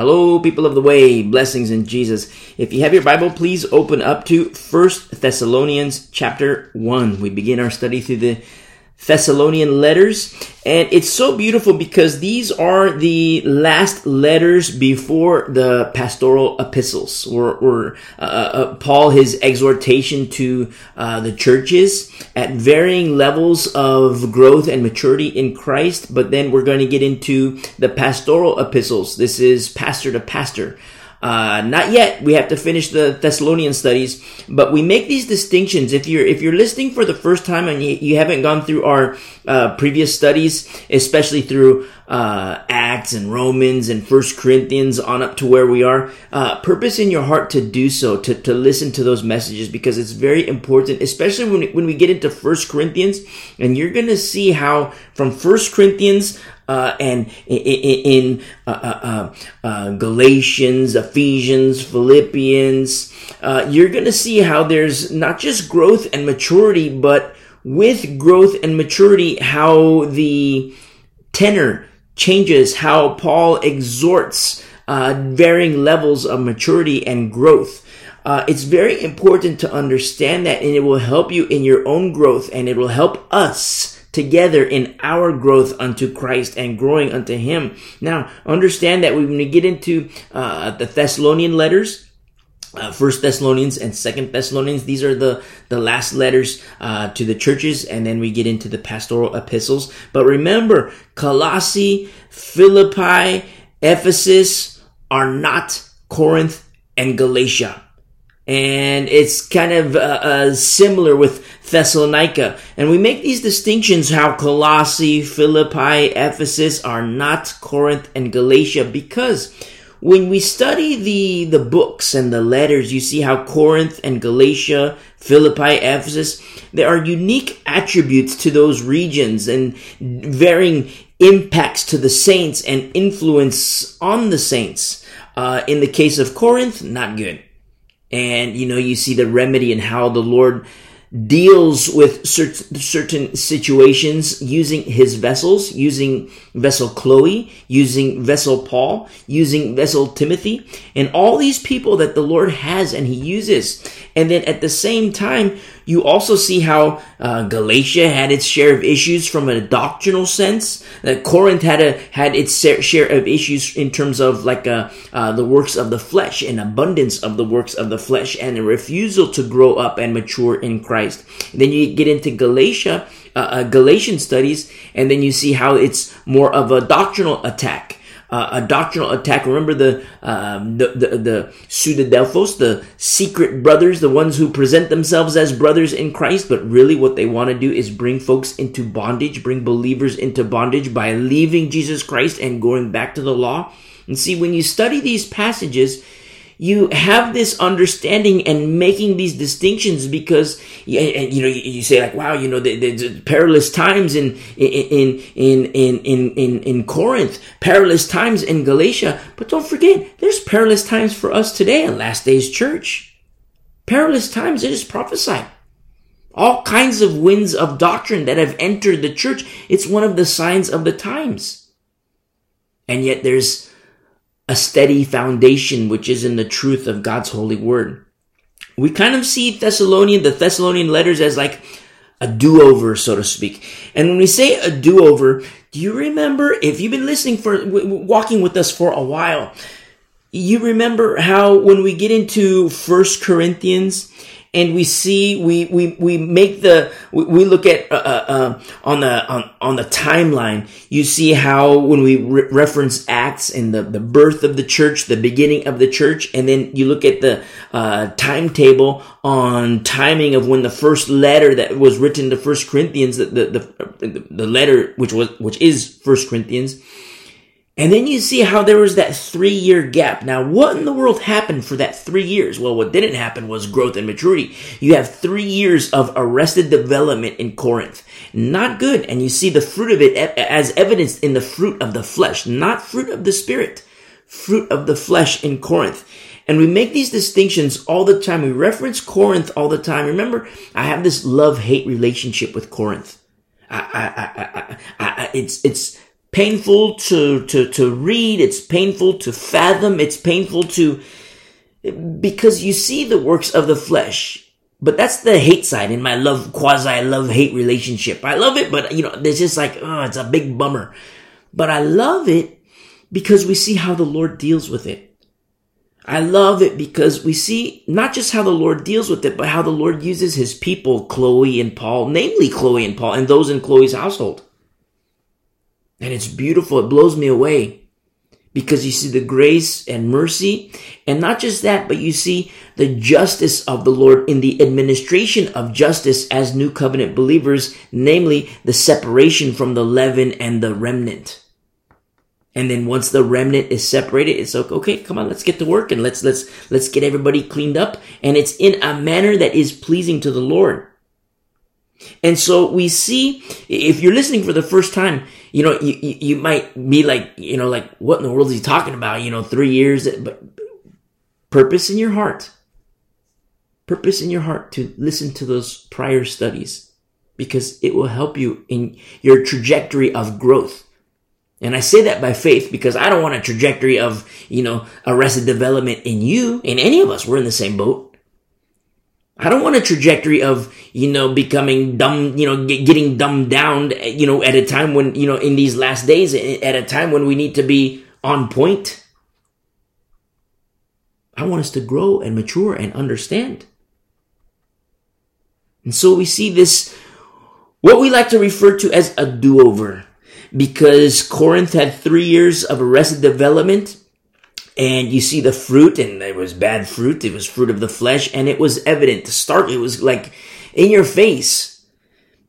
Hello, people of the way, blessings in Jesus. If you have your Bible, please open up to First Thessalonians chapter 1. We begin our study through the Thessalonian letters. And it's so beautiful because these are the last letters before the pastoral epistles, or, or uh, uh, Paul, his exhortation to uh, the churches at varying levels of growth and maturity in Christ. But then we're going to get into the pastoral epistles. This is pastor to pastor. Uh, not yet. We have to finish the Thessalonian studies, but we make these distinctions. If you're if you're listening for the first time and you, you haven't gone through our uh, previous studies, especially through uh, Acts and Romans and First Corinthians on up to where we are, uh, purpose in your heart to do so, to, to listen to those messages because it's very important, especially when, when we get into First Corinthians and you're going to see how from First Corinthians uh, and in, in uh, uh, uh, uh, Galatians, Ephesians, Philippians, uh, you're going to see how there's not just growth and maturity, but with growth and maturity, how the tenor changes, how Paul exhorts varying levels of maturity and growth. Uh, it's very important to understand that and it will help you in your own growth and it will help us together in our growth unto Christ and growing unto Him. Now, understand that when we get into uh, the Thessalonian letters, uh, First Thessalonians and Second Thessalonians. These are the the last letters uh, to the churches, and then we get into the pastoral epistles. But remember, Colossae, Philippi, Ephesus are not Corinth and Galatia and it's kind of uh, uh, similar with Thessalonica. And we make these distinctions how Colossae, Philippi, Ephesus are not Corinth and Galatia because when we study the, the books and the letters, you see how Corinth and Galatia, Philippi, Ephesus, there are unique attributes to those regions and varying impacts to the saints and influence on the saints. Uh, in the case of Corinth, not good and you know you see the remedy and how the lord deals with certain situations using his vessels, using vessel Chloe, using vessel Paul, using vessel Timothy, and all these people that the Lord has and he uses. And then at the same time, you also see how uh, Galatia had its share of issues from a doctrinal sense. That Corinth had a had its share of issues in terms of like uh, uh, the works of the flesh, an abundance of the works of the flesh, and a refusal to grow up and mature in Christ. And then you get into Galatia, uh, uh, Galatian studies, and then you see how it's more of a doctrinal attack uh, a doctrinal attack. Remember the, um, the, the, the pseudodelphos, the secret brothers, the ones who present themselves as brothers in Christ, but really what they want to do is bring folks into bondage, bring believers into bondage by leaving Jesus Christ and going back to the law. And see, when you study these passages, you have this understanding and making these distinctions because and you know you, say like wow you know the, perilous times in in in in in in in Corinth perilous times in Galatia. But don't forget there's perilous times for us today in last days church. Perilous times it is prophesied. All kinds of winds of doctrine that have entered the church it's one of the signs of the times. And yet there's a steady foundation which is in the truth of God's holy word. We kind of see Thessalonian, the Thessalonian letters as like a do-over, so to speak. And when we say a do-over, do you remember, if you've been listening for, walking with us for a while, you remember how when we get into First Corinthians and we see we we we make the we, we look at uh, uh, uh, on the on on the timeline you see how when we re- reference acts and the the birth of the church the beginning of the church and then you look at the uh, timetable on timing of when the first letter that was written to first corinthians the the, the, the letter which was which is first corinthians and then you see how there was that three year gap. Now, what in the world happened for that three years? Well, what didn't happen was growth and maturity. You have three years of arrested development in Corinth. Not good. And you see the fruit of it as evidenced in the fruit of the flesh, not fruit of the spirit, fruit of the flesh in Corinth. And we make these distinctions all the time. We reference Corinth all the time. Remember, I have this love hate relationship with Corinth. I, I, I, I, I, it's, it's, painful to, to, to read. It's painful to fathom. It's painful to, because you see the works of the flesh. But that's the hate side in my love, quasi love hate relationship. I love it, but you know, it's just like, oh, it's a big bummer. But I love it because we see how the Lord deals with it. I love it because we see not just how the Lord deals with it, but how the Lord uses his people, Chloe and Paul, namely Chloe and Paul, and those in Chloe's household. And it's beautiful. It blows me away because you see the grace and mercy. And not just that, but you see the justice of the Lord in the administration of justice as new covenant believers, namely the separation from the leaven and the remnant. And then once the remnant is separated, it's like, okay, come on, let's get to work and let's, let's, let's get everybody cleaned up. And it's in a manner that is pleasing to the Lord. And so we see, if you're listening for the first time, you know, you, you might be like, you know, like, what in the world is he talking about? You know, three years, but purpose in your heart, purpose in your heart to listen to those prior studies because it will help you in your trajectory of growth. And I say that by faith because I don't want a trajectory of, you know, arrested development in you, in any of us. We're in the same boat. I don't want a trajectory of, you know, becoming dumb, you know, get, getting dumbed down, you know, at a time when, you know, in these last days, eh, at a time when we need to be on point. I want us to grow and mature and understand. And so we see this, what we like to refer to as a do-over, because Corinth had three years of arrested development and you see the fruit and it was bad fruit it was fruit of the flesh and it was evident to start it was like in your face.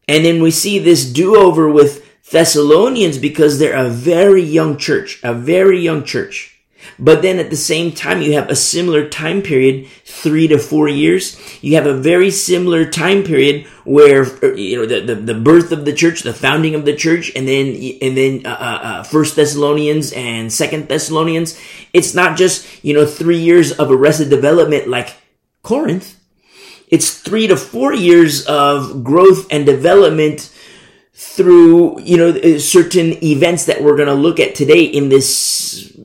And then we see this do-over with thessalonians because they're a very young church a very young church but then at the same time, you have a similar time period, three to four years. You have a very similar time period where, you know, the, the, the birth of the church, the founding of the church, and then, and then, uh, uh, uh, First Thessalonians and Second Thessalonians. It's not just, you know, three years of arrested development like Corinth. It's three to four years of growth and development through, you know, certain events that we're going to look at today in this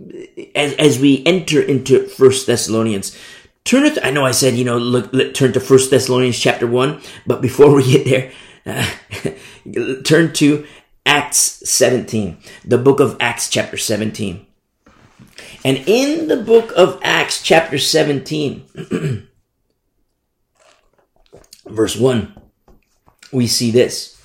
as, as we enter into First Thessalonians. Turn it. I know I said you know look, look turn to First Thessalonians chapter one, but before we get there, uh, turn to Acts 17, the book of Acts chapter 17. And in the book of Acts chapter 17, verse 1, we see this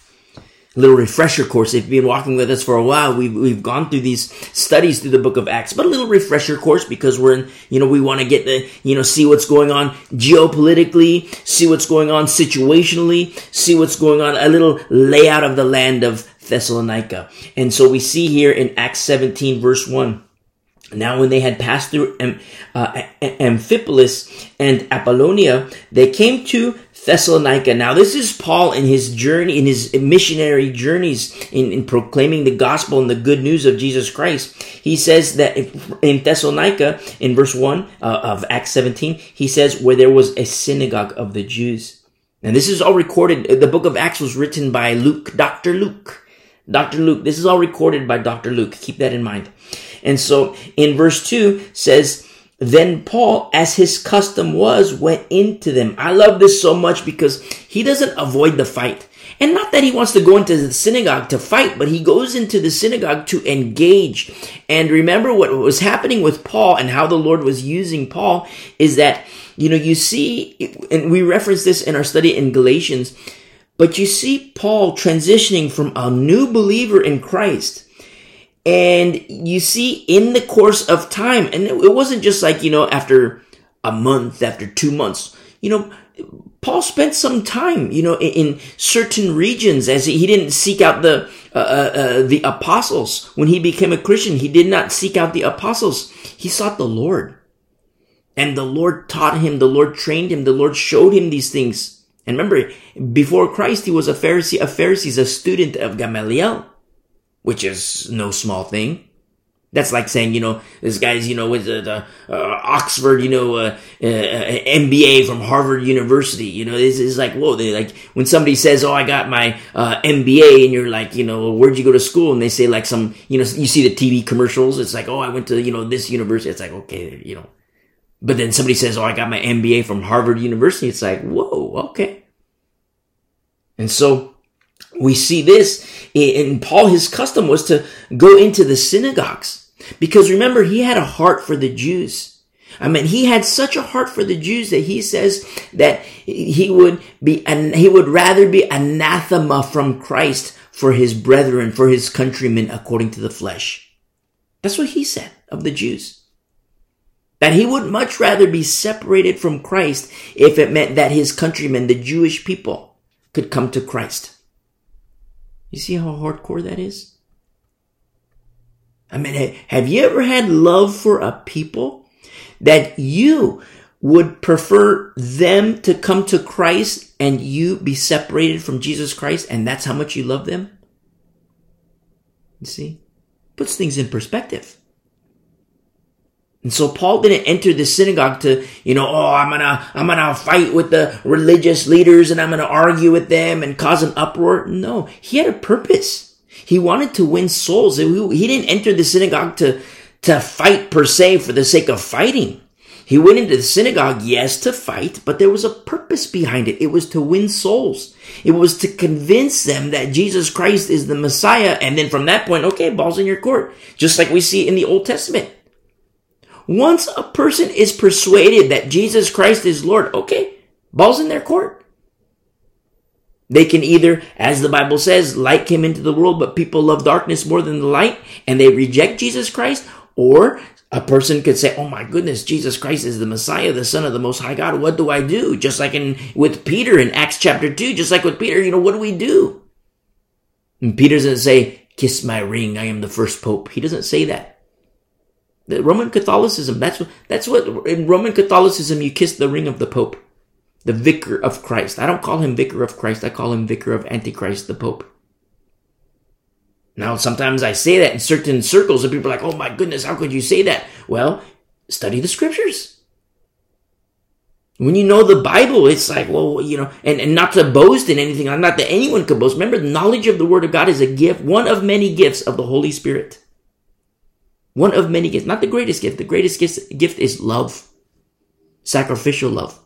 little refresher course. If you've been walking with us for a while, we've, we've gone through these studies through the book of Acts, but a little refresher course because we're in, you know, we want to get the, you know, see what's going on geopolitically, see what's going on situationally, see what's going on, a little layout of the land of Thessalonica. And so we see here in Acts 17 verse 1, now, when they had passed through uh, Amphipolis and Apollonia, they came to Thessalonica. Now, this is Paul in his journey, in his missionary journeys in, in proclaiming the gospel and the good news of Jesus Christ. He says that in Thessalonica, in verse 1 uh, of Acts 17, he says, where there was a synagogue of the Jews. And this is all recorded. The book of Acts was written by Luke, Dr. Luke. Dr. Luke. This is all recorded by Dr. Luke. Keep that in mind. And so in verse 2 says, then Paul, as his custom was, went into them. I love this so much because he doesn't avoid the fight. And not that he wants to go into the synagogue to fight, but he goes into the synagogue to engage. And remember what was happening with Paul and how the Lord was using Paul is that, you know, you see, and we reference this in our study in Galatians, but you see Paul transitioning from a new believer in Christ and you see in the course of time, and it wasn't just like, you know, after a month, after two months, you know, Paul spent some time, you know, in, in certain regions as he, he, didn't seek out the, uh, uh, uh, the apostles. When he became a Christian, he did not seek out the apostles. He sought the Lord. And the Lord taught him, the Lord trained him, the Lord showed him these things. And remember, before Christ, he was a Pharisee, a Pharisees, a student of Gamaliel which is no small thing. That's like saying, you know, this guy's, you know, with the, the uh, Oxford, you know, uh, uh, MBA from Harvard University. You know, this is like, whoa, they like when somebody says, "Oh, I got my uh, MBA," and you're like, you know, where'd you go to school? And they say like some, you know, you see the TV commercials. It's like, oh, I went to, you know, this university. It's like, okay, you know, but then somebody says, "Oh, I got my MBA from Harvard University." It's like, whoa, okay. And so we see this in Paul. His custom was to go into the synagogues because remember, he had a heart for the Jews. I mean, he had such a heart for the Jews that he says that he would be, and he would rather be anathema from Christ for his brethren, for his countrymen according to the flesh. That's what he said of the Jews. That he would much rather be separated from Christ if it meant that his countrymen, the Jewish people, could come to Christ. You see how hardcore that is? I mean, have you ever had love for a people that you would prefer them to come to Christ and you be separated from Jesus Christ and that's how much you love them? You see? Puts things in perspective. And so Paul didn't enter the synagogue to, you know, oh, I'm gonna, I'm gonna fight with the religious leaders and I'm gonna argue with them and cause an uproar. No, he had a purpose. He wanted to win souls. He didn't enter the synagogue to, to fight per se for the sake of fighting. He went into the synagogue, yes, to fight, but there was a purpose behind it. It was to win souls. It was to convince them that Jesus Christ is the Messiah. And then from that point, okay, ball's in your court. Just like we see in the Old Testament. Once a person is persuaded that Jesus Christ is Lord, okay, ball's in their court. They can either, as the Bible says, light came into the world, but people love darkness more than the light, and they reject Jesus Christ, or a person could say, Oh my goodness, Jesus Christ is the Messiah, the Son of the Most High God. What do I do? Just like in with Peter in Acts chapter 2, just like with Peter, you know, what do we do? And Peter doesn't say, Kiss my ring, I am the first pope. He doesn't say that. Roman Catholicism, that's what that's what in Roman Catholicism you kiss the ring of the Pope the vicar of Christ. I don't call him vicar of Christ. I call him vicar of Antichrist, the Pope. Now, sometimes I say that in certain circles and people are like, oh my goodness, how could you say that? Well, study the scriptures. When you know the Bible, it's like, well, you know, and, and not to boast in anything, not that anyone could boast. Remember, the knowledge of the Word of God is a gift, one of many gifts of the Holy Spirit. One of many gifts, not the greatest gift. The greatest gift, gift is love, sacrificial love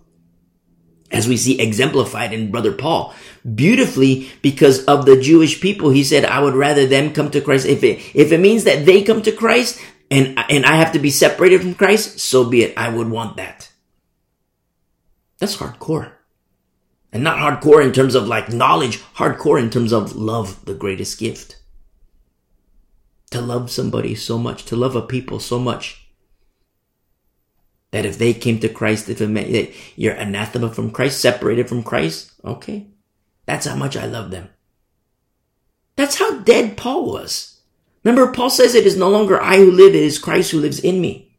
as we see exemplified in brother Paul beautifully because of the Jewish people. He said, I would rather them come to Christ. If it, if it means that they come to Christ and, and I have to be separated from Christ, so be it. I would want that. That's hardcore. And not hardcore in terms of like knowledge, hardcore in terms of love, the greatest gift. To love somebody so much, to love a people so much that if they came to Christ, if it you're anathema from Christ, separated from Christ, okay. That's how much I love them. That's how dead Paul was. Remember, Paul says it is no longer I who live, it is Christ who lives in me.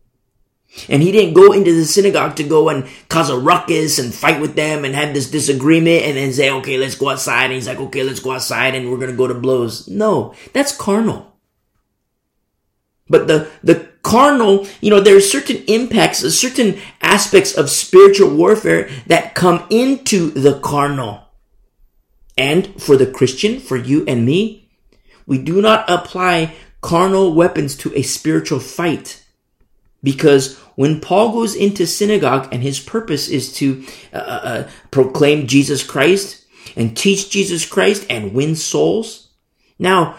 And he didn't go into the synagogue to go and cause a ruckus and fight with them and have this disagreement and then say, okay, let's go outside. And he's like, okay, let's go outside and we're going to go to blows. No, that's carnal. But the, the carnal, you know, there are certain impacts, certain aspects of spiritual warfare that come into the carnal. And for the Christian, for you and me, we do not apply carnal weapons to a spiritual fight. Because when Paul goes into synagogue and his purpose is to uh, uh, uh proclaim Jesus Christ and teach Jesus Christ and win souls, now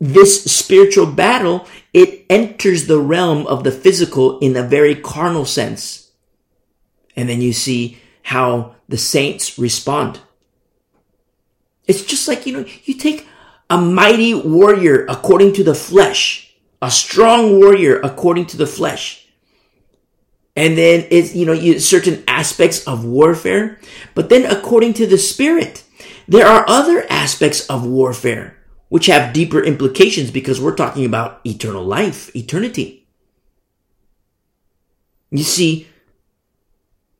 this spiritual battle, it enters the realm of the physical in a very carnal sense. And then you see how the saints respond. It's just like, you know, you take a mighty warrior according to the flesh, a strong warrior according to the flesh. And then it's, you know, you, certain aspects of warfare, but then according to the spirit, there are other aspects of warfare which have deeper implications because we're talking about eternal life, eternity. You see,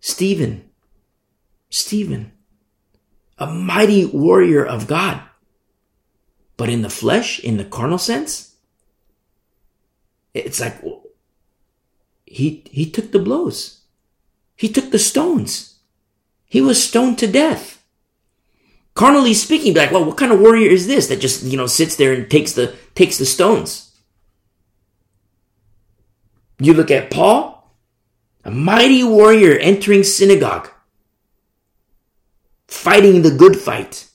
Stephen, Stephen, a mighty warrior of God, but in the flesh, in the carnal sense, It's like, he, he took the blows. He took the stones. He was stoned to death. Carnally speaking, be like, well, what kind of warrior is this that just, you know, sits there and takes the, takes the stones? You look at Paul, a mighty warrior entering synagogue, fighting the good fight.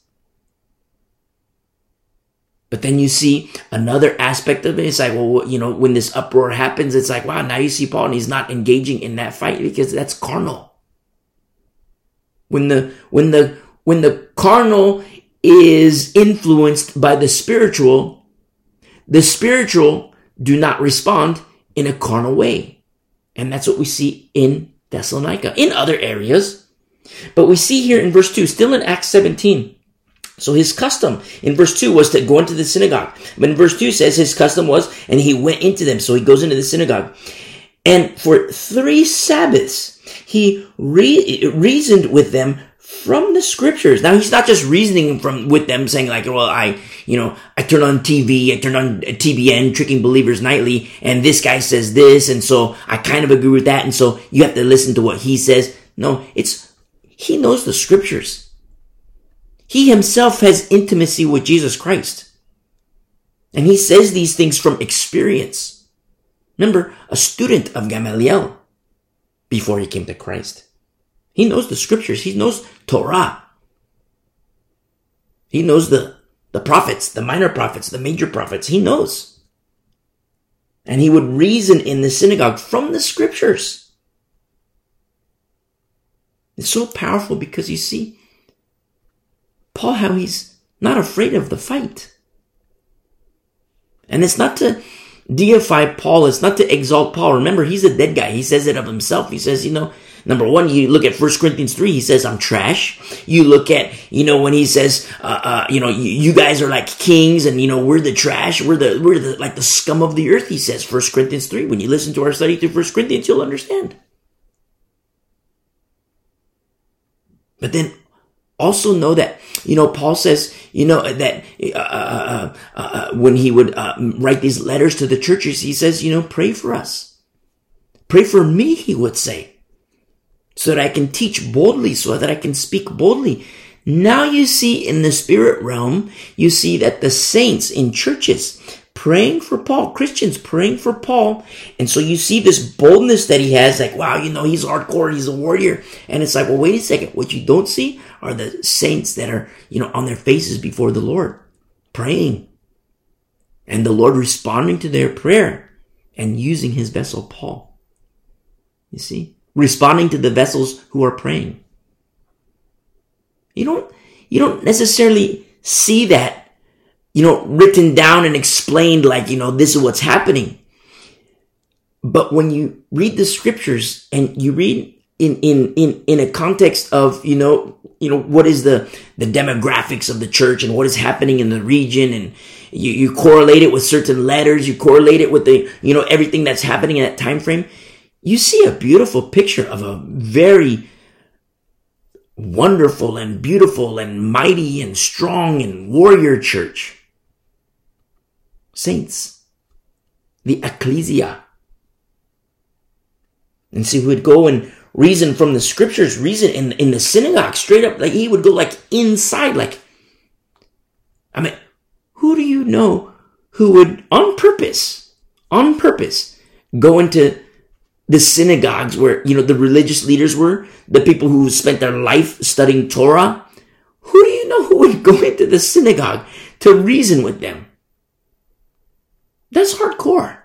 But then you see another aspect of it. It's like, well, you know, when this uproar happens, it's like, wow, now you see Paul and he's not engaging in that fight because that's carnal. When the, when the, when the carnal is influenced by the spiritual, the spiritual do not respond in a carnal way. And that's what we see in Thessalonica, in other areas. But we see here in verse 2, still in Acts 17, so his custom in verse 2 was to go into the synagogue. But in verse 2 says his custom was, and he went into them. So he goes into the synagogue. And for three Sabbaths, he re- reasoned with them from the scriptures. Now he's not just reasoning from with them saying like, well, I, you know, I turn on TV, I turn on TBN, tricking believers nightly, and this guy says this, and so I kind of agree with that, and so you have to listen to what he says. No, it's, he knows the scriptures. He himself has intimacy with Jesus Christ. And he says these things from experience. Remember, a student of Gamaliel before he came to Christ. He knows the scriptures. He knows Torah. He knows the, the prophets, the minor prophets, the major prophets. He knows. And he would reason in the synagogue from the scriptures. It's so powerful because you see, Paul how he's not afraid of the fight. And it's not to deify Paul, it's not to exalt Paul. Remember, he's a dead guy. He says it of himself. He says, you know, number one, you look at 1 Corinthians 3, he says, I'm trash. You look at, you know, when he says, uh, uh, you know, you, you, guys are like kings and, you know, we're the trash. We're the, we're the, like the scum of the earth, he says, 1 Corinthians 3. When you listen to our study through 1 Corinthians, you'll understand. But then also know that you know paul says you know that uh, uh, uh, uh when he would uh, write these letters to the churches he says you know pray for us pray for me he would say so that i can teach boldly so that i can speak boldly now you see in the spirit realm you see that the saints in churches praying for Paul, Christians praying for Paul. And so you see this boldness that he has, like, wow, you know, he's hardcore, he's a warrior. And it's like, well, wait a second. What you don't see are the saints that are, you know, on their faces before the Lord, praying. And the Lord responding to their prayer and using his vessel, Paul. You see? Responding to the vessels who are praying. You don't, you don't necessarily see that you know, written down and explained like, you know, this is what's happening. But when you read the scriptures and you read in, in, in, in a context of, you know, you know, what is the, the demographics of the church and what is happening in the region and you, you correlate it with certain letters, you correlate it with the, you know, everything that's happening in that time frame, you see a beautiful picture of a very wonderful and beautiful and mighty and strong and warrior church saints, the ecclesia. And so he would go and reason from the scriptures, reason in, in the synagogue, straight up, like he would go like inside, like, I mean, who do you know who would on purpose, on purpose, go into the synagogues where, you know, the religious leaders were, the people who spent their life studying Torah? Who do you know who would go into the synagogue to reason with them? That's hardcore.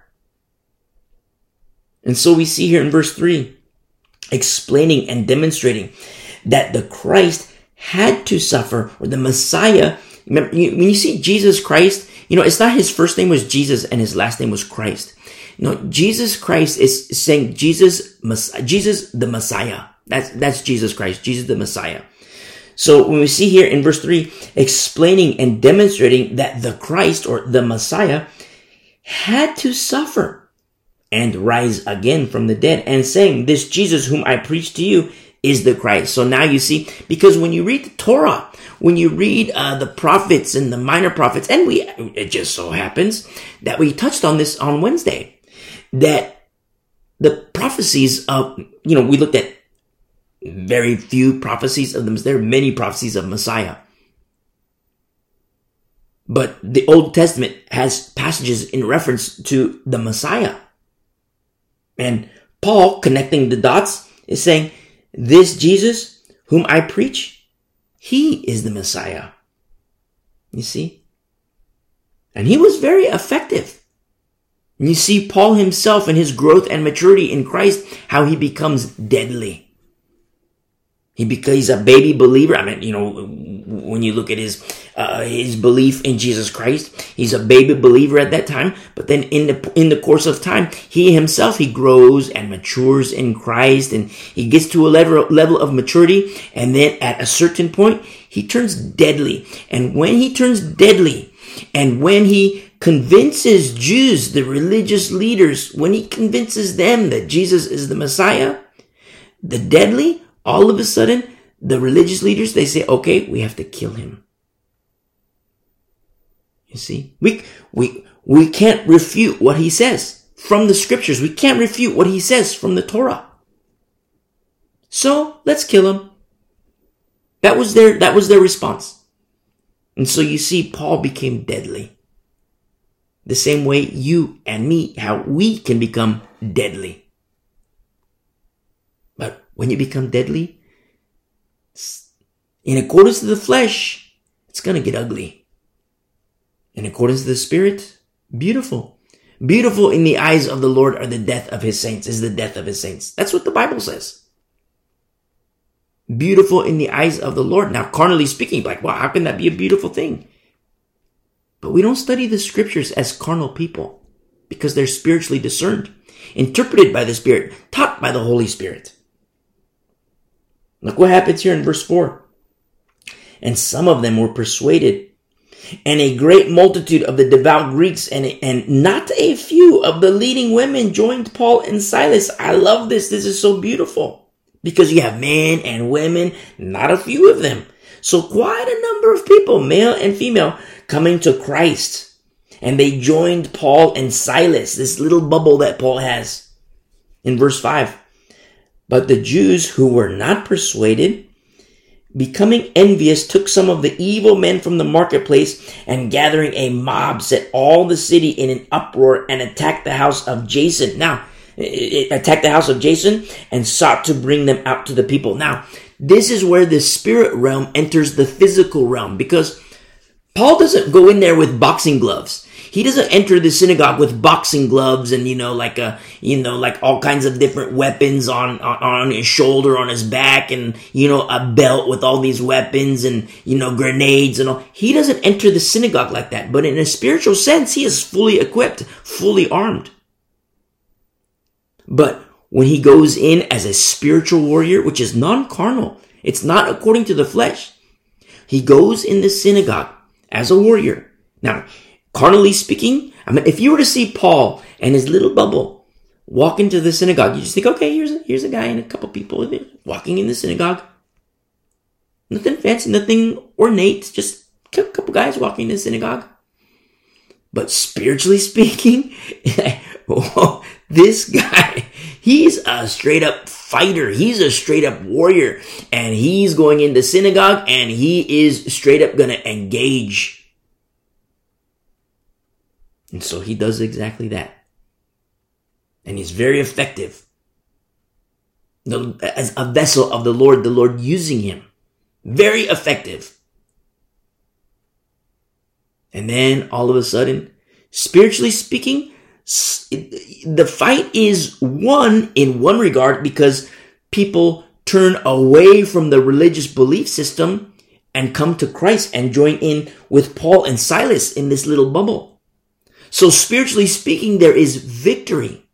And so we see here in verse 3 explaining and demonstrating that the Christ had to suffer, or the Messiah. Remember, when you see Jesus Christ, you know, it's not his first name was Jesus and his last name was Christ. No, Jesus Christ is saying Jesus, Jesus the Messiah. That's, that's Jesus Christ, Jesus the Messiah. So when we see here in verse 3, explaining and demonstrating that the Christ or the Messiah had to suffer and rise again from the dead and saying, this Jesus whom I preach to you is the Christ. So now you see, because when you read the Torah, when you read uh, the prophets and the minor prophets, and we, it just so happens that we touched on this on Wednesday, that the prophecies of, you know, we looked at very few prophecies of them. There are many prophecies of Messiah. But the Old Testament has passages in reference to the Messiah. And Paul, connecting the dots, is saying, this Jesus whom I preach, he is the Messiah. You see? And he was very effective. You see Paul himself and his growth and maturity in Christ, how he becomes deadly. He because he's a baby believer. I mean, you know, when you look at his uh, his belief in Jesus Christ, he's a baby believer at that time. But then in the in the course of time, he himself he grows and matures in Christ, and he gets to a level level of maturity. And then at a certain point, he turns deadly. And when he turns deadly, and when he convinces Jews, the religious leaders, when he convinces them that Jesus is the Messiah, the deadly all of a sudden, the religious leaders, they say, okay, we have to kill him. You see, we, we, we can't refute what he says from the scriptures. We can't refute what he says from the Torah. So let's kill him. That was their, that was their response. And so you see, Paul became deadly. The same way you and me, how we can become deadly. But when you become deadly, in accordance to the flesh, it's going to get ugly. In accordance to the spirit, beautiful. Beautiful in the eyes of the Lord are the death of his saints, is the death of his saints. That's what the Bible says. Beautiful in the eyes of the Lord. Now, carnally speaking, like, wow, how can that be a beautiful thing? But we don't study the scriptures as carnal people because they're spiritually discerned, interpreted by the Spirit, taught by the Holy Spirit. Look what happens here in verse 4. And some of them were persuaded, and a great multitude of the devout Greeks and, and not a few of the leading women joined Paul and Silas. I love this. This is so beautiful because you have men and women, not a few of them. So quite a number of people, male and female, coming to Christ. And they joined Paul and Silas, this little bubble that Paul has in verse 5. But the Jews who were not persuaded, becoming envious, took some of the evil men from the marketplace and gathering a mob set all the city in an uproar and attacked the house of Jason. Now, it attacked the house of Jason and sought to bring them out to the people. Now, this is where the spirit realm enters the physical realm because Paul doesn't go in there with boxing gloves. He doesn't enter the synagogue with boxing gloves and you know like a you know like all kinds of different weapons on, on on his shoulder on his back and you know a belt with all these weapons and you know grenades and all. He doesn't enter the synagogue like that but in a spiritual sense he is fully equipped fully armed. But when he goes in as a spiritual warrior which is non-carnal it's not according to the flesh he goes in the synagogue as a warrior now Carnally speaking, I mean, if you were to see Paul and his little bubble walk into the synagogue, you just think, okay, here's a, here's a guy and a couple people walking in the synagogue. Nothing fancy, nothing ornate, just a couple guys walking in the synagogue. But spiritually speaking, this guy, he's a straight up fighter. He's a straight up warrior. And he's going into synagogue and he is straight up going to engage and so he does exactly that. And he's very effective. As a vessel of the Lord, the Lord using him. Very effective. And then all of a sudden, spiritually speaking, the fight is won in one regard because people turn away from the religious belief system and come to Christ and join in with Paul and Silas in this little bubble. So spiritually speaking, there is victory.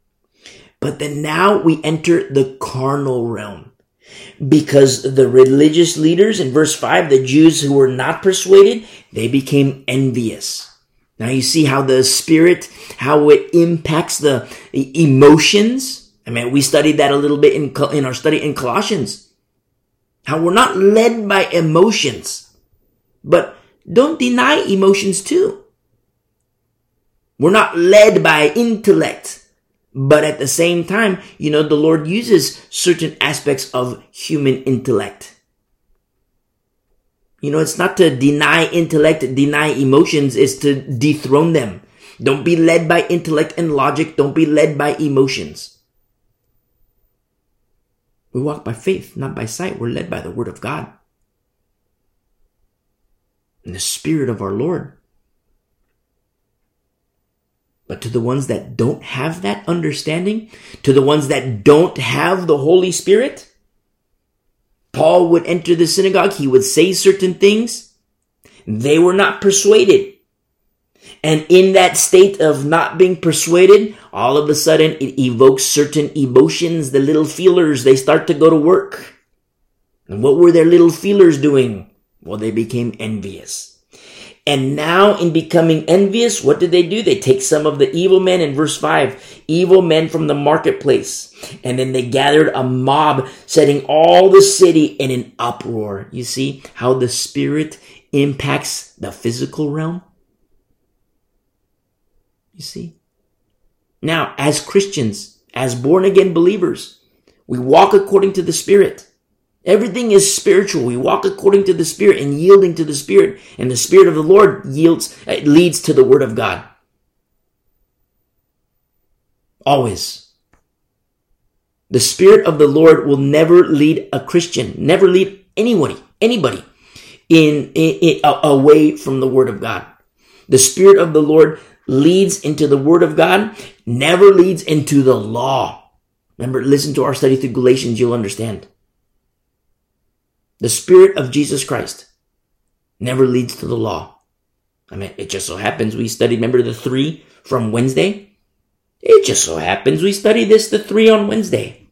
But then now we enter the carnal realm because the religious leaders in verse 5, the Jews who were not persuaded, they became envious. Now you see how the spirit, how it impacts the emotions. I mean, we studied that a little bit in, in our study in Colossians. How we're not led by emotions, but don't deny emotions too. We're not led by intellect, But at the same time, you know, the Lord uses certain aspects of human intellect. You know, it's not to deny intellect, deny emotions, it's to dethrone them. Don't be led by intellect and logic. Don't be led by emotions. We walk by faith, not by sight. We're led by the word of God and the spirit of our Lord. But to the ones that don't have that understanding, to the ones that don't have the Holy Spirit, Paul would enter the synagogue, he would say certain things. They were not persuaded. And in that state of not being persuaded, all of a sudden it evokes certain emotions, the little feelers, they start to go to work. And what were their little feelers doing? Well, they became envious. And now in becoming envious, what did they do? They take some of the evil men in verse 5, evil men from the marketplace. And then they gathered a mob, setting all the city in an uproar. You see how the spirit impacts the physical realm? You see? Now, as Christians, as born again believers, we walk according to the spirit. Everything is spiritual. We walk according to the Spirit and yielding to the Spirit. And the Spirit of the Lord yields, uh, leads to the Word of God. Always. The Spirit of the Lord will never lead a Christian, never lead anybody, anybody in, in, in away from the Word of God. The Spirit of the Lord leads into the Word of God, never leads into the law. Remember, listen to our study through Galatians, you'll understand. The Spirit of Jesus Christ never leads to the law. I mean, it just so happens we studied, remember the three from Wednesday? It just so happens we studied this, the three on Wednesday.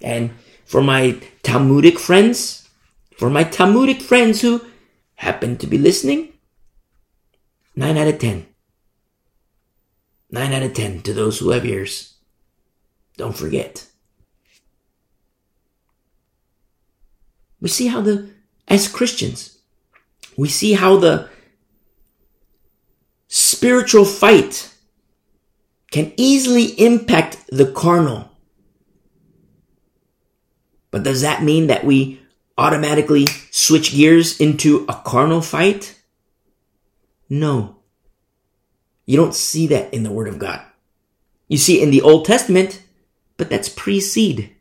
And for my Talmudic friends, for my Talmudic friends who happen to be listening, nine out of ten. Nine out of ten to those who have ears. Don't forget. We see how the, as Christians, we see how the spiritual fight can easily impact the carnal. But does that mean that we automatically switch gears into a carnal fight? No. You don't see that in the Word of God. You see it in the Old Testament, but that's pre-seed.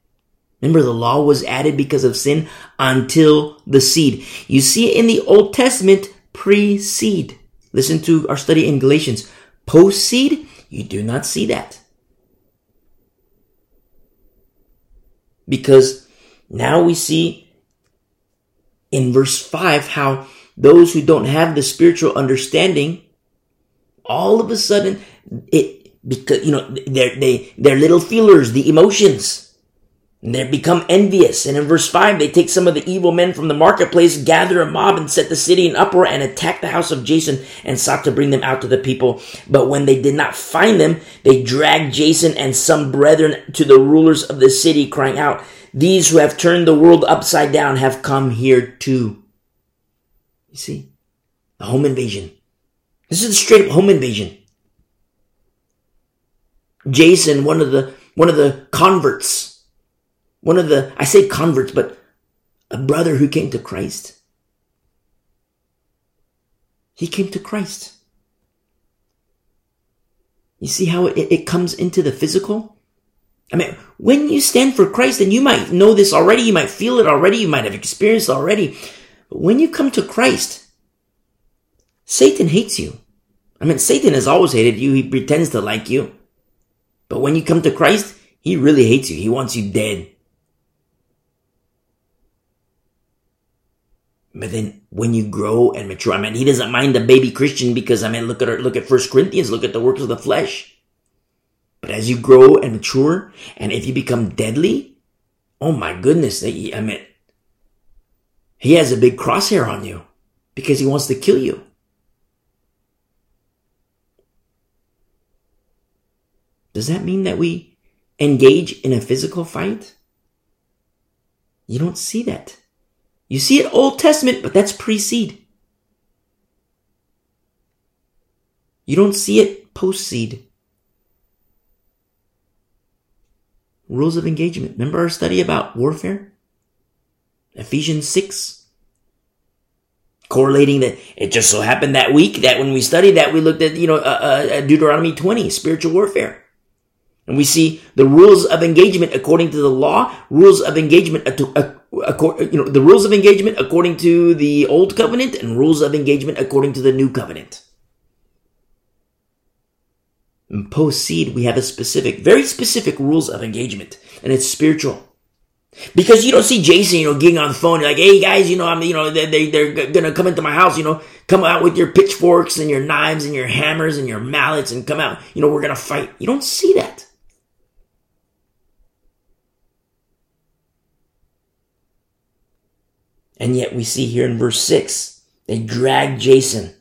Remember, the law was added because of sin until the seed. You see it in the Old Testament pre-seed. Listen to our study in Galatians. Post-seed, you do not see that. Because now we see in verse 5 how those who don't have the spiritual understanding, all of a sudden, it, because, you know, they're, they, they're little feelers, the emotions and they become envious. And in verse 5, they take some of the evil men from the marketplace, gather a mob, and set the city in uproar and attack the house of Jason and sought to bring them out to the people. But when they did not find them, they dragged Jason and some brethren to the rulers of the city, crying out, These who have turned the world upside down have come here too. You see? A home invasion. This is a straight up home invasion. Jason, one of the, one of the converts, one of the, I say converts, but a brother who came to Christ. He came to Christ. You see how it, it comes into the physical? I mean, when you stand for Christ, and you might know this already, you might feel it already, you might have experienced already. But when you come to Christ, Satan hates you. I mean, Satan has always hated you. He pretends to like you. But when you come to Christ, he really hates you. He wants you dead. But then when you grow and mature, I mean, he doesn't mind the baby Christian because, I mean, look at, look at First Corinthians, look at the works of the flesh. But as you grow and mature, and if you become deadly, oh my goodness, I mean, he has a big crosshair on you because he wants to kill you. Does that mean that we engage in a physical fight? You don't see that. You see it Old Testament, but that's pre-seed. You don't see it post-seed. Rules of engagement. Remember our study about warfare? Ephesians 6. Correlating that it just so happened that week that when we studied that, we looked at, you know, uh, uh, Deuteronomy 20, spiritual warfare. And we see the rules of engagement according to the law, rules of engagement, uh, you know, the rules of engagement according to the old covenant and rules of engagement according to the new covenant. In post seed, we have a specific, very specific rules of engagement, and it's spiritual. Because you don't see Jason, you know, getting on the phone, like, hey guys, you know, I'm, you know, they, they, they're gonna come into my house, you know, come out with your pitchforks and your knives and your hammers and your mallets and come out, you know, we're gonna fight. You don't see that. And yet we see here in verse 6, they drag Jason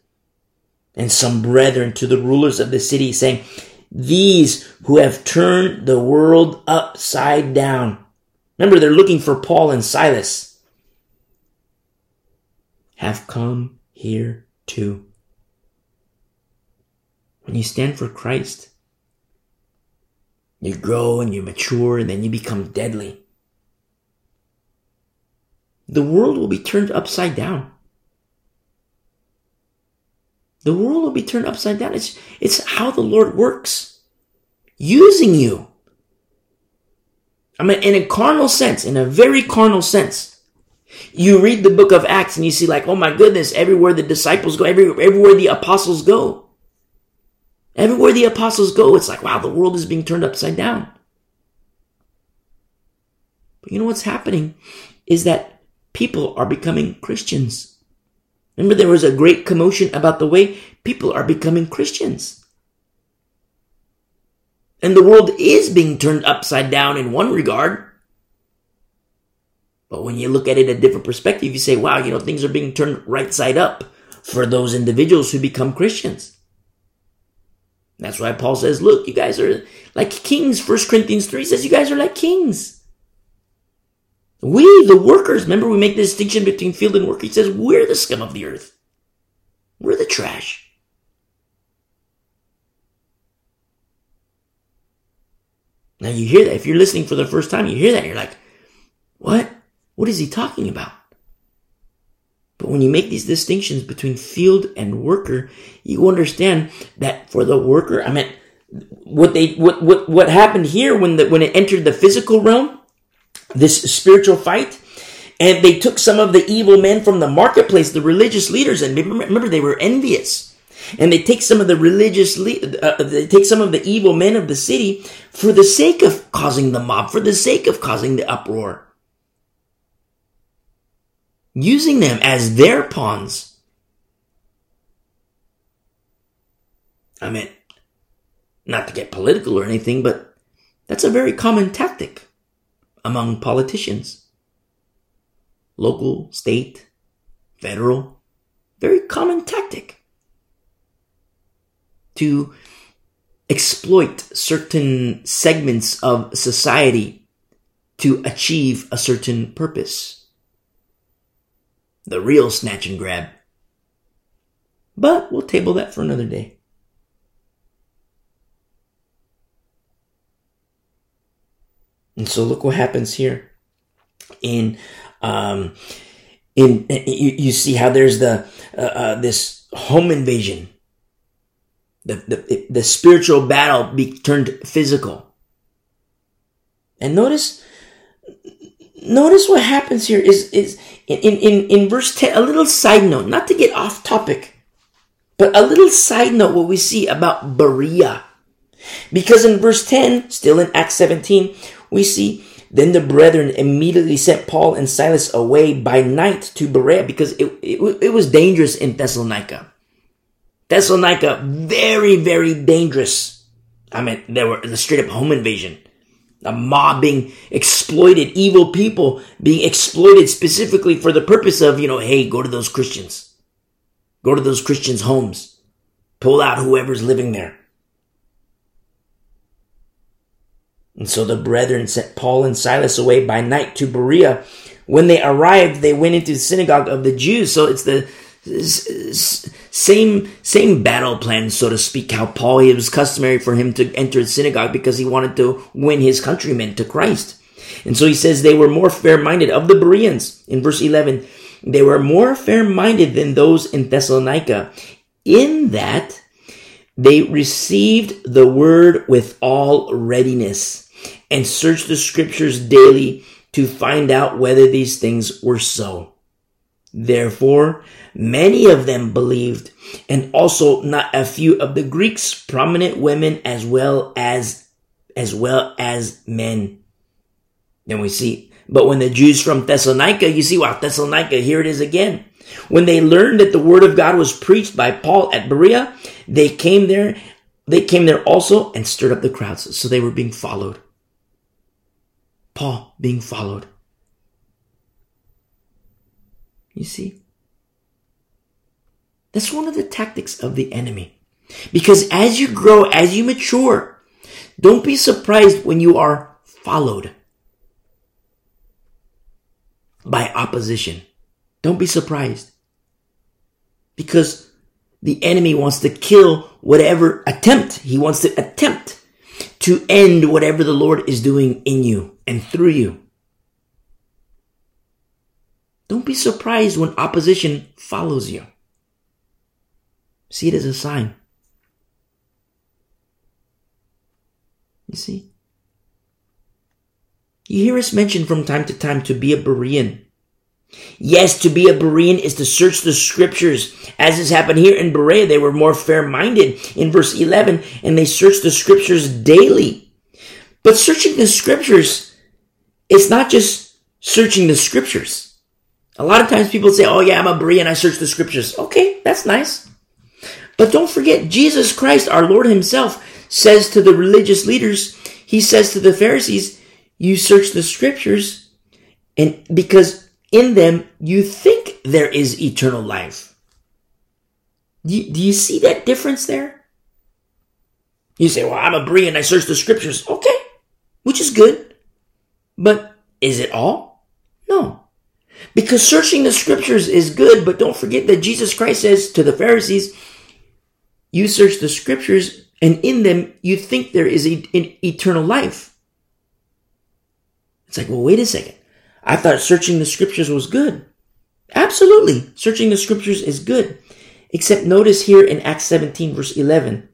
and some brethren to the rulers of the city, saying, These who have turned the world upside down. Remember, they're looking for Paul and Silas. Have come here too. When you stand for Christ, you grow and you mature and then you become deadly. The world will be turned upside down. The world will be turned upside down. It's, it's how the Lord works. Using you. I mean, in a carnal sense, in a very carnal sense. You read the book of Acts and you see like, oh my goodness, everywhere the disciples go, every, everywhere the apostles go. Everywhere the apostles go, it's like, wow, the world is being turned upside down. But you know what's happening is that people are becoming Christians. Remember, there was a great commotion about the way people are becoming Christians. And the world is being turned upside down in one regard. But when you look at it a different perspective, you say, wow, you know, things are being turned right side up for those individuals who become Christians. That's why Paul says, look, you guys are like kings. 1 Corinthians 3 says you guys are like kings. We, the workers, remember we make the distinction between field and work. He says we're the scum of the earth. We're the trash. Now you hear that. If you're listening for the first time, you hear that. You're like, what? What is he talking about? But when you make these distinctions between field and worker, you understand that for the worker, I mean, what they, what, what, what happened here when the, when it entered the physical realm, this spiritual fight. And they took some of the evil men from the marketplace, the religious leaders, and remember they were envious. And they take some of the religious, uh, they take some of the evil men of the city for the sake of causing the mob, for the sake of causing the uproar. Using them as their pawns. I mean, not to get political or anything, but that's a very common tactic among politicians. Local, state, federal, very common tactic to exploit certain segments of society to achieve a certain purpose. The real snatch and grab. But we'll table that for another day. And so look what happens here. In um, in you, you see how there's the uh, uh, this home invasion. The, the the spiritual battle be turned physical. And notice notice what happens here is is in, in, in verse 10 a little side note not to get off topic but a little side note what we see about berea because in verse 10 still in acts 17 we see then the brethren immediately sent Paul and Silas away by night to Berea because it, it, it was dangerous in Thessalonica. Thessalonica, very, very dangerous. I mean, there were the straight up home invasion. A mob being exploited, evil people being exploited specifically for the purpose of, you know, hey, go to those Christians. Go to those Christians' homes. Pull out whoever's living there. And so the brethren sent Paul and Silas away by night to Berea. When they arrived, they went into the synagogue of the Jews. So it's the same same battle plan, so to speak. How Paul it was customary for him to enter the synagogue because he wanted to win his countrymen to Christ. And so he says they were more fair-minded of the Bereans in verse 11. They were more fair-minded than those in Thessalonica in that they received the word with all readiness and searched the scriptures daily to find out whether these things were so. Therefore, many of them believed, and also not a few of the Greeks, prominent women as well as, as well as men. Then we see, but when the Jews from Thessalonica, you see, wow, Thessalonica, here it is again. When they learned that the word of God was preached by Paul at Berea, they came there, they came there also and stirred up the crowds. So they were being followed. Paul being followed. You see? That's one of the tactics of the enemy. Because as you grow, as you mature, don't be surprised when you are followed by opposition. Don't be surprised. Because the enemy wants to kill whatever attempt. He wants to attempt to end whatever the Lord is doing in you and through you. Don't be surprised when opposition follows you. See it as a sign. You see? You hear us mention from time to time to be a Berean. Yes, to be a Berean is to search the scriptures. As has happened here in Berea, they were more fair-minded in verse 11, and they searched the scriptures daily. But searching the scriptures, it's not just searching the scriptures. A lot of times people say, oh yeah, I'm a Berean, I search the scriptures. Okay, that's nice. But don't forget, Jesus Christ, our Lord himself, says to the religious leaders, he says to the Pharisees, you search the scriptures and because in them you think there is eternal life. Do you, see that difference there? You say, well, I'm a Berean, I search the scriptures. Okay, which is good. But is it all? No. Because searching the scriptures is good, but don't forget that Jesus Christ says to the Pharisees, you search the scriptures and in them you think there is an eternal life. It's like, well, wait a second. I thought searching the scriptures was good. Absolutely. Searching the scriptures is good. Except notice here in Acts 17 verse 11.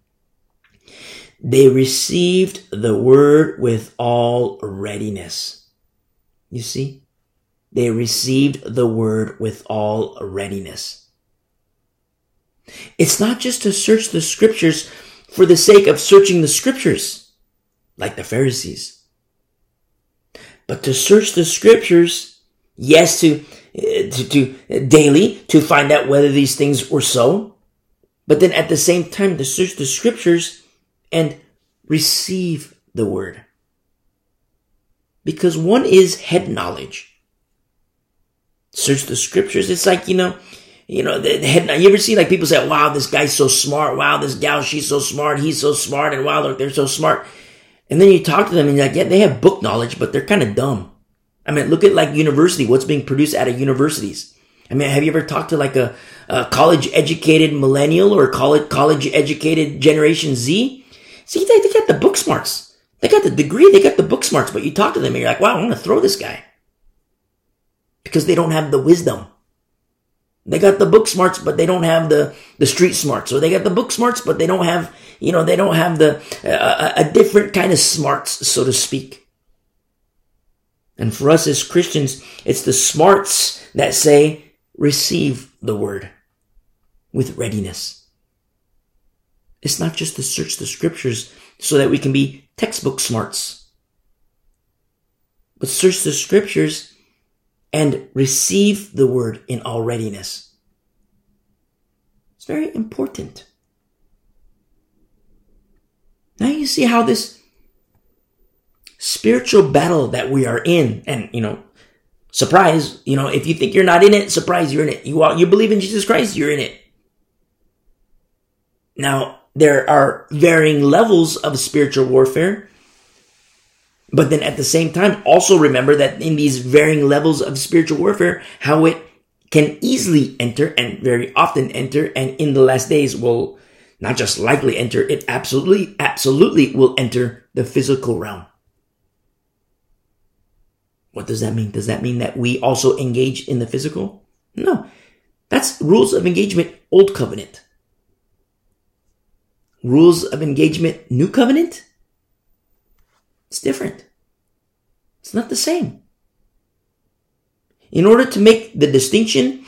They received the word with all readiness. You see? They received the word with all readiness. It's not just to search the scriptures for the sake of searching the scriptures, like the Pharisees, but to search the scriptures, yes, to, eh, to, to eh, daily to find out whether these things were so, but then at the same time to search the scriptures and receive the word. Because one is head knowledge search the scriptures. It's like, you know, you know, the head, you ever see like people say, wow, this guy's so smart. Wow, this gal, she's so smart. He's so smart. And wow, look, they're so smart. And then you talk to them and you're like, yeah, they have book knowledge, but they're kind of dumb. I mean, look at like university, what's being produced out of universities. I mean, have you ever talked to like a, a college educated millennial or college, college educated generation Z? See, they, they got the book smarts. They got the degree, they got the book smarts, but you talk to them and you're like, wow, I'm going to throw this guy because they don't have the wisdom. They got the book smarts, but they don't have the, the street smarts. Or they got the book smarts, but they don't have, you know, they don't have the, uh, a different kind of smarts, so to speak. And for us as Christians, it's the smarts that say, receive the word with readiness. It's not just to search the scriptures so that we can be textbook smarts, but search the scriptures and receive the word in all readiness. It's very important. Now you see how this spiritual battle that we are in, and you know, surprise, you know, if you think you're not in it, surprise, you're in it. You you believe in Jesus Christ, you're in it. Now, there are varying levels of spiritual warfare. But then at the same time, also remember that in these varying levels of spiritual warfare, how it can easily enter and very often enter and in the last days will not just likely enter, it absolutely, absolutely will enter the physical realm. What does that mean? Does that mean that we also engage in the physical? No. That's rules of engagement, old covenant. Rules of engagement, new covenant? It's different. It's not the same. In order to make the distinction,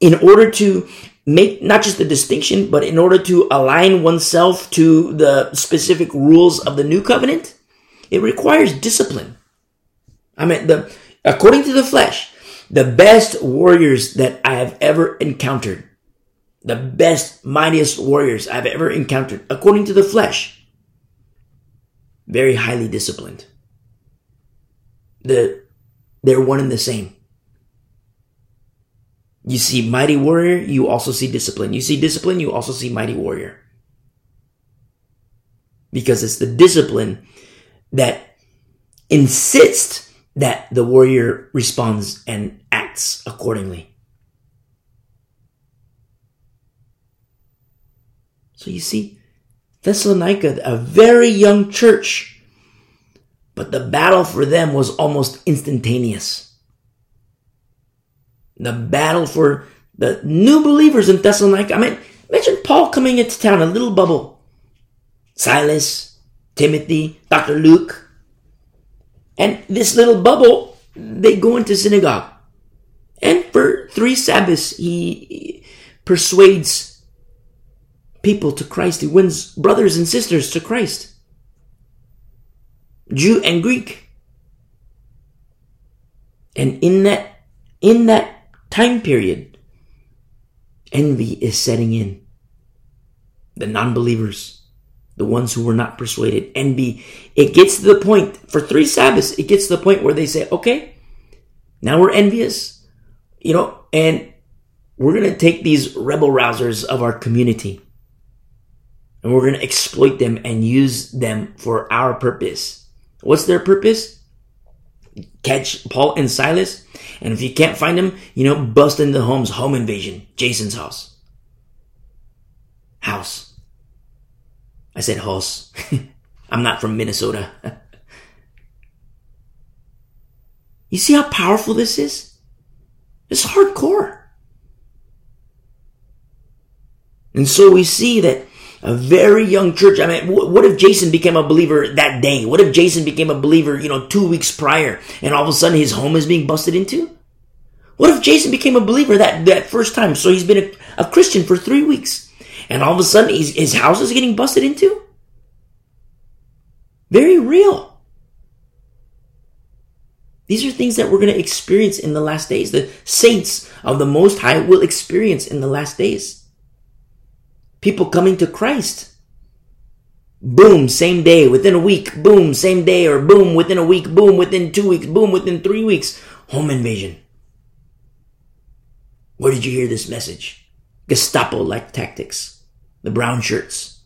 in order to make not just the distinction, but in order to align oneself to the specific rules of the new covenant, it requires discipline. I mean, the, according to the flesh, the best warriors that I have ever encountered, the best, mightiest warriors I've ever encountered, according to the flesh, very highly disciplined. The, they're one and the same. You see mighty warrior, you also see discipline. You see discipline, you also see mighty warrior. Because it's the discipline that insists that the warrior responds and acts accordingly. So you see, Thessalonica, a very young church, but the battle for them was almost instantaneous the battle for the new believers in Thessalonica. I mean, imagine Paul coming into town, a little bubble. Silas, Timothy, Dr. Luke. And this little bubble, they go into synagogue. And for three Sabbaths, he persuades people to Christ. He wins brothers and sisters to Christ. Jew and Greek. And in that, in that time period, envy is setting in. The non-believers, the ones who were not persuaded, envy, it gets to the point, for three Sabbaths, it gets to the point where they say, okay, now we're envious, you know, and we're going to take these rebel rousers of our community and we're going to exploit them and use them for our purpose. What's their purpose? Catch Paul and Silas and if you can't find them, you know, bust into Holmes' home invasion, Jason's house. House. I said house. I'm not from Minnesota. you see how powerful this is? It's hardcore. And so we see that a very young church. I mean, what if Jason became a believer that day? What if Jason became a believer, you know, two weeks prior and all of a sudden his home is being busted into? What if Jason became a believer that, that first time? So he's been a, a Christian for three weeks and all of a sudden his house is getting busted into? Very real. These are things that we're going to experience in the last days. The saints of the Most High will experience in the last days people coming to Christ. Boom, same day, within a week, boom, same day, or boom, within a week, boom, within two weeks, boom, within three weeks. Home invasion. Where did you hear this message? Gestapo like tactics. The brown shirts.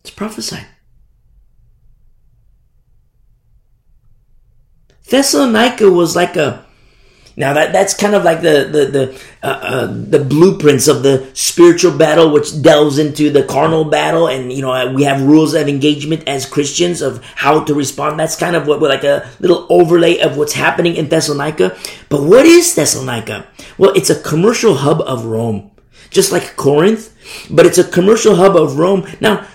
It's prophesied. Thessalonica was like a now that that's kind of like the the the uh, uh, the blueprints of the spiritual battle, which delves into the carnal battle, and you know we have rules of engagement as Christians of how to respond. That's kind of what like a little overlay of what's happening in Thessalonica. But what is Thessalonica? Well, it's a commercial hub of Rome, just like Corinth, but it's a commercial hub of Rome. Now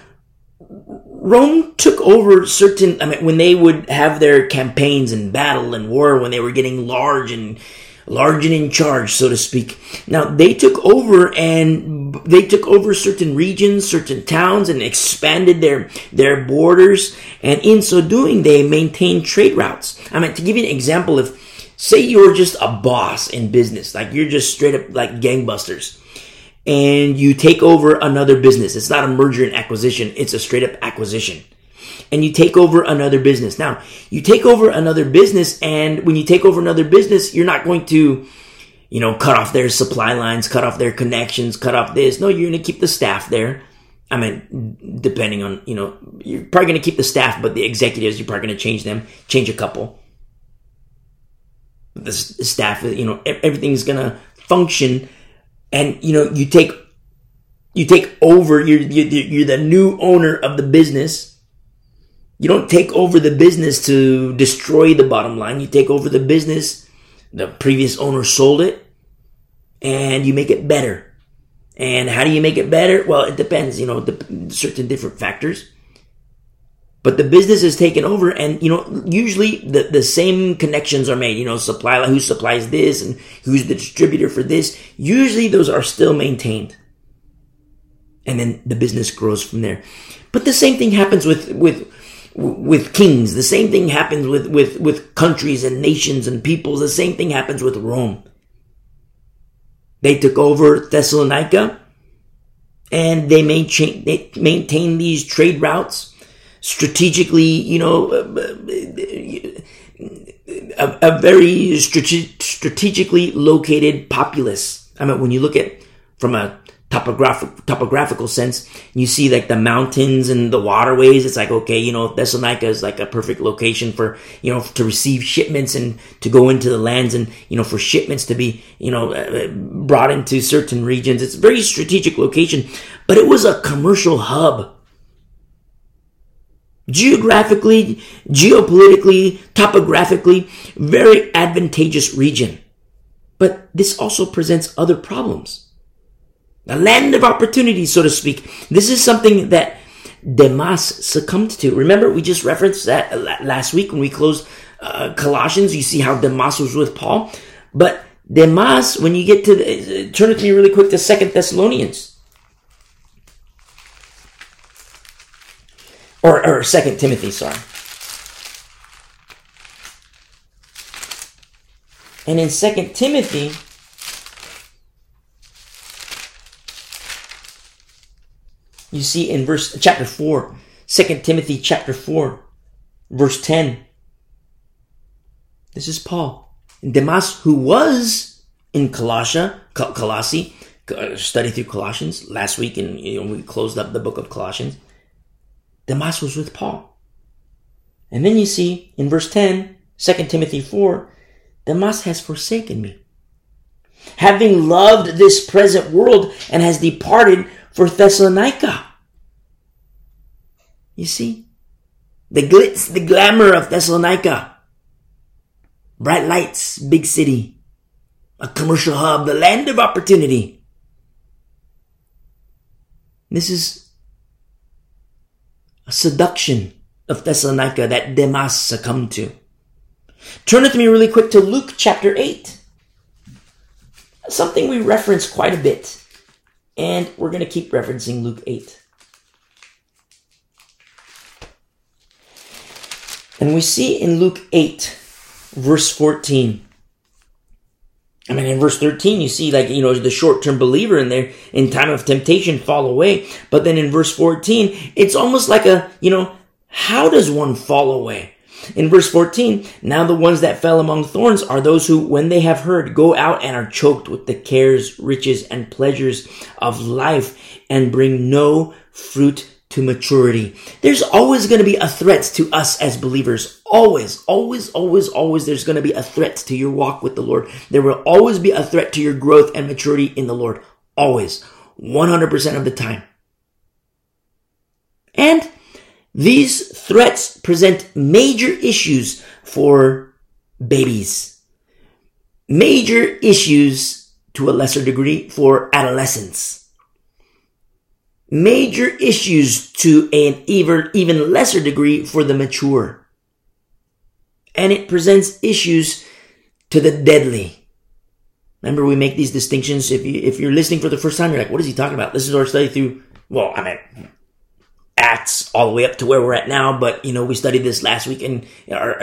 Rome took over certain, I mean, when they would have their campaigns and battle and war, when they were getting large and large and in charge, so to speak. Now they took over and they took over certain regions, certain towns and expanded their, their borders. And in so doing, they maintained trade routes. I mean, to give you an example, if say you're just a boss in business, like you're just straight up like gangbusters and you take over another business. It's not a merger and acquisition. It's a straight up acquisition. And you take over another business. Now, you take over another business and when you take over another business, you're not going to, you know, cut off their supply lines, cut off their connections, cut off this. No, you're going to keep the staff there. I mean, depending on, you know, you're probably going to keep the staff, but the executives, you're probably going to change them, change a couple. the staff, you know, everything's gonna function, and you know, you take you take over. You're you're the new owner of the business. You don't take over the business to destroy the bottom line. You take over the business. The previous owner sold it, and you make it better. And how do you make it better? Well, it depends. You know, the, certain different factors but the business is taken over and you know usually the, the same connections are made you know supply who supplies this and who's the distributor for this. Usually those are still maintained. And then the business grows from there. But the same thing happens with with with kings. The same thing happens with with with countries and nations and peoples. The same thing happens with rome. They took over thessalonica and they maintain they maintain these trade routes strategically, you know, uh, uh, uh, a, a very strate- strategically located populace. I mean, when you look at from a topographic topographical sense, you see like the mountains and the waterways. It's like okay, you know, Thessalonica is like a perfect location for you know to receive shipments and to go into the lands and you know for shipments to be you know uh, brought into certain regions. It's a very strategic location, but it was a commercial hub geographically, geopolitically, topographically, very advantageous region. But this also presents other problems. A land of opportunity, so to speak. This is something that Demas succumbed to. Remember, we just referenced that last week when we closed uh, Colossians. You see how Demas was with Paul. But Demas, when you get to the, uh, turn with me really quick to Second Thessalonians. Or, or Second Timothy, sorry. And in Second Timothy, you see in verse chapter 4, 2 Timothy chapter 4, verse 10. This is Paul. Demas, who was in Colossia, Colossi, uh, study through Colossians last week, and you know, we closed up the book of Colossians. Demas was with Paul. And then you see in verse 10, 2 Timothy 4, Demas has forsaken me, having loved this present world and has departed for Thessalonica. You see, the glitz, the glamour of Thessalonica, bright lights, big city, a commercial hub, the land of opportunity. This is seduction of Thessalonica that Demas succumbed to. Turn with me really quick to Luke chapter 8. Something we reference quite a bit. And we're going to keep referencing Luke 8. And we see in Luke 8, verse 14, I mean, in verse 13, you see, like, you know, the short term believer in there in time of temptation fall away. But then in verse 14, it's almost like a, you know, how does one fall away? In verse 14, now the ones that fell among thorns are those who, when they have heard, go out and are choked with the cares, riches, and pleasures of life and bring no fruit to maturity. There's always going to be a threat to us as believers. Always, always, always, always there's going to be a threat to your walk with the Lord. There will always be a threat to your growth and maturity in the Lord. Always. 100% of the time. And these threats present major issues for babies. Major issues to a lesser degree for adolescents major issues to an even, even lesser degree for the mature. And it presents issues to the deadly. Remember, we make these distinctions. If you if you're listening for the first time, you're like, "What is he talking about?" This is our study through. Well, I mean, Acts all the way up to where we're at now. But you know, we studied this last week, and uh,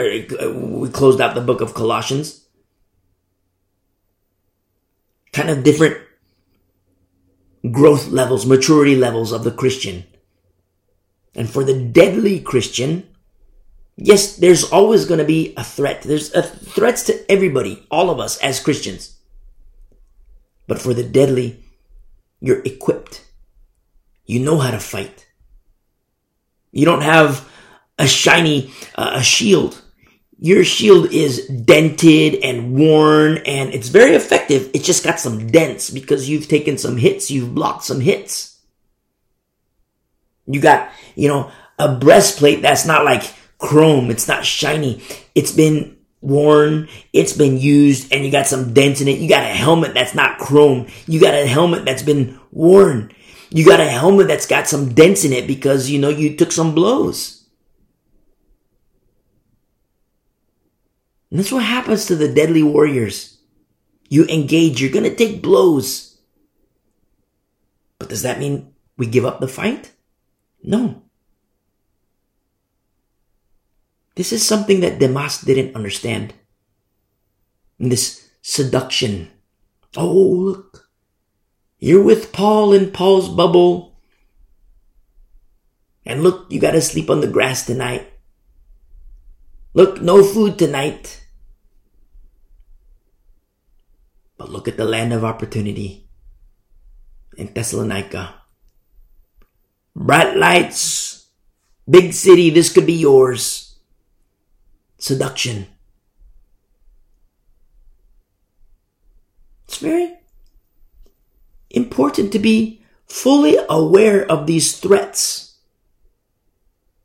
uh, we closed out the book of Colossians. Kind of different growth levels, maturity levels of the Christian. And for the deadly Christian, yes, there's always going to be a threat. There's a threats to everybody, all of us as Christians. But for the deadly, you're equipped. You know how to fight. You don't have a shiny uh, a shield. Your shield is dented and worn and it's very effective. It just got some dents because you've taken some hits. You've blocked some hits. You got, you know, a breastplate that's not like chrome. It's not shiny. It's been worn. It's been used and you got some dents in it. You got a helmet that's not chrome. You got a helmet that's been worn. You got a helmet that's got some dents in it because, you know, you took some blows. And that's what happens to the deadly warriors. You engage, you're going to take blows. But does that mean we give up the fight? No. This is something that Demas didn't understand. this seduction. Oh, look. You're with Paul in Paul's bubble. And look, you gotta sleep on the grass tonight. Look, no food tonight. But look at the land of opportunity in Thessalonica. Bright lights, big city, this could be yours seduction. It's very important to be fully aware of these threats.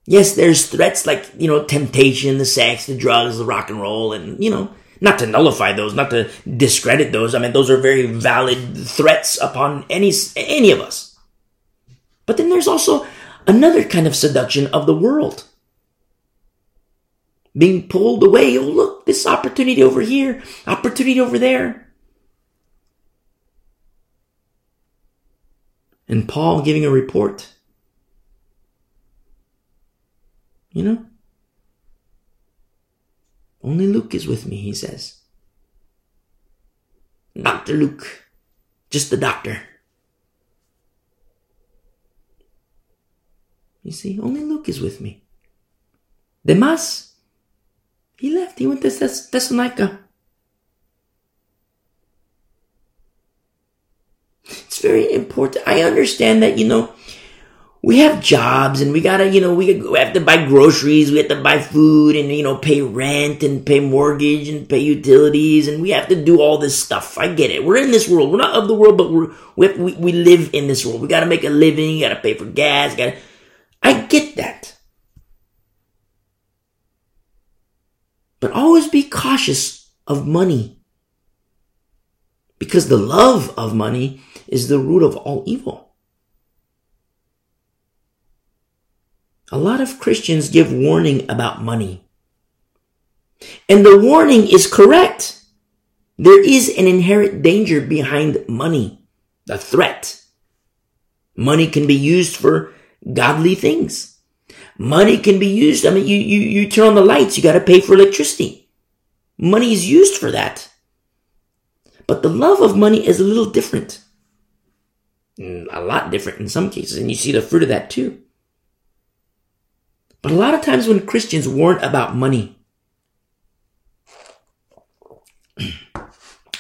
Yes, there's threats like, you know, temptation, the sex, the drugs, the rock and roll, and, you know, not to nullify those, not to discredit those. I mean, those are very valid threats upon any, any of us. But then there's also another kind of seduction of the world being pulled away. Oh, look, this opportunity over here, opportunity over there. And Paul giving a report. You know? Only Luke is with me, he says. Dr. Luke. Just the doctor. You see, only Luke is with me. Demas he left. He went to Thess- Thessalonica. It's very important. I understand that, you know, we have jobs and we gotta, you know, we have to buy groceries, we have to buy food and, you know, pay rent and pay mortgage and pay utilities and we have to do all this stuff. I get it. We're in this world. We're not of the world, but we're, we, we, we live in this world. We gotta make a living, you gotta pay for gas, gotta, I get that. But always be cautious of money. Because the love of money is the root of all evil. A lot of Christians give warning about money. And the warning is correct. There is an inherent danger behind money, the threat. Money can be used for godly things. Money can be used. I mean, you, you, you turn on the lights, you got to pay for electricity. Money is used for that. But the love of money is a little different. Mm, a lot different in some cases, and you see the fruit of that too. But a lot of times when Christians warn about money,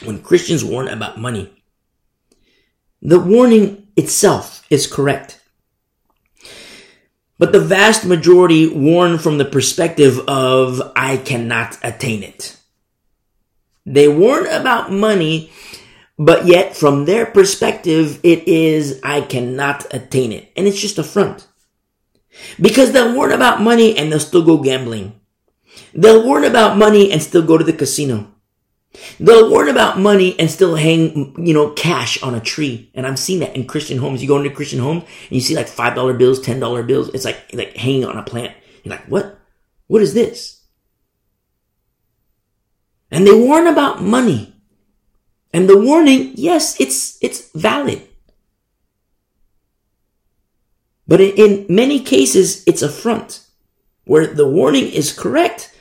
when Christians warn about money, the warning itself is correct. But the vast majority warn from the perspective of, I cannot attain it. They warn about money, but yet from their perspective, it is, I cannot attain it. And it's just a front. Because they'll warn about money and they'll still go gambling. They'll warn about money and still go to the casino. They'll warn about money and still hang, you know, cash on a tree. And I've seen that in Christian homes. You go into Christian home and you see like $5 bills, $10 bills. It's like, like hanging on a plant. You're like, what? What is this? And they warn about money. And the warning, yes, it's, it's valid. But in many cases, it's a front where the warning is correct,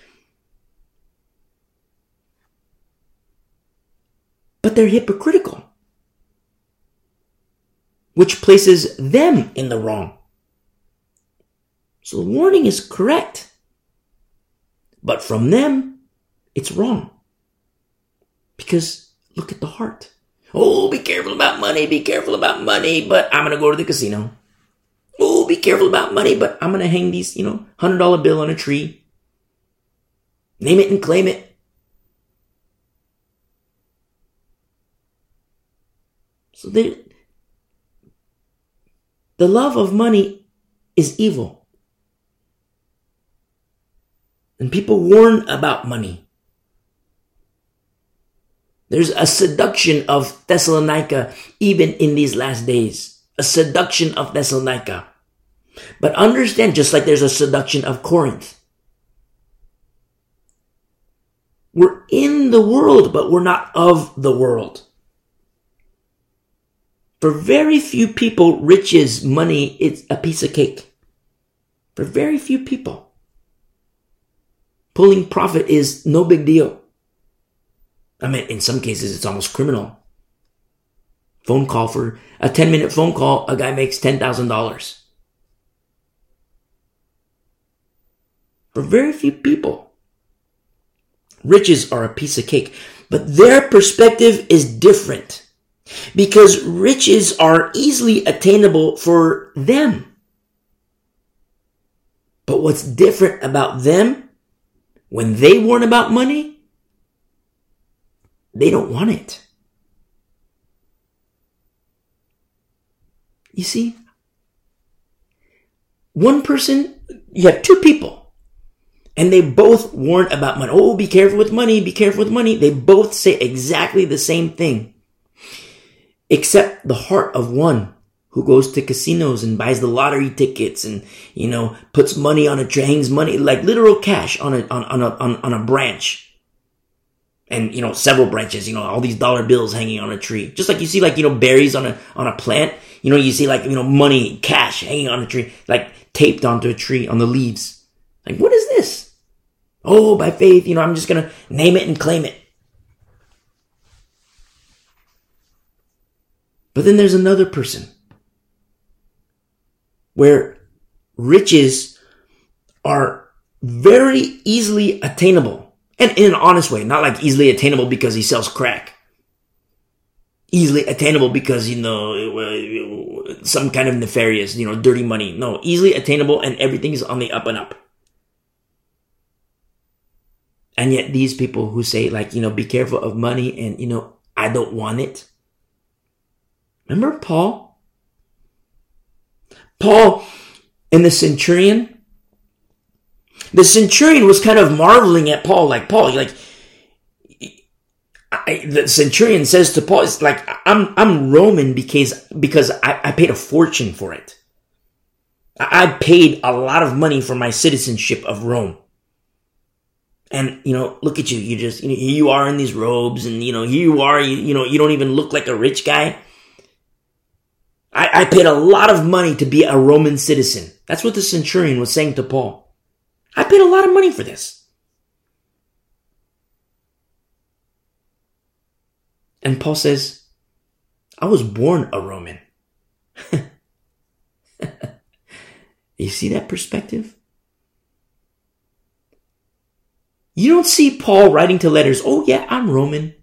but they're hypocritical, which places them in the wrong. So the warning is correct, but from them, it's wrong. Because look at the heart. Oh, be careful about money, be careful about money, but I'm gonna go to the casino. Oh, be careful about money, but I'm gonna hang these, you know, hundred dollar bill on a tree. Name it and claim it. So the the love of money is evil. And people warn about money. There's a seduction of Thessalonica even in these last days. A seduction of Thessalonica. But understand, just like there's a seduction of Corinth. We're in the world, but we're not of the world. For very few people, riches, money, it's a piece of cake. For very few people. Pulling profit is no big deal. I mean, in some cases, it's almost criminal. Phone call for a 10 minute phone call, a guy makes $10,000. For very few people, riches are a piece of cake, but their perspective is different because riches are easily attainable for them. But what's different about them when they warn about money? They don't want it. You see, one person, you have two people, and they both warn about money. Oh, be careful with money, be careful with money. They both say exactly the same thing except the heart of one who goes to casinos and buys the lottery tickets and you know puts money on a hangs money like literal cash on a on, on a on, on a branch and you know several branches you know all these dollar bills hanging on a tree. Just like you see like you know berries on a on a plant you know you see like you know money cash hanging on a tree like taped onto a tree on the leaves. Like what is this? Oh by faith you know i'm just gonna name it and claim it. But then there's another person where riches are very easily attainable and in an honest way, not like easily attainable because he sells crack. Easily attainable because, you know, some kind of nefarious, you know, dirty money. No, easily attainable and everything is on the up and up. And yet these people who say like, you know, be careful of money and, you know, I don't want it. Remember Paul? Paul and the centurion? The centurion was kind of marveling at Paul, like, Paul, like, I, the centurion says to Paul, it's like, I'm, I'm Roman because, because I, I paid a fortune for it. I, I paid a lot of money for my citizenship of Rome. And, you know, look at you. You just, you know, you are in these robes and, you know, here you are, you, you know, you don't even look like a rich guy. I, I paid a lot of money to be a Roman citizen. That's what the centurion was saying to Paul. I paid a lot of money for this. And Paul says, I was born a Roman. you see that perspective? You don't see Paul writing to letters, oh yeah, I'm Roman.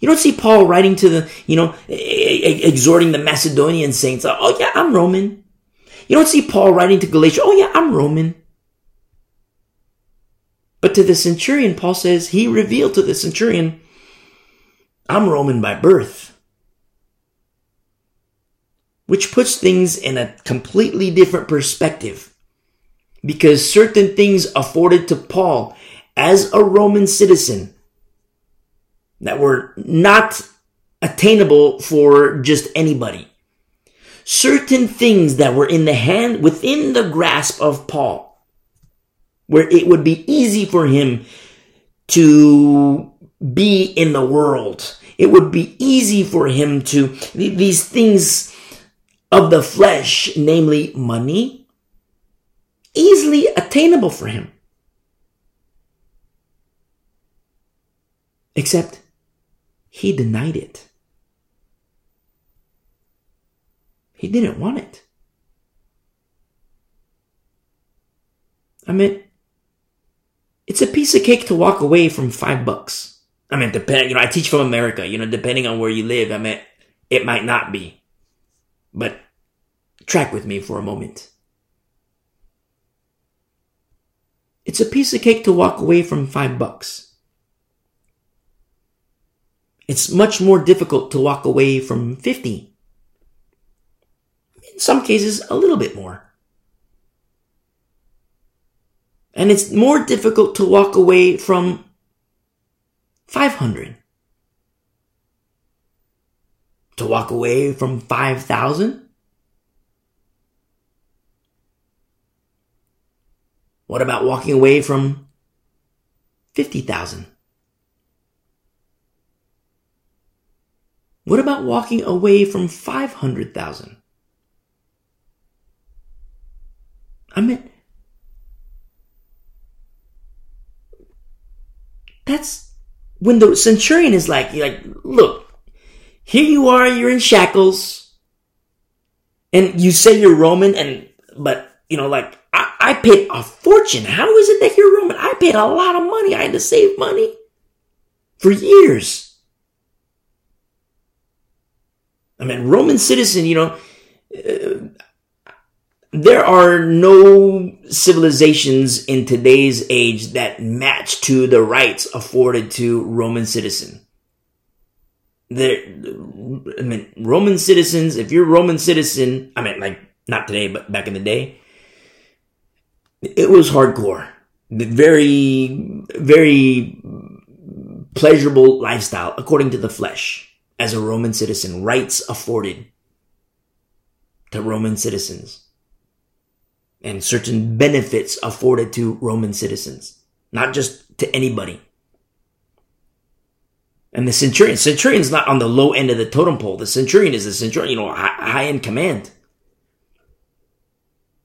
You don't see Paul writing to the, you know, exhorting the Macedonian saints, oh yeah, I'm Roman. You don't see Paul writing to Galatia, oh yeah, I'm Roman. But to the centurion, Paul says he revealed to the centurion, I'm Roman by birth. Which puts things in a completely different perspective. Because certain things afforded to Paul as a Roman citizen that were not attainable for just anybody. Certain things that were in the hand, within the grasp of Paul, where it would be easy for him to be in the world. It would be easy for him to, these things of the flesh, namely money, easily attainable for him. Except he denied it. He didn't want it. I mean, it's a piece of cake to walk away from five bucks. I mean, depend, you know, I teach from America, you know, depending on where you live, I mean, it might not be. But track with me for a moment. It's a piece of cake to walk away from five bucks. It's much more difficult to walk away from 50. In some cases, a little bit more. And it's more difficult to walk away from 500. To walk away from 5,000? What about walking away from 50,000? What about walking away from 500,000? I mean, that's when the centurion is like, like, look, here you are, you're in shackles, and you say you're Roman, and, but, you know, like, I, I paid a fortune. How is it that you're Roman? I paid a lot of money. I had to save money for years. I mean, Roman citizen, you know, there are no civilizations in today's age that match to the rights afforded to Roman citizen. There, I mean, Roman citizens, if you're Roman citizen, I mean, like, not today, but back in the day, it was hardcore. Very, very pleasurable lifestyle according to the flesh as a Roman citizen, rights afforded to Roman citizens and certain benefits afforded to Roman citizens, not just to anybody. And the centurion, centurion's not on the low end of the totem pole. The centurion is the centurion, you know, high end command.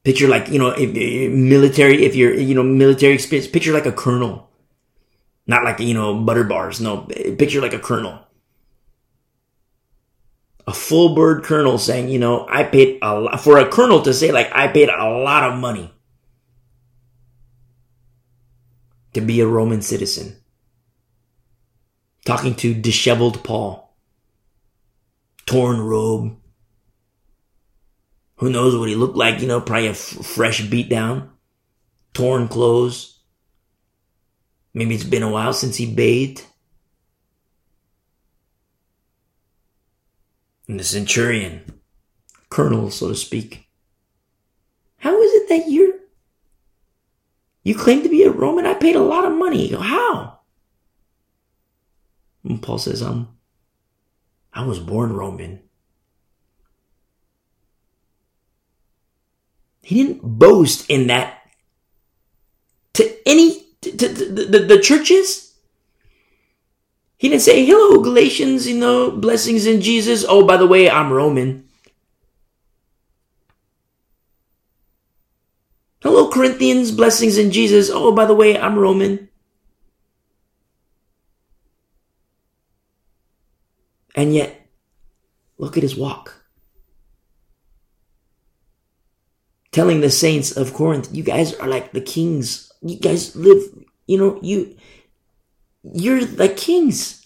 Picture like, you know, if, military, if you're, you know, military experience, picture like a colonel. Not like, you know, butter bars. No, picture like a colonel a full bird colonel saying, you know, I paid a lot, for a colonel to say like, I paid a lot of money to be a Roman citizen. Talking to disheveled Paul. Torn robe. Who knows what he looked like, you know, probably a f- fresh beatdown. Torn clothes. Maybe it's been a while since he bathed. And the centurion, colonel, so to speak. How is it that you're, you claim to be a Roman? I paid a lot of money. How? And Paul says, um, I was born Roman. He didn't boast in that to any, to, to, to the, the churches. He didn't say, hello, Galatians, you know, blessings in Jesus. Oh, by the way, I'm Roman. Hello, Corinthians, blessings in Jesus. Oh, by the way, I'm Roman. And yet, look at his walk. Telling the saints of Corinth, you guys are like the kings. You guys live, you know, you, you're the kings.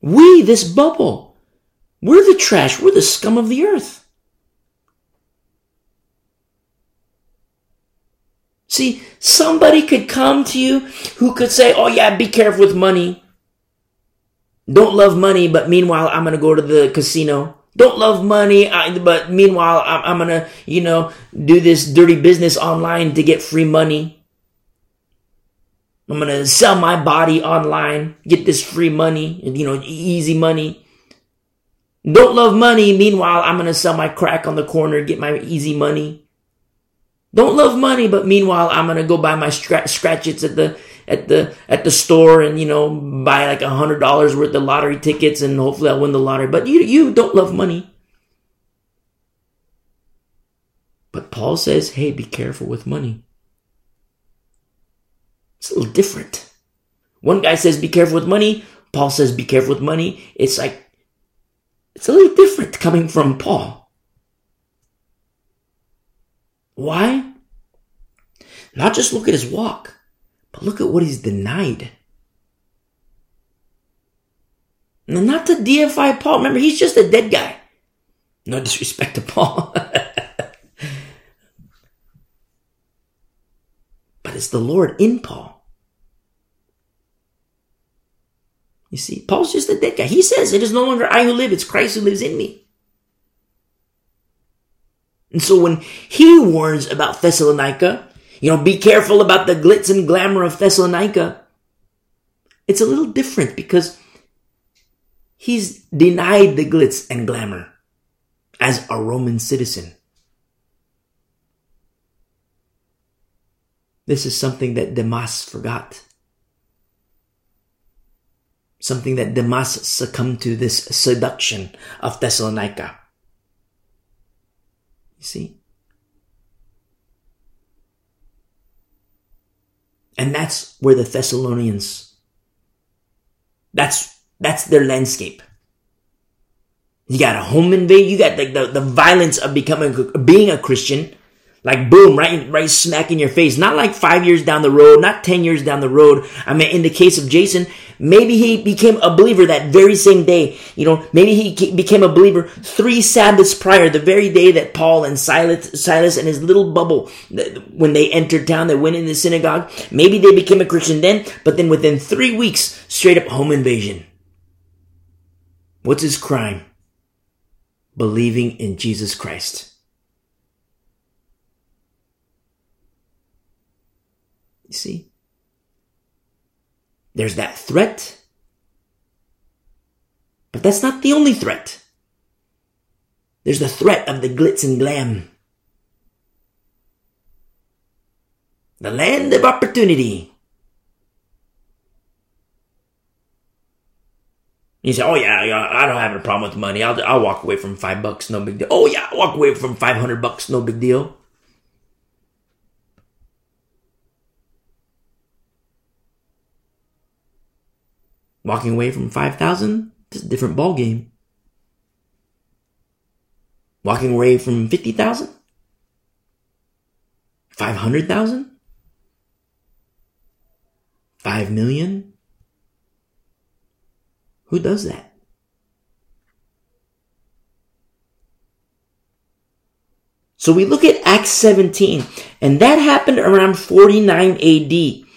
We, this bubble, we're the trash. We're the scum of the earth. See, somebody could come to you who could say, Oh, yeah, be careful with money. Don't love money, but meanwhile, I'm going to go to the casino. Don't love money, but meanwhile, I'm going to, you know, do this dirty business online to get free money. I'm gonna sell my body online, get this free money, you know, easy money. Don't love money. Meanwhile, I'm gonna sell my crack on the corner, get my easy money. Don't love money, but meanwhile, I'm gonna go buy my scratch scratchets at the at the at the store and you know buy like a hundred dollars worth of lottery tickets and hopefully I'll win the lottery. But you you don't love money. But Paul says, hey, be careful with money. It's a little different. One guy says, be careful with money. Paul says, be careful with money. It's like, it's a little different coming from Paul. Why? Not just look at his walk, but look at what he's denied. Now, not to deify Paul. Remember, he's just a dead guy. No disrespect to Paul. But it's the Lord in Paul. You see, Paul's just a dead guy. He says, It is no longer I who live, it's Christ who lives in me. And so when he warns about Thessalonica, you know, be careful about the glitz and glamour of Thessalonica, it's a little different because he's denied the glitz and glamour as a Roman citizen. This is something that Demas forgot. Something that Demas succumbed to this seduction of Thessalonica. You see? And that's where the Thessalonians, that's, that's their landscape. You got a home invade, you got the, the, the violence of becoming, being a Christian, like boom, right, right smack in your face. Not like five years down the road, not 10 years down the road. I mean, in the case of Jason, Maybe he became a believer that very same day. You know, maybe he became a believer three Sabbaths prior, the very day that Paul and Silas, Silas and his little bubble, when they entered town, they went in the synagogue. Maybe they became a Christian then, but then within three weeks, straight up home invasion. What's his crime? Believing in Jesus Christ. You see? There's that threat. But that's not the only threat. There's the threat of the glitz and glam. The land of opportunity. You say, oh yeah, I don't have a problem with money. I'll, I'll walk away from five bucks, no big deal. Oh yeah, I'll walk away from 500 bucks, no big deal. Walking away from 5,000, it's a different ball game. Walking away from 50,000? 500,000? 5 million? Who does that? So we look at Acts 17, and that happened around 49 AD.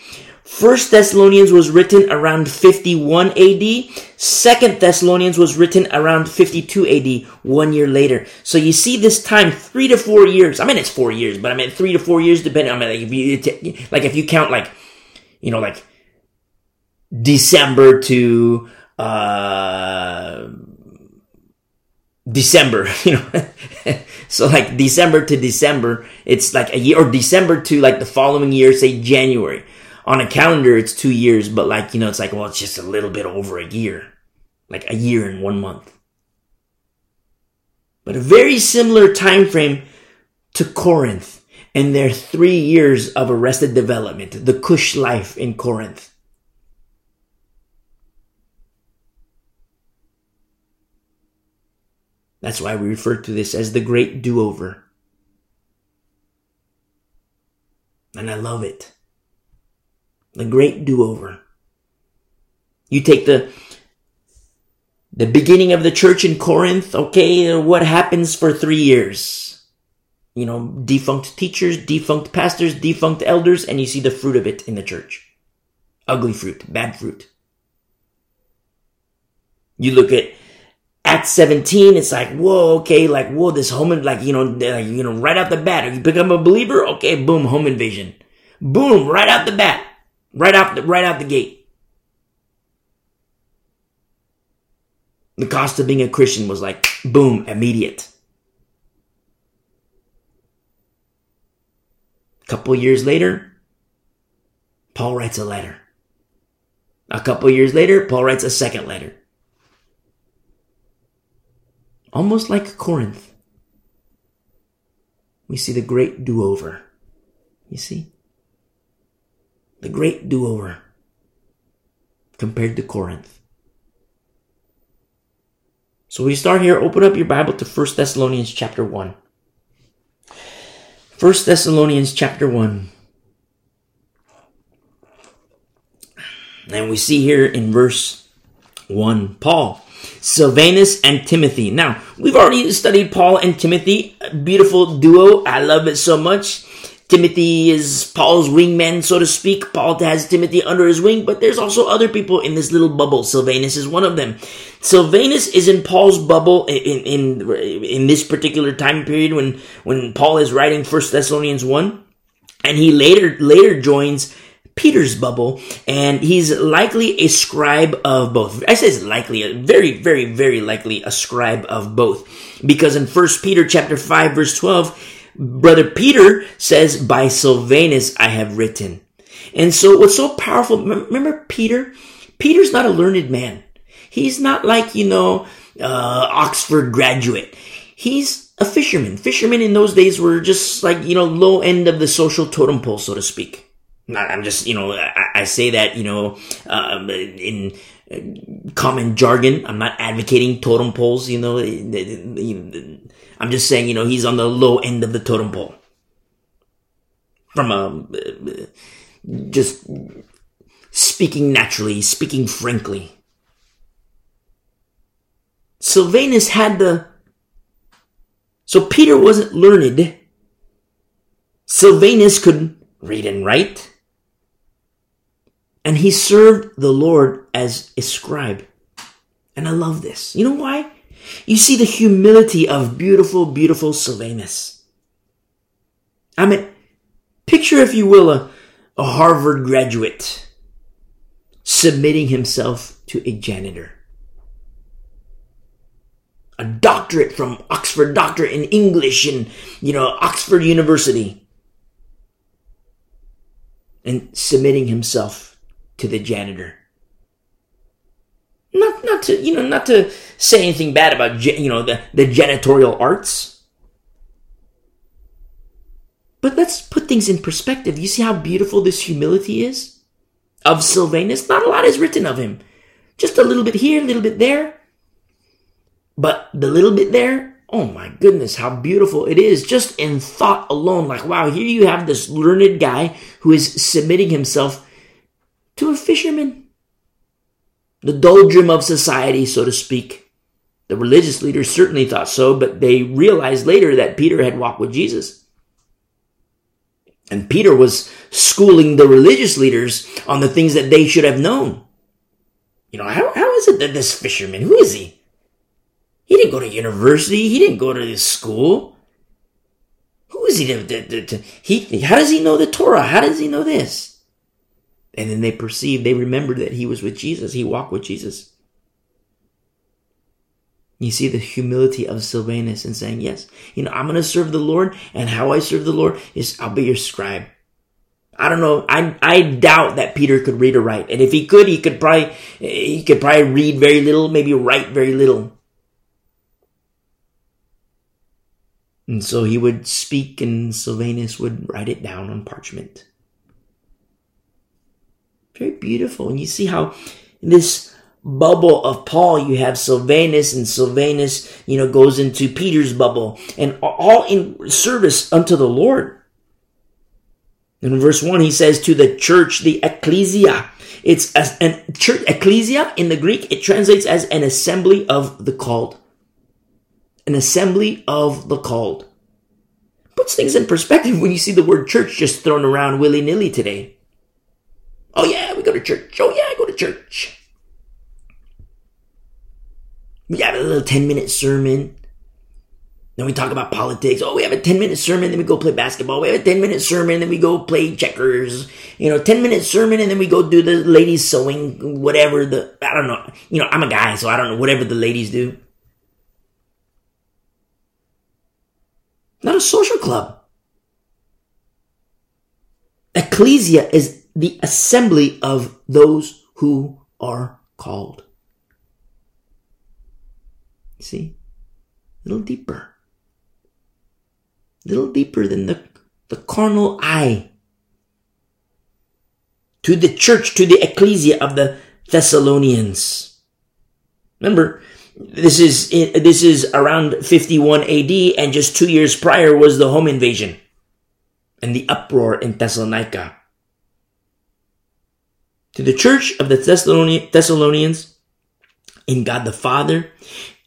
First Thessalonians was written around 51 AD. Second Thessalonians was written around 52 AD, one year later. So you see this time, three to four years. I mean, it's four years, but I mean, three to four years, depending. I mean, like if you, like if you count like, you know, like December to, uh, December, you know. so like December to December, it's like a year, or December to like the following year, say January on a calendar it's two years, but like, you know, it's like, well, it's just a little bit over a year. Like a year and one month. But a very similar time frame to Corinth and their three years of arrested development, the Cush life in Corinth. That's why we refer to this as the great do-over. And I love it the great do-over. You take the the beginning of the church in Corinth, okay, what happens for three years? You know, defunct teachers, defunct pastors, defunct elders, and you see the fruit of it in the church. Ugly fruit, bad fruit. You look at Acts 17, it's like, whoa, okay, like, whoa, this home, like, you know, like, you know, right out the bat, you become a believer, okay, boom, home invasion. Boom, right out the bat. Right out the, right out the gate. The cost of being a Christian was like, boom, immediate. A couple years later, Paul writes a letter. A couple years later, Paul writes a second letter. Almost like Corinth. We see the great do over. You see? The great do-over compared to Corinth. So we start here. Open up your Bible to 1 Thessalonians chapter 1. 1 Thessalonians chapter 1. And we see here in verse 1, Paul, Silvanus, and Timothy. Now, we've already studied Paul and Timothy, beautiful duo. I love it so much. Timothy is Paul's wingman, so to speak. Paul has Timothy under his wing, but there's also other people in this little bubble. Silvanus is one of them. Silvanus is in Paul's bubble in, in, in this particular time period when, when Paul is writing First Thessalonians 1. And he later, later joins Peter's bubble, and he's likely a scribe of both. I say likely, very, very, very likely a scribe of both. Because in First Peter chapter 5 verse 12, Brother Peter says, by Silvanus I have written. And so what's so powerful, remember Peter? Peter's not a learned man. He's not like, you know, uh, Oxford graduate. He's a fisherman. Fishermen in those days were just like, you know, low end of the social totem pole, so to speak. I'm just, you know, I, I say that, you know, um, in common jargon. I'm not advocating totem poles, you know. I'm just saying, you know, he's on the low end of the totem pole. From a, just speaking naturally, speaking frankly. Silvanus had the, so Peter wasn't learned. Silvanus could read and write. And he served the Lord as a scribe. And I love this. You know why? You see the humility of beautiful, beautiful Silvanus. I mean, picture, if you will, a, a Harvard graduate submitting himself to a janitor. A doctorate from Oxford, doctor in English in, you know, Oxford University. And submitting himself to the janitor. Not, not to, you know, not to say anything bad about, you know, the, the janitorial arts. But let's put things in perspective. You see how beautiful this humility is? Of Silvanus. Not a lot is written of him. Just a little bit here, a little bit there. But the little bit there, oh my goodness, how beautiful it is. Just in thought alone, like, wow, here you have this learned guy who is submitting himself to a fisherman the doldrum of society, so to speak. The religious leaders certainly thought so, but they realized later that Peter had walked with Jesus. And Peter was schooling the religious leaders on the things that they should have known. You know, how, how is it that this fisherman, who is he? He didn't go to university. He didn't go to this school. Who is he to, to, to, he, how does he know the Torah? How does he know this? And then they perceived, they remembered that he was with Jesus. He walked with Jesus. You see the humility of Silvanus in saying, yes, you know, I'm going to serve the Lord and how I serve the Lord is I'll be your scribe. I don't know. I, I doubt that Peter could read or write. And if he could, he could probably, he could probably read very little, maybe write very little. And so he would speak and Silvanus would write it down on parchment. Very beautiful. And you see how this bubble of Paul, you have Silvanus, and Silvanus, you know, goes into Peter's bubble, and all in service unto the Lord. In verse 1, he says to the church, the ecclesia. It's an church, ecclesia in the Greek, it translates as an assembly of the called. An assembly of the called. Puts things in perspective when you see the word church just thrown around willy nilly today. Oh yeah, we go to church. Oh yeah, I go to church. We have a little 10 minute sermon. Then we talk about politics. Oh, we have a 10 minute sermon, then we go play basketball. We have a 10 minute sermon, then we go play checkers. You know, 10 minute sermon, and then we go do the ladies sewing, whatever the, I don't know. You know, I'm a guy, so I don't know, whatever the ladies do. Not a social club. Ecclesia is the assembly of those who are called. See? A little deeper. A little deeper than the, the carnal eye. To the church, to the ecclesia of the Thessalonians. Remember, this is this is around 51 AD, and just two years prior was the home invasion and the uproar in Thessalonica to the church of the Thessalonians in God the Father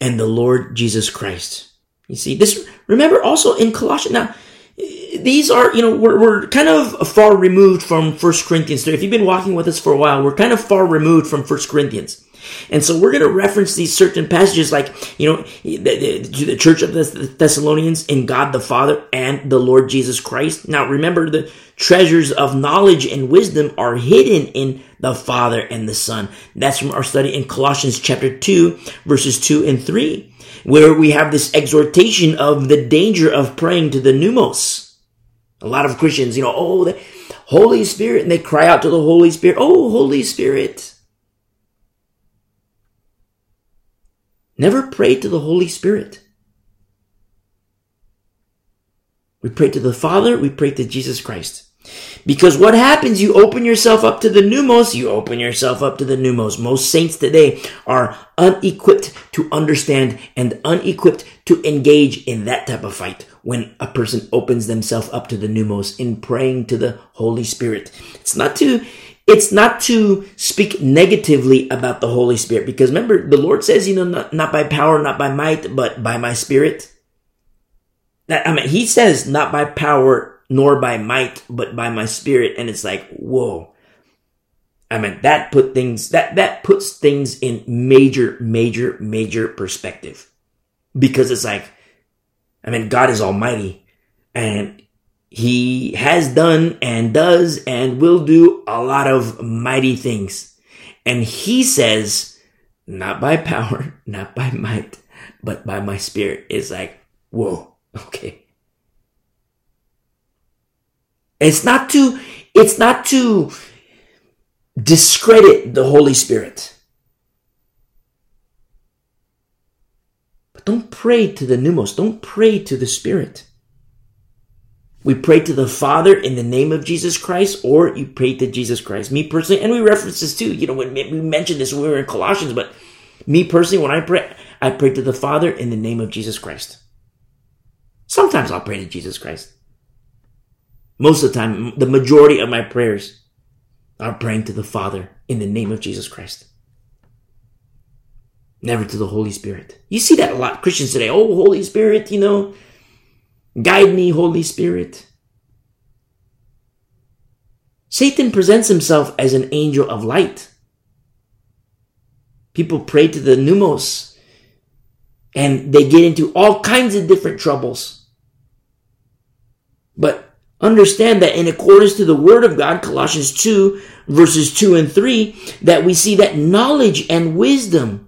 and the Lord Jesus Christ. You see, this, remember also in Colossians, now, these are, you know, we're, we're kind of far removed from First Corinthians. If you've been walking with us for a while, we're kind of far removed from First Corinthians. And so we're going to reference these certain passages like, you know, to the church of the Thessalonians in God the Father and the Lord Jesus Christ. Now remember the treasures of knowledge and wisdom are hidden in the Father and the Son. That's from our study in Colossians chapter 2 verses 2 and 3 where we have this exhortation of the danger of praying to the pneumos. A lot of Christians, you know, oh, the Holy Spirit, and they cry out to the Holy Spirit, oh, Holy Spirit. Never pray to the Holy Spirit. We pray to the Father, we pray to Jesus Christ. Because what happens, you open yourself up to the pneumos, you open yourself up to the pneumos. Most saints today are unequipped to understand and unequipped to engage in that type of fight when a person opens themselves up to the pneumos in praying to the Holy Spirit. It's not to it's not to speak negatively about the Holy Spirit because remember, the Lord says, you know, not, not by power, not by might, but by my spirit. That, I mean, he says not by power nor by might, but by my spirit. And it's like, whoa. I mean, that put things, that, that puts things in major, major, major perspective because it's like, I mean, God is almighty and he has done and does and will do a lot of mighty things. And he says, not by power, not by might, but by my spirit. It's like, whoa, okay. It's not to, it's not to discredit the Holy Spirit. But don't pray to the pneumos. Don't pray to the Spirit. We pray to the Father in the name of Jesus Christ, or you pray to Jesus Christ. Me personally, and we reference this too. You know, when we mentioned this when we were in Colossians, but me personally, when I pray, I pray to the Father in the name of Jesus Christ. Sometimes I'll pray to Jesus Christ. Most of the time, the majority of my prayers are praying to the Father in the name of Jesus Christ. Never to the Holy Spirit. You see that a lot. Christians today, oh, Holy Spirit, you know, Guide me, Holy Spirit. Satan presents himself as an angel of light. People pray to the pneumos and they get into all kinds of different troubles. But understand that in accordance to the word of God, Colossians 2 verses 2 and 3, that we see that knowledge and wisdom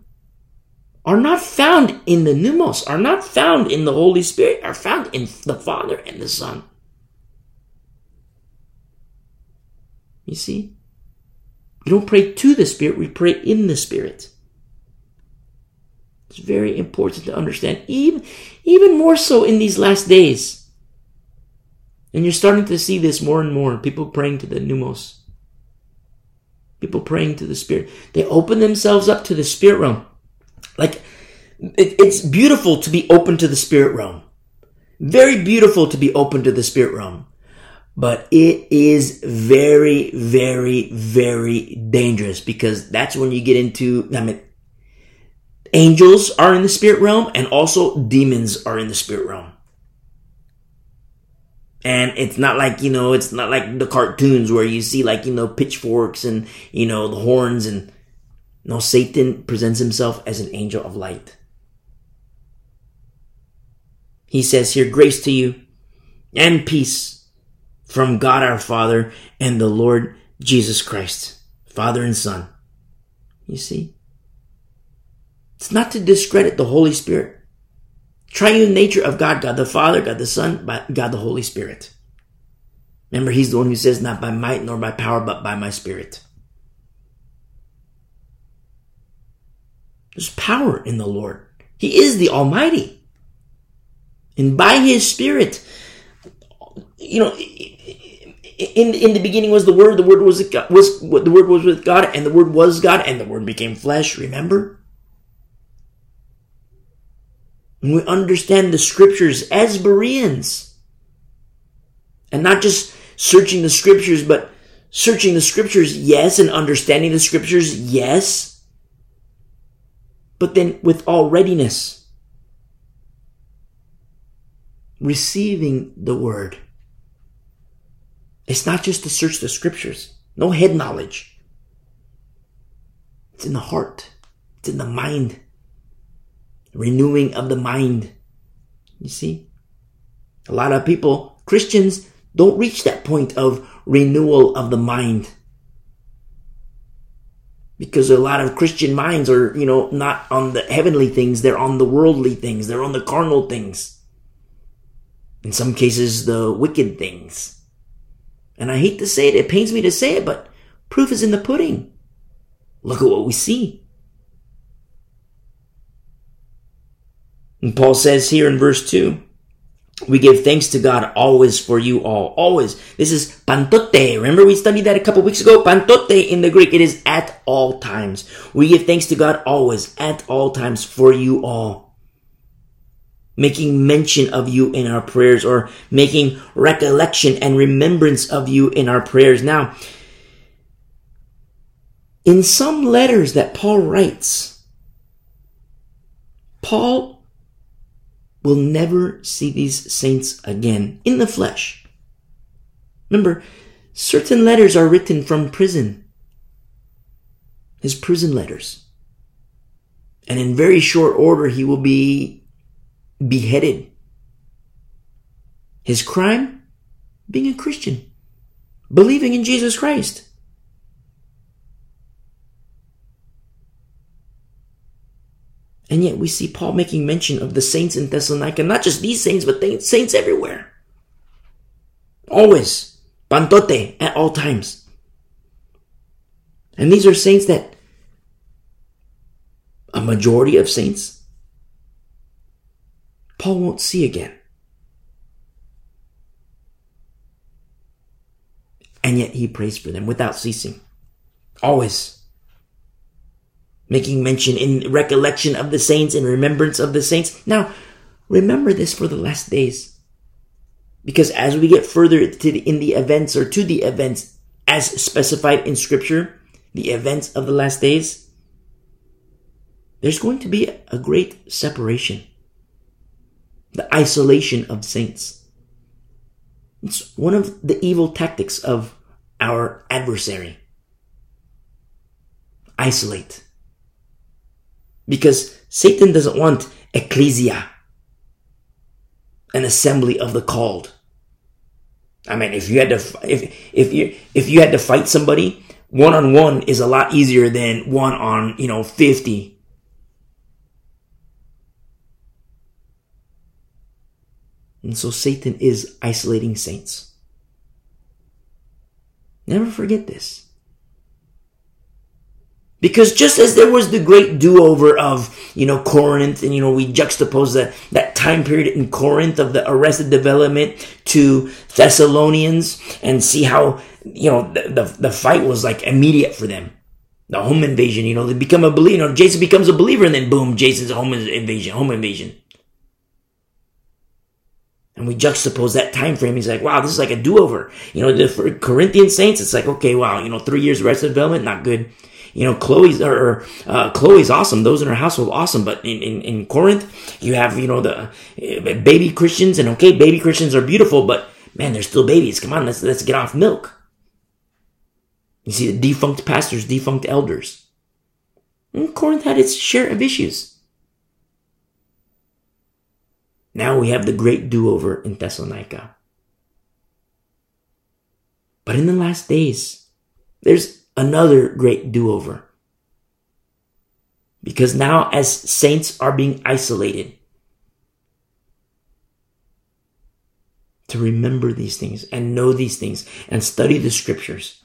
are not found in the pneumos, are not found in the Holy Spirit, are found in the Father and the Son. You see? We don't pray to the Spirit, we pray in the Spirit. It's very important to understand, even, even more so in these last days. And you're starting to see this more and more. People praying to the pneumos. People praying to the Spirit. They open themselves up to the Spirit realm. Like, it, it's beautiful to be open to the spirit realm. Very beautiful to be open to the spirit realm. But it is very, very, very dangerous because that's when you get into, I mean, angels are in the spirit realm and also demons are in the spirit realm. And it's not like, you know, it's not like the cartoons where you see like, you know, pitchforks and, you know, the horns and no, Satan presents himself as an angel of light. He says here, grace to you and peace from God our Father and the Lord Jesus Christ, Father and Son. You see? It's not to discredit the Holy Spirit. Triune nature of God, God the Father, God the Son, God the Holy Spirit. Remember, He's the one who says, not by might nor by power, but by my Spirit. There's power in the Lord. He is the Almighty. And by His Spirit, you know, in in the beginning was the Word. The Word was was the Word was with God, and the Word was God, and the Word became flesh. Remember, and we understand the Scriptures as Bereans, and not just searching the Scriptures, but searching the Scriptures, yes, and understanding the Scriptures, yes but then with all readiness, receiving the word It's not just to search the scriptures. No head knowledge. It's in the heart. It's in the mind. Renewing of the mind. You see? A lot of people, Christians, don't reach that point of renewal of the mind. Because a lot of Christian minds are, you know, not on the heavenly things, they're on the worldly things, they're on the carnal things. In some cases, the wicked things. And I hate to say it, it pains me to say it, but proof is in the pudding. Look at what we see. And Paul says here in verse 2 we give thanks to God always for you all. Always. This is pantote. Remember we studied that a couple weeks ago? Pantote in the Greek. It is at all times. We give thanks to God always, at all times for you all. Making mention of you in our prayers or making recollection and remembrance of you in our prayers. Now, in some letters that Paul writes, Paul will never see these saints again in the flesh. Remember, certain letters are written from prison. His prison letters. And in very short order, he will be beheaded. His crime? Being a Christian. Believing in Jesus Christ. And yet we see Paul making mention of the saints in Thessalonica, not just these saints, but saints everywhere. Always. Pantote at all times. And these are saints that a majority of saints Paul won't see again. And yet he prays for them without ceasing. Always making mention in recollection of the saints and remembrance of the saints. Now, remember this for the last days. Because as we get further to the, in the events or to the events as specified in scripture, the events of the last days, there's going to be a great separation. The isolation of saints. It's one of the evil tactics of our adversary. Isolate because Satan doesn't want ecclesia, an assembly of the called. I mean, if you had to, if, if you, if you had to fight somebody, one on one is a lot easier than one on, you know, 50. And so Satan is isolating saints. Never forget this. Because just as there was the great do-over of, you know, Corinth, and, you know, we juxtapose that, that time period in Corinth of the arrested development to Thessalonians and see how, you know, the, the, the fight was like immediate for them. The home invasion, you know, they become a believer, you know, Jason becomes a believer and then boom, Jason's home invasion, home invasion. And we juxtapose that time frame. He's like, wow, this is like a do-over. You know, the, Corinthian saints, it's like, okay, wow, you know, three years arrested development, not good you know, Chloe's or uh, Chloe's awesome. Those in her household awesome. But in, in, in Corinth, you have, you know, the uh, baby Christians and okay, baby Christians are beautiful, but man, they're still babies. Come on, let's, let's get off milk. You see the defunct pastors, defunct elders. And Corinth had its share of issues. Now we have the great do-over in Thessalonica. But in the last days, there's another great do over. Because now, as saints are being isolated, to remember these things and know these things and study the scriptures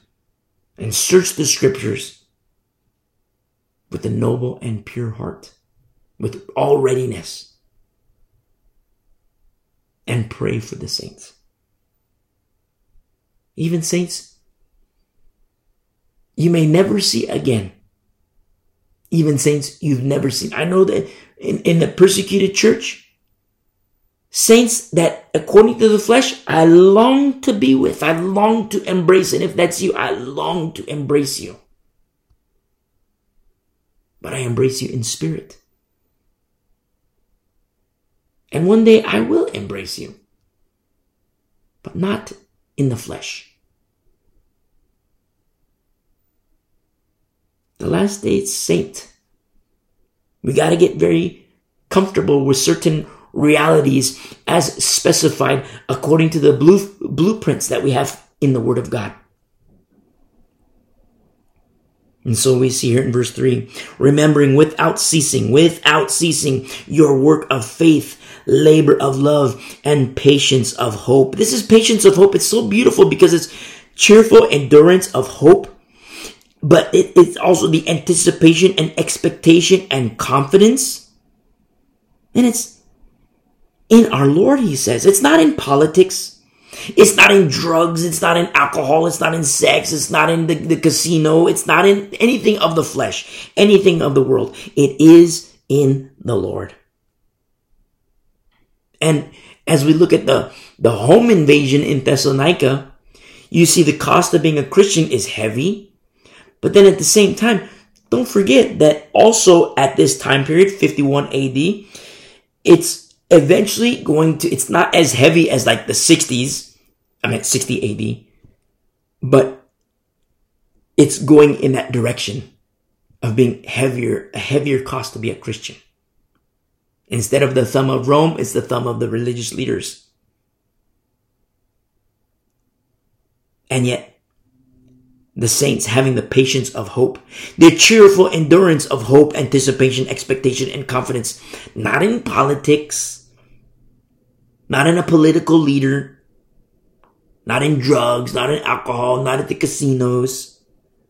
and search the scriptures with a noble and pure heart, with all readiness, and pray for the saints. Even saints you may never see again. Even saints you've never seen. I know that in, in the persecuted church, saints that according to the flesh, I long to be with. I long to embrace. And if that's you, I long to embrace you. But I embrace you in spirit. And one day I will embrace you, but not in the flesh. The last day saint. We got to get very comfortable with certain realities as specified according to the blue, blueprints that we have in the Word of God. And so we see here in verse 3 remembering without ceasing, without ceasing your work of faith, labor of love, and patience of hope. This is patience of hope. It's so beautiful because it's cheerful endurance of hope, but it's also the anticipation and expectation and confidence. And it's in our Lord, he says. It's not in politics. It's not in drugs. It's not in alcohol. It's not in sex. It's not in the, the casino. It's not in anything of the flesh, anything of the world. It is in the Lord. And as we look at the, the home invasion in Thessalonica, you see the cost of being a Christian is heavy. But then at the same time, don't forget that also at this time period, 51 AD, it's eventually going to, it's not as heavy as like the 60s. I mean, 60 AD, but it's going in that direction of being heavier, a heavier cost to be a Christian. Instead of the thumb of Rome, it's the thumb of the religious leaders. And yet, the saints having the patience of hope, the cheerful endurance of hope, anticipation, expectation, and confidence, not in politics, not in a political leader, not in drugs, not in alcohol, not at the casinos,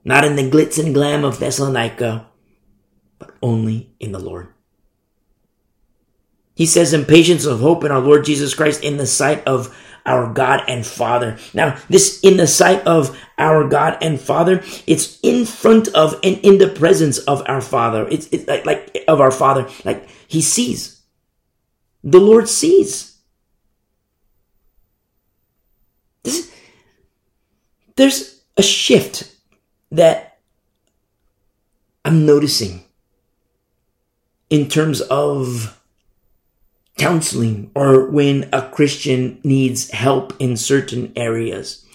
not in the glitz and glam of Thessalonica, but only in the Lord. He says in patience of hope in our Lord Jesus Christ in the sight of our God and Father. Now, this in the sight of our God and Father, it's in front of and in the presence of our Father. It's, it's like, like of our Father, like He sees. The Lord sees. This, there's a shift that I'm noticing in terms of counseling or when a Christian needs help in certain areas.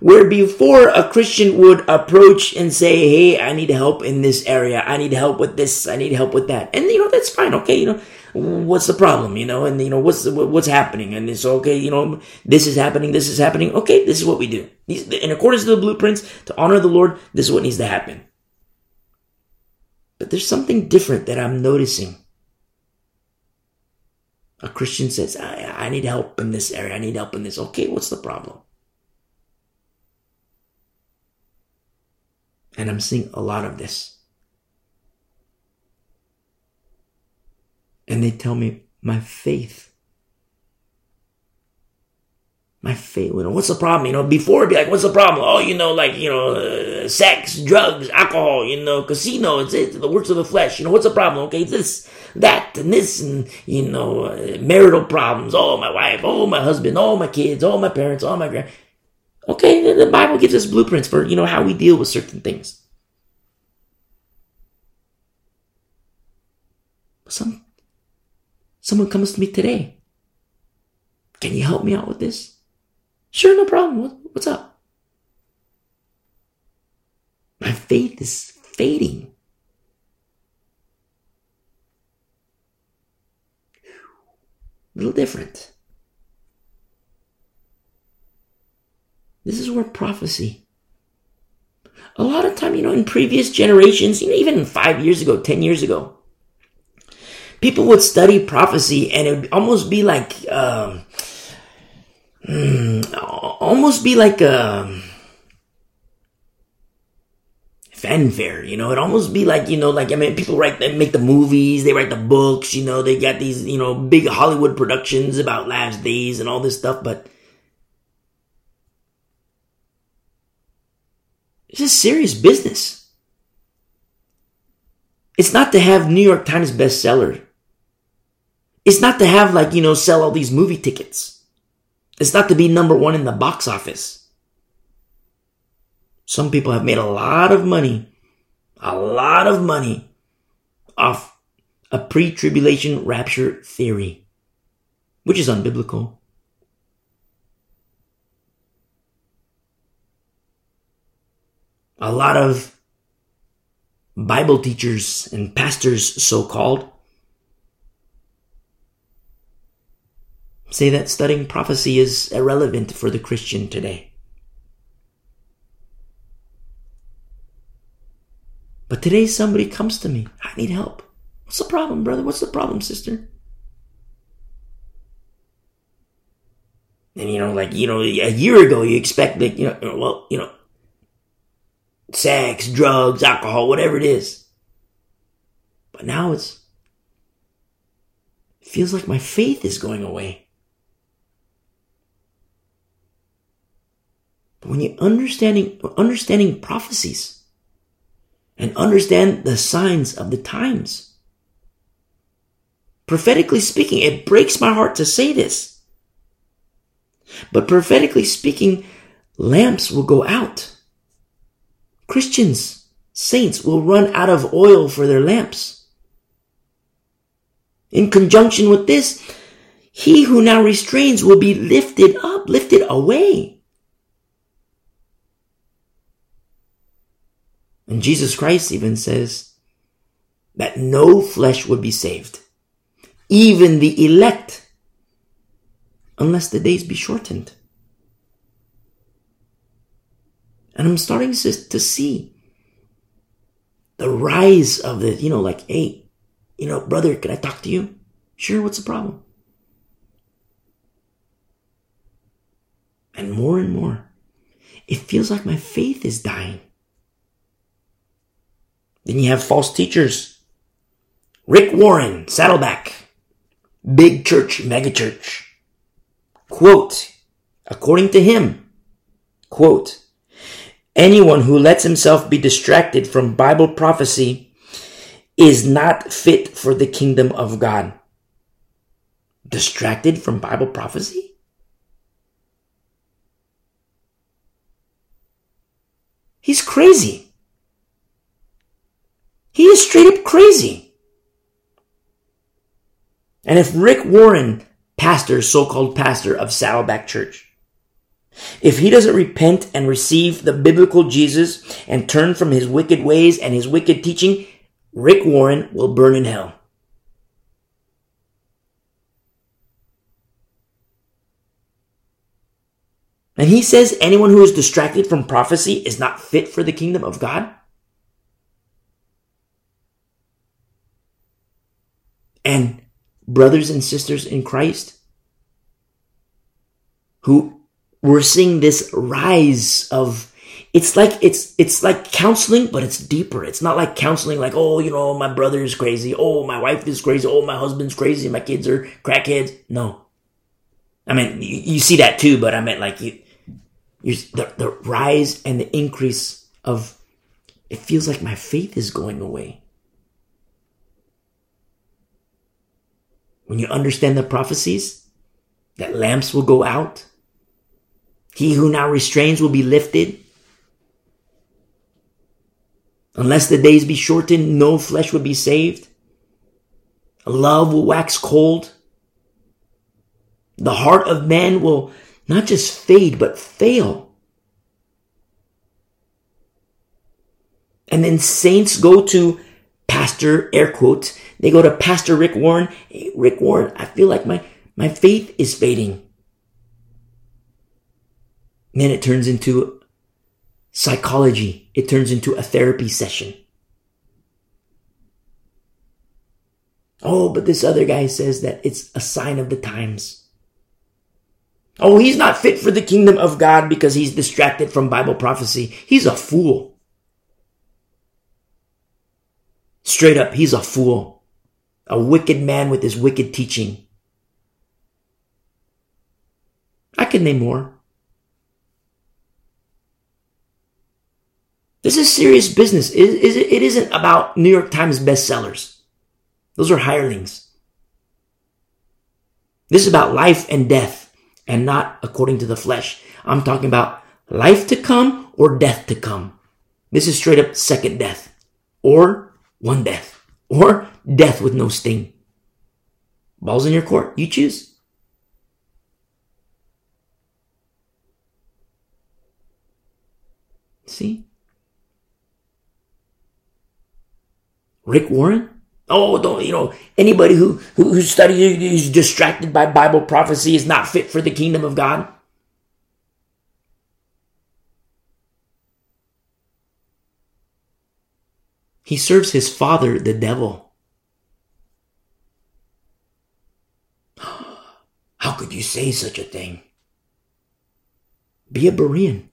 Where before a Christian would approach and say, Hey, I need help in this area. I need help with this. I need help with that. And you know, that's fine. Okay. You know, what's the problem? You know, and you know, what's, what's happening? And it's okay. You know, this is happening. This is happening. Okay. This is what we do. In accordance to the blueprints to honor the Lord, this is what needs to happen. But there's something different that I'm noticing a Christian says, I, I need help in this area. I need help in this. Okay, what's the problem? And I'm seeing a lot of this. And they tell me, my faith my faith. You know, what's the problem? You know, before it'd be like, what's the problem? Oh, you know, like, you know, uh, sex, drugs, alcohol, you know, casino, it's it, the works of the flesh. You know, what's the problem? Okay, it's this, that, and this, and, you know, uh, marital problems. Oh, my wife, oh, my husband, oh, my kids, oh, my parents, oh, my grand. Okay, the Bible gives us blueprints for, you know, how we deal with certain things. Some, someone comes to me today. Can you help me out with this? Sure, no problem. What's up? My faith is fading. A little different. This is where prophecy. A lot of time, you know, in previous generations, you know, even five years ago, ten years ago, people would study prophecy and it would almost be like, um, mm, almost be like a fanfare, you know, it almost be like, you know, like, I mean, people write, they make the movies, they write the books, you know, they got these, you know, big Hollywood productions about last days and all this stuff, but it's a serious business. It's not to have New York Times bestseller. It's not to have like, you know, sell all these movie tickets. It's not to be number one in the box office. Some people have made a lot of money, a lot of money off a pre-tribulation rapture theory, which is unbiblical. A lot of Bible teachers and pastors, so called, say that studying prophecy is irrelevant for the Christian today. But today somebody comes to me, I need help. What's the problem, brother? What's the problem, sister? And you know, like, you know, a year ago you expect that, you know, well, you know, sex, drugs, alcohol, whatever it is. But now it's, it feels like my faith is going away. But when you understanding, understanding prophecies and understand the signs of the times, prophetically speaking, it breaks my heart to say this. But prophetically speaking, lamps will go out. Christians, saints will run out of oil for their lamps. In conjunction with this, he who now restrains will be lifted up, lifted away. And Jesus Christ even says that no flesh would be saved, even the elect, unless the days be shortened. And I'm starting to, see the rise of the, you know, like, hey, you know, brother, can I talk to you? Sure, what's the problem? And more and more, it feels like my faith is dying. Then you have false teachers. Rick Warren, Saddleback, big church, megachurch. Quote, according to him, quote, Anyone who lets himself be distracted from Bible prophecy is not fit for the kingdom of God. Distracted from Bible prophecy? He's crazy. He is straight up crazy. And if Rick Warren, pastor, so-called pastor of Saddleback Church, if he doesn't repent and receive the biblical Jesus and turn from his wicked ways and his wicked teaching, Rick Warren will burn in hell. And he says anyone who is distracted from prophecy is not fit for the kingdom of God. And brothers and sisters in Christ who we're seeing this rise of it's like it's it's like counseling but it's deeper. It's not like counseling like oh you know my brother is crazy. Oh my wife is crazy. Oh my husband's crazy. My kids are crackheads. No. I mean you, you see that too but i meant like you you the, the rise and the increase of it feels like my faith is going away when you understand the prophecies that lamps will go out he who now restrains will be lifted. Unless the days be shortened, no flesh would be saved. Love will wax cold. The heart of man will not just fade, but fail. And then saints go to Pastor, air quotes, they go to Pastor Rick Warren. Hey, Rick Warren, I feel like my, my faith is fading. Then it turns into psychology. It turns into a therapy session. Oh, but this other guy says that it's a sign of the times. Oh, he's not fit for the kingdom of God because he's distracted from Bible prophecy. He's a fool. Straight up, he's a fool. A wicked man with his wicked teaching. I can name more. This is serious business. It, isn't about New York Times bestsellers. Those are hirelings. This is about life and death and not according to the flesh. I'm talking about life to come or death to come. This is straight up second death or one death or death with no sting. Balls in your court. You choose. See? Rick Warren? Oh, don't, you know, anybody who, who, who studies, is distracted by Bible prophecy is not fit for the kingdom of God. He serves his father, the devil. How could you say such a thing? Be a Berean.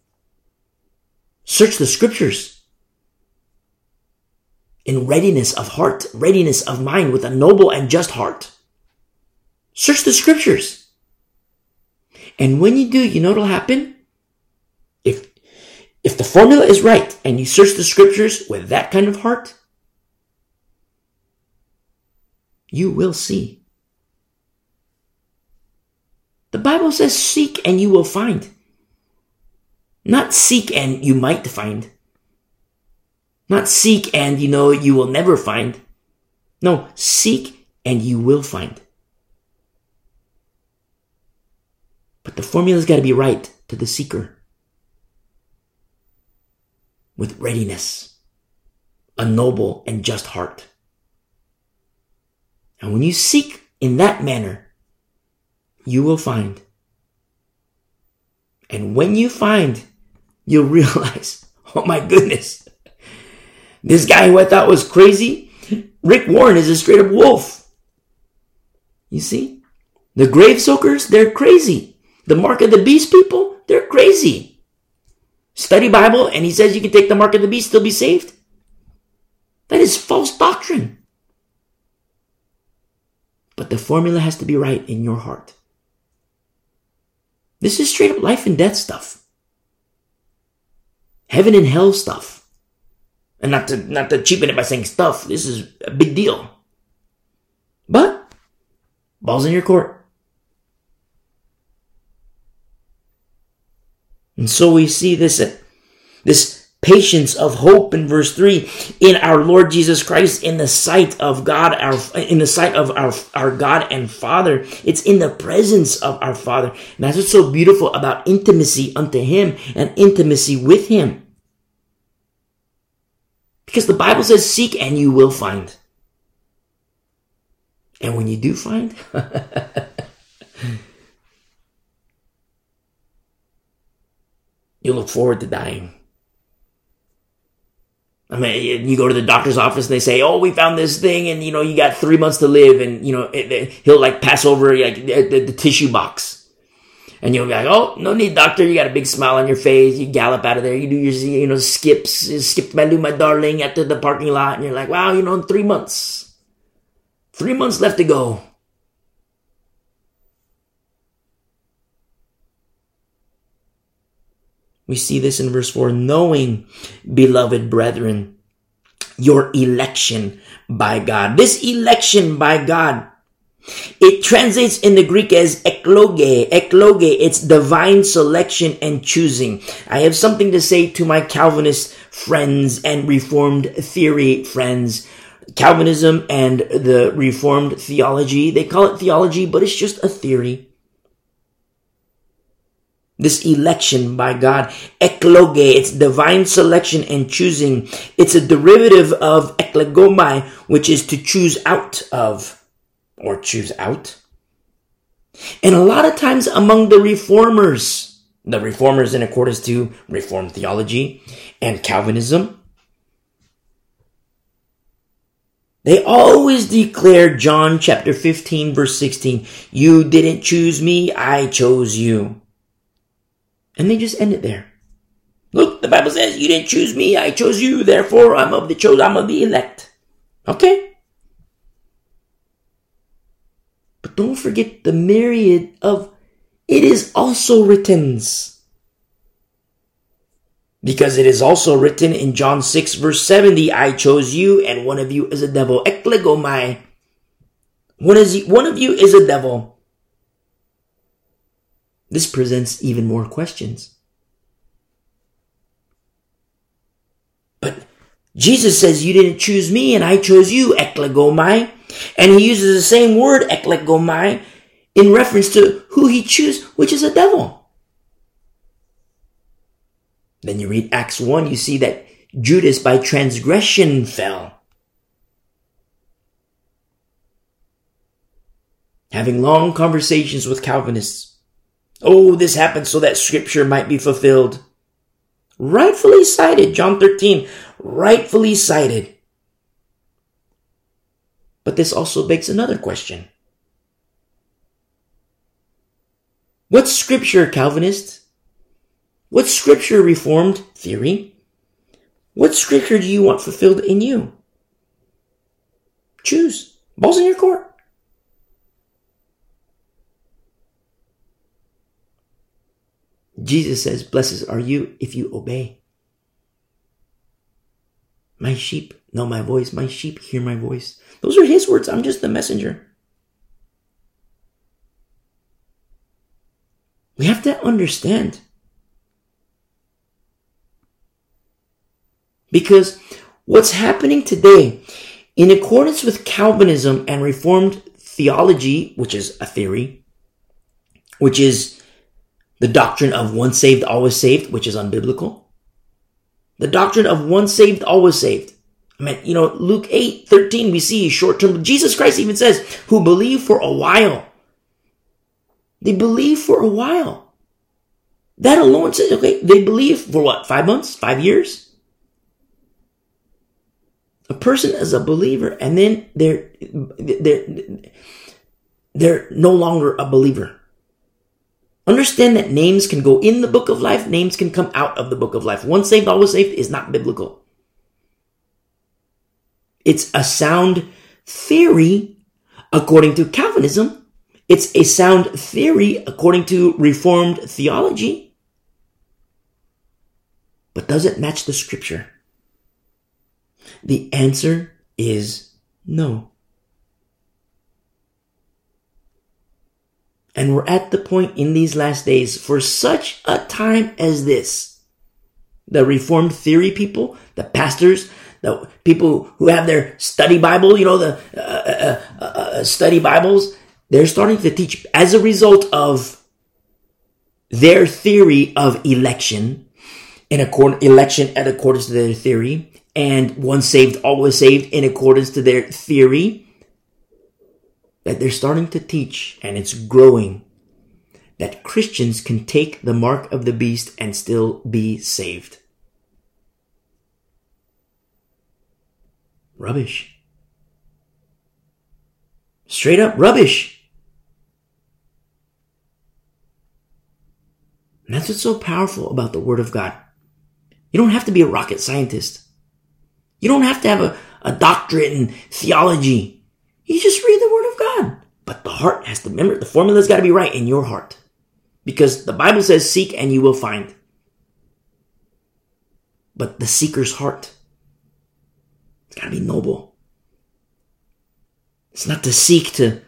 Search the scriptures in readiness of heart, readiness of mind with a noble and just heart. Search the scriptures. And when you do, you know what'll happen? If, the formula is right and you search the scriptures with that kind of heart, you will see. The Bible says seek and you will find. Not seek and you might find. Not seek and you know you will never find. No, seek and you will find. But the formula's got to be right to the seeker. With readiness, a noble and just heart. And when you seek in that manner, you will find. And when you find, you'll realize, oh my goodness, this guy who I thought was crazy, Rick Warren is a straight up wolf. You see? The grave soakers, they're crazy. The mark of the beast people, they're crazy. Study Bible and he says you can take the mark of the beast, still be saved. That is false doctrine. But the formula has to be right in your heart. This is straight up life and death stuff. Heaven and hell stuff. And not to, not to cheapen it by saying stuff, this is a big deal. But, ball's in your court. And so we see this, uh, this patience of hope in verse 3 in our Lord Jesus Christ in the sight of God our in the sight of our our God and Father. It's in the presence of our Father. And that's what's so beautiful about intimacy unto him and intimacy with him. Because the Bible says seek and you will find. And when you do find you look forward to dying I mean, you go to the doctor's office and they say, "Oh, we found this thing, and you know, you got three months to live," and you know, it, it, he'll like pass over like the, the, the, tissue box, and you'll be like, "Oh, no need, doctor." You got a big smile on your face. You gallop out of there. You do your, you know, skips, skip my do my darling, after the parking lot, and you're like, "Wow, you know, in three months, three months left to go." We see this in verse 4 knowing, beloved brethren, your election by God. This election by God, it translates in the Greek as ekloge. Ekloge, it's divine selection and choosing. I have something to say to my Calvinist friends and Reformed theory friends. Calvinism and the Reformed theology, they call it theology, but it's just a theory. This election by God, ekloge, it's divine selection and choosing. It's a derivative of eklegomai, which is to choose out of, or choose out. And a lot of times among the reformers, the reformers in accordance to Reformed theology and Calvinism, they always declare John chapter 15 verse 16, you didn't choose me, I chose you. And they just end it there. Look, the Bible says, you didn't choose me, I chose you, therefore I'm of the chosen, I'm of the elect. Okay? But don't forget the myriad of it is also written. Because it is also written in John 6 verse 70, I chose you and one of you is a devil. Eklegomai. One, is, one of you is a devil. This presents even more questions. But Jesus says, You didn't choose me, and I chose you, eklegomai. And he uses the same word, eklegomai, in reference to who he chose, which is a devil. Then you read Acts 1, you see that Judas by transgression fell. Having long conversations with Calvinists, Oh, this happened so that scripture might be fulfilled. Rightfully cited, John 13, rightfully cited. But this also begs another question. What scripture, Calvinist? What scripture, Reformed theory? What scripture do you want fulfilled in you? Choose. Ball's in your court. Jesus says, Blessed are you if you obey. My sheep know my voice. My sheep hear my voice. Those are his words. I'm just the messenger. We have to understand. Because what's happening today, in accordance with Calvinism and Reformed theology, which is a theory, which is the doctrine of once saved, always saved, which is unbiblical. The doctrine of once saved, always saved. I mean, you know, Luke 8, 13, we see short term. Jesus Christ even says, who believe for a while. They believe for a while. That alone says, okay, they believe for what? Five months? Five years? A person is a believer and then they're, they're, they're no longer a believer. Understand that names can go in the book of life, names can come out of the book of life. Once saved, always saved is not biblical. It's a sound theory according to Calvinism. It's a sound theory according to Reformed theology. But does it match the scripture? The answer is no. And we're at the point in these last days for such a time as this. The Reformed theory people, the pastors, the people who have their study Bible, you know, the uh, uh, uh, uh study Bibles, they're starting to teach as a result of their theory of election, in accord, election at accordance to their theory, and once saved, always saved in accordance to their theory that they're starting to teach, and it's growing, that Christians can take the mark of the beast and still be saved. Rubbish. Straight up rubbish. And that's what's so powerful about the Word of God. You don't have to be a rocket scientist. You don't have to have a, a doctorate in theology. You just read the Word of God. But the heart has to remember the formula's got to be right in your heart. Because the Bible says, seek and you will find. But the seeker's heart, it's got to be noble. It's not to seek to,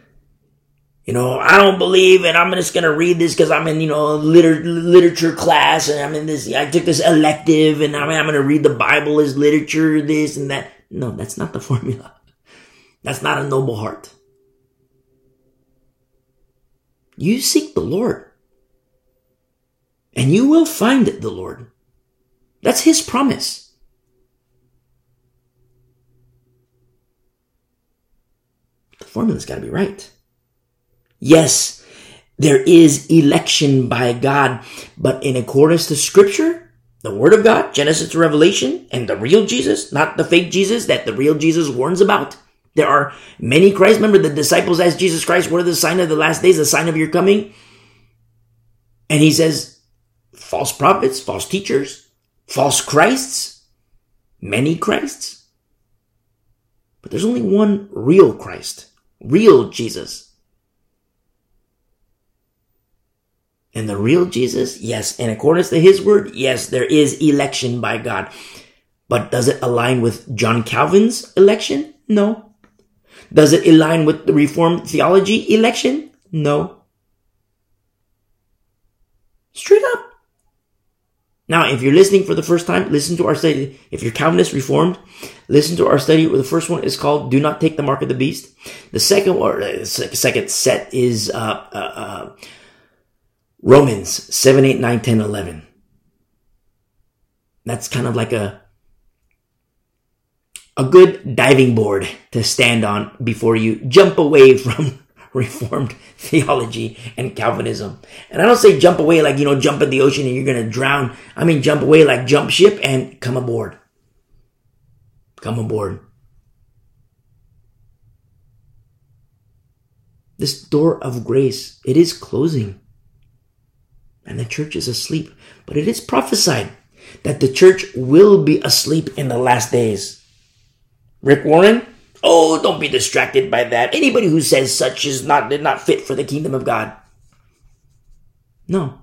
you know, I don't believe and I'm just going to read this because I'm in, you know, liter- literature class and I'm in this, I took this elective and I mean, I'm going to read the Bible as literature, this and that. No, that's not the formula. That's not a noble heart. You seek the Lord. And you will find the Lord. That's His promise. The formula's gotta be right. Yes, there is election by God, but in accordance to scripture, the word of God, Genesis to Revelation, and the real Jesus, not the fake Jesus that the real Jesus warns about, there are many Christ. Remember, the disciples asked Jesus Christ, What are the sign of the last days, the sign of your coming? And he says, False prophets, false teachers, false Christs, many Christs. But there's only one real Christ, real Jesus. And the real Jesus, yes, in accordance to his word, yes, there is election by God. But does it align with John Calvin's election? No. Does it align with the Reformed theology election? No. Straight up. Now, if you're listening for the first time, listen to our study. If you're Calvinist Reformed, listen to our study. The first one is called "Do Not Take the Mark of the Beast." The second or uh, second set is uh, uh, uh, Romans seven, eight, nine, ten, eleven. That's kind of like a a good diving board to stand on before you jump away from Reformed theology and Calvinism. And I don't say jump away like, you know, jump in the ocean and you're going to drown. I mean, jump away like jump ship and come aboard. Come aboard. This door of grace, it is closing. And the church is asleep. But it is prophesied that the church will be asleep in the last days. Rick Warren, Oh, don't be distracted by that. Anybody who says such is not, not fit for the kingdom of God. No.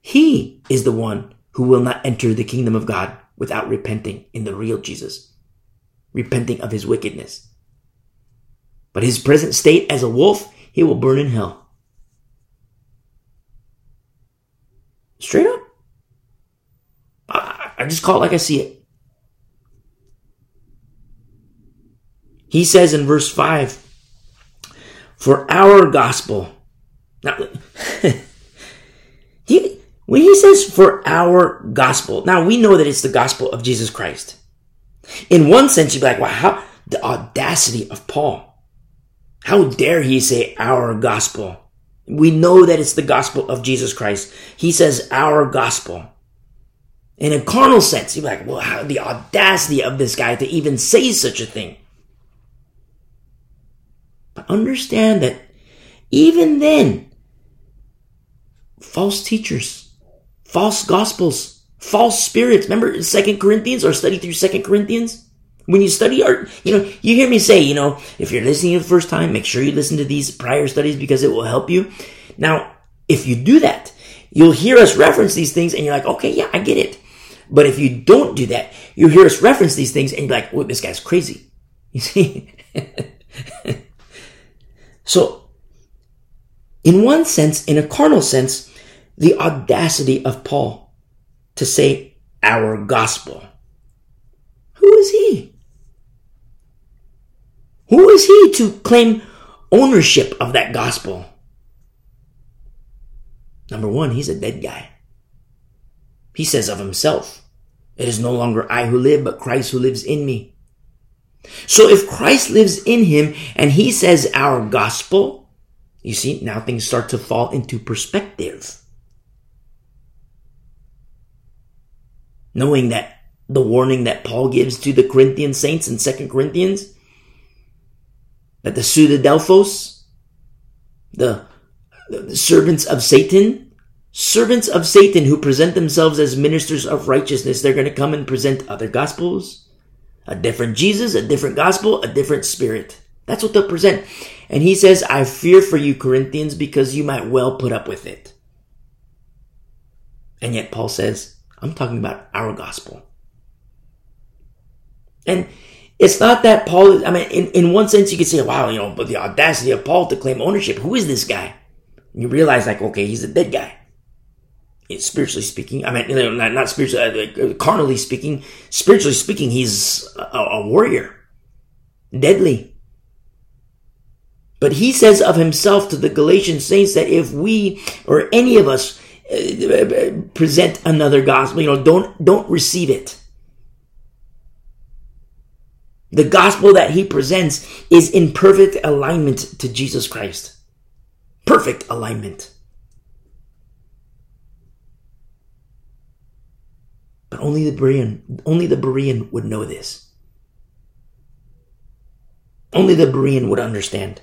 He is the one who will not enter the kingdom of God without repenting in the real Jesus, repenting of his wickedness. But his present state as a wolf, he will burn in hell. Straight up. I, I just call it like I see it. He says in verse 5, for our gospel. Now, he, when he says for our gospel, now we know that it's the gospel of Jesus Christ. In one sense, you'd be like, wow, how, the audacity of Paul. How dare he say our gospel? We know that it's the gospel of Jesus Christ. He says our gospel. In a carnal sense, you're like, well, how, the audacity of this guy to even say such a thing. But understand that even then, false teachers, false gospels, false spirits. Remember Second Corinthians or study through Second Corinthians? When you study art, you know, you hear me say, you know, if you're listening the first time, make sure you listen to these prior studies because it will help you. Now, if you do that, you'll hear us reference these things and you're like, okay, yeah, I get it. But if you don't do that, you'll hear us reference these things and you're like, well, this guy's crazy. You see? So, in one sense, in a carnal sense, the audacity of Paul to say our gospel. Who is he? Who is he to claim ownership of that gospel? Number one, he's a dead guy. He says of himself, It is no longer I who live, but Christ who lives in me. So if Christ lives in him and he says our gospel, you see, now things start to fall into perspective. Knowing that the warning that Paul gives to the Corinthian saints in Second Corinthians, that the pseudodelphos, the, the servants of Satan, servants of Satan who present themselves as ministers of righteousness, they're going to come and present other gospels, a different Jesus, a different gospel, a different spirit. That's what they'll present. And he says, I fear for you, Corinthians, because you might well put up with it. And yet Paul says, I'm talking about our gospel. And it's not that Paul, I mean, in, in one sense, you could say, wow, you know, but the audacity of Paul to claim ownership. Who is this guy? And you realize, like, okay, he's a dead guy spiritually speaking, I mean, not, not spiritually, uh, uh, carnally speaking, spiritually speaking, he's a, a warrior, deadly. But he says of himself to the Galatian saints that if we or any of us uh, present another gospel, you know, don't don't receive it. The gospel that he presents is in perfect alignment to Jesus Christ. Perfect alignment. But only the Berean, only the Berean would know this. Only the Berean would understand.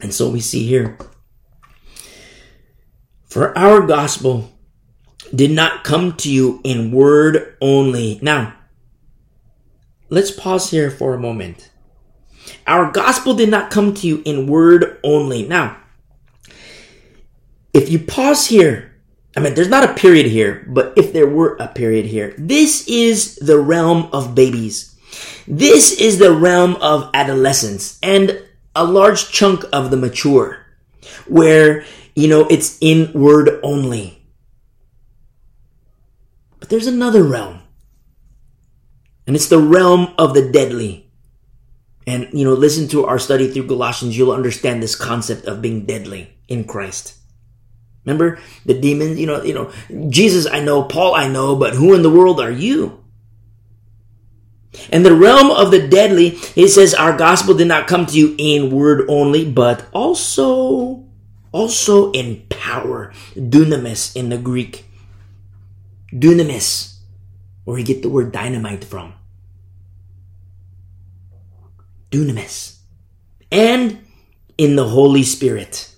And so we see here. For our gospel did not come to you in word only. Now, let's pause here for a moment. Our gospel did not come to you in word only. Now, if you pause here, I mean, there's not a period here, but if there were a period here, this is the realm of babies. This is the realm of adolescence and a large chunk of the mature where, you know, it's in word only. But there's another realm. And it's the realm of the deadly. And, you know, listen to our study through Galatians, you'll understand this concept of being deadly in Christ. Remember the demons, you know, you know, Jesus I know, Paul I know, but who in the world are you? And the realm of the deadly, it says, our gospel did not come to you in word only, but also, also in power. Dunamis in the Greek. Dunamis, where you get the word dynamite from. Dunamis. And in the Holy Spirit.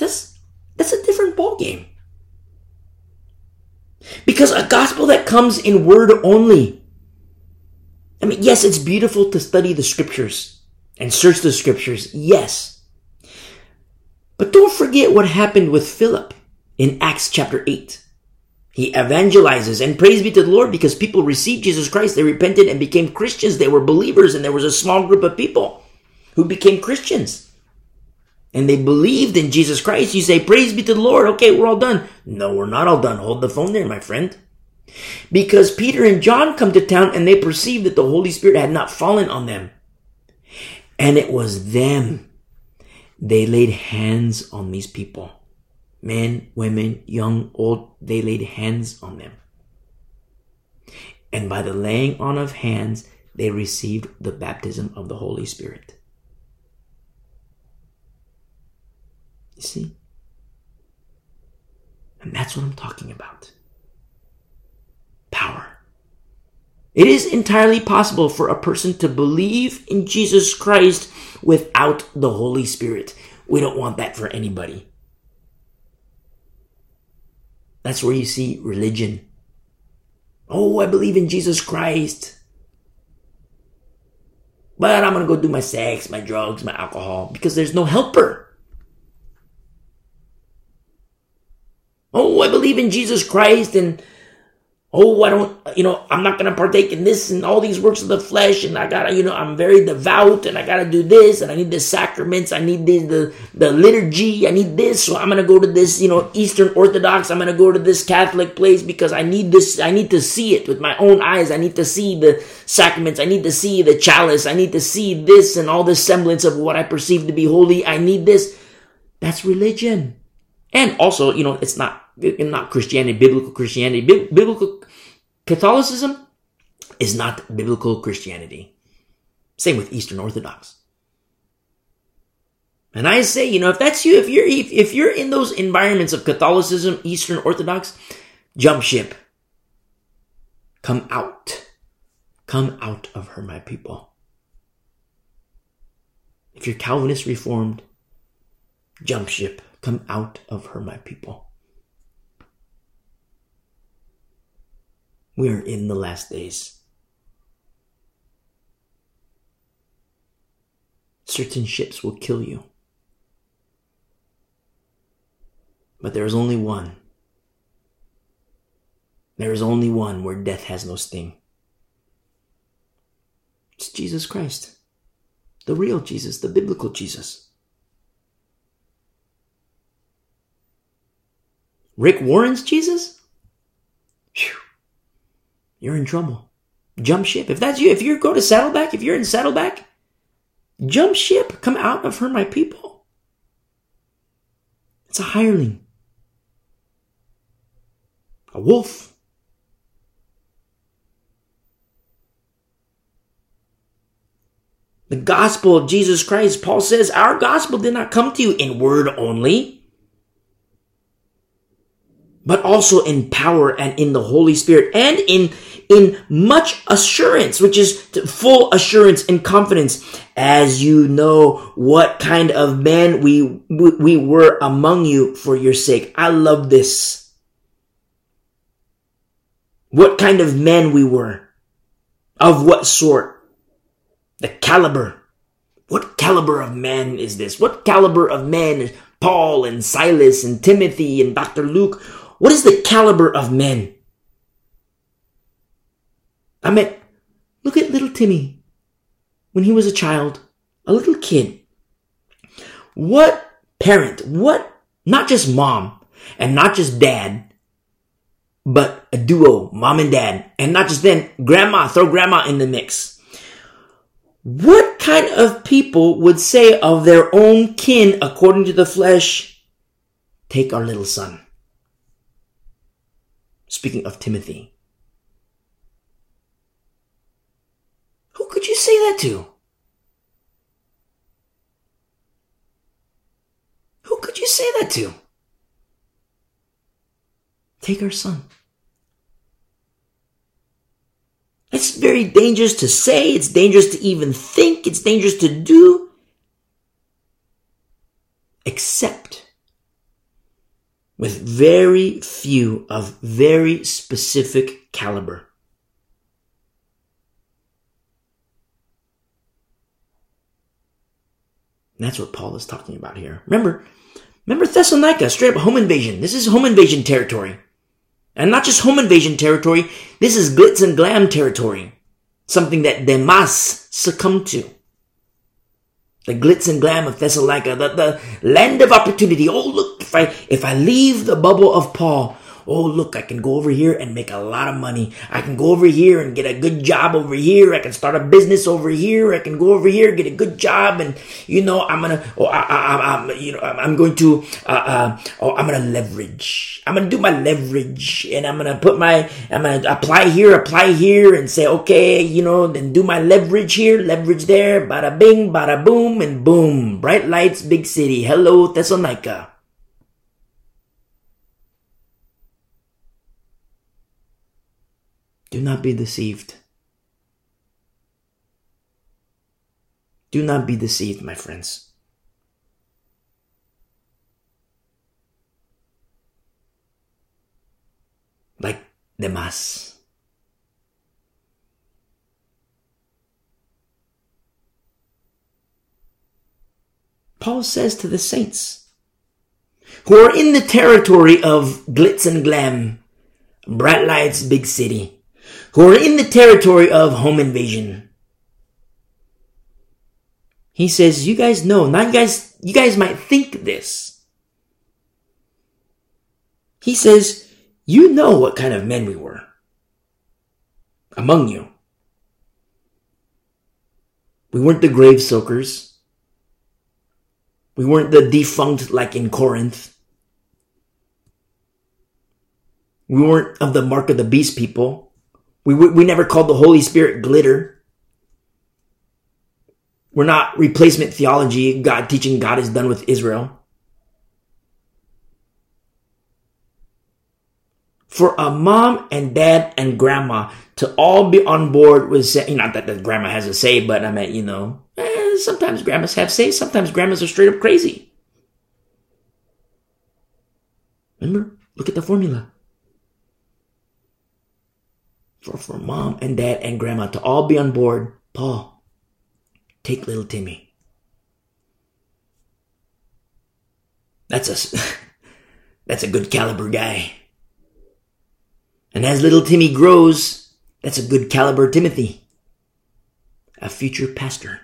That's, that's a different ballgame. Because a gospel that comes in word only. I mean, yes, it's beautiful to study the scriptures and search the scriptures. Yes. But don't forget what happened with Philip in Acts chapter 8. He evangelizes and praise be to the Lord because people received Jesus Christ. They repented and became Christians. They were believers and there was a small group of people who became Christians and they believed in Jesus Christ, you say, praise be to the Lord. Okay, we're all done. No, we're not all done. Hold the phone there, my friend. Because Peter and John come to town and they perceive that the Holy Spirit had not fallen on them. And it was them. They laid hands on these people. Men, women, young, old, they laid hands on them. And by the laying on of hands, they received the baptism of the Holy Spirit. You see? And that's what I'm talking about. Power. It is entirely possible for a person to believe in Jesus Christ without the Holy Spirit. We don't want that for anybody. That's where you see religion. Oh, I believe in Jesus Christ. But I'm going to go do my sex, my drugs, my alcohol because there's no helper. Oh, I believe in Jesus Christ and oh, I don't, you know, I'm not going to partake in this and all these works of the flesh. And I gotta, you know, I'm very devout and I gotta do this and I need the sacraments. I need the, the, the liturgy. I need this. So I'm going to go to this, you know, Eastern Orthodox. I'm going to go to this Catholic place because I need this. I need to see it with my own eyes. I need to see the sacraments. I need to see the chalice. I need to see this and all the semblance of what I perceive to be holy. I need this. That's religion. And also, you know, it's not, not Christianity, biblical Christianity. biblical Catholicism is not biblical Christianity. Same with Eastern Orthodox. And I say, you know, if that's you, if you're, if, if you're in those environments of Catholicism, Eastern Orthodox, jump ship. Come out. Come out of her, my people. If you're Calvinist Reformed, jump ship. Come out of her, my people. We are in the last days. Certain ships will kill you. But there is only one. There is only one where death has no sting. It's Jesus Christ. The real Jesus, the biblical Jesus. Rick Warren's Jesus? You're in trouble. Jump ship. If that's you, if you go to Saddleback, if you're in Saddleback, jump ship. Come out of her, my people. It's a hireling. A wolf. The gospel of Jesus Christ, Paul says, our gospel did not come to you in word only but also in power and in the Holy Spirit and in, in much assurance, which is full assurance and confidence as you know what kind of men we, we were among you for your sake. I love this. What kind of men we were. Of what sort? The caliber. What caliber of man is this? What caliber of men Paul and Silas and Timothy and Dr. Luke? What is the caliber of men? I mean, look at little Timmy when he was a child, a little kid. What parent, what, not just mom and not just dad, but a duo, mom and dad, and not just then, grandma, throw grandma in the mix. What kind of people would say of their own kin according to the flesh, take our little son? speaking of Timothy. Who could you say that to? Who could you say that to? Take our son. It's very dangerous to say, it's dangerous to even think, it's dangerous to do. Except with very few of very specific caliber. And that's what Paul is talking about here. Remember, remember Thessalonica, straight up home invasion. This is home invasion territory. And not just home invasion territory, this is glitz and glam territory. Something that Demas succumbed to. The glitz and glam of Thessalonica, the, the land of opportunity. Oh, look, if I, if I leave the bubble of Paul, oh, look, I can go over here and make a lot of money. I can go over here and get a good job over here. I can start a business over here. I can go over here, get a good job. And, you know, I'm to, oh, I, I, I, you know, I'm going to, uh, uh, oh, I'm to leverage. I'm to do my leverage and I'm to put my, I'm to apply here, apply here and say, okay, you know, then do my leverage here, leverage there, bada bing, bada boom, and boom. Bright lights, big city. Hello, Thessalonica. Do not be deceived. Do not be deceived, my friends. Like Demas. Paul says to the saints who are in the territory of glitz and glam, bright lights, big city who are in the territory of home invasion. He says, you guys know, not you guys, you guys might think this. He says, you know what kind of men we were among you. We weren't the grave soakers. We weren't the defunct like in Corinth. We weren't of the mark of the beast people. We, we never called the Holy Spirit glitter. We're not replacement theology, God teaching God is done with Israel. For a mom and dad and grandma to all be on board with saying, not that the grandma has a say, but I mean, you know, eh, sometimes grandmas have say, sometimes grandmas are straight up crazy. Remember? Look at the formula for, for mom and dad and grandma to all be on board. Paul, take little Timmy. That's a, that's a good caliber guy. And as little Timmy grows, that's a good caliber Timothy. A future pastor.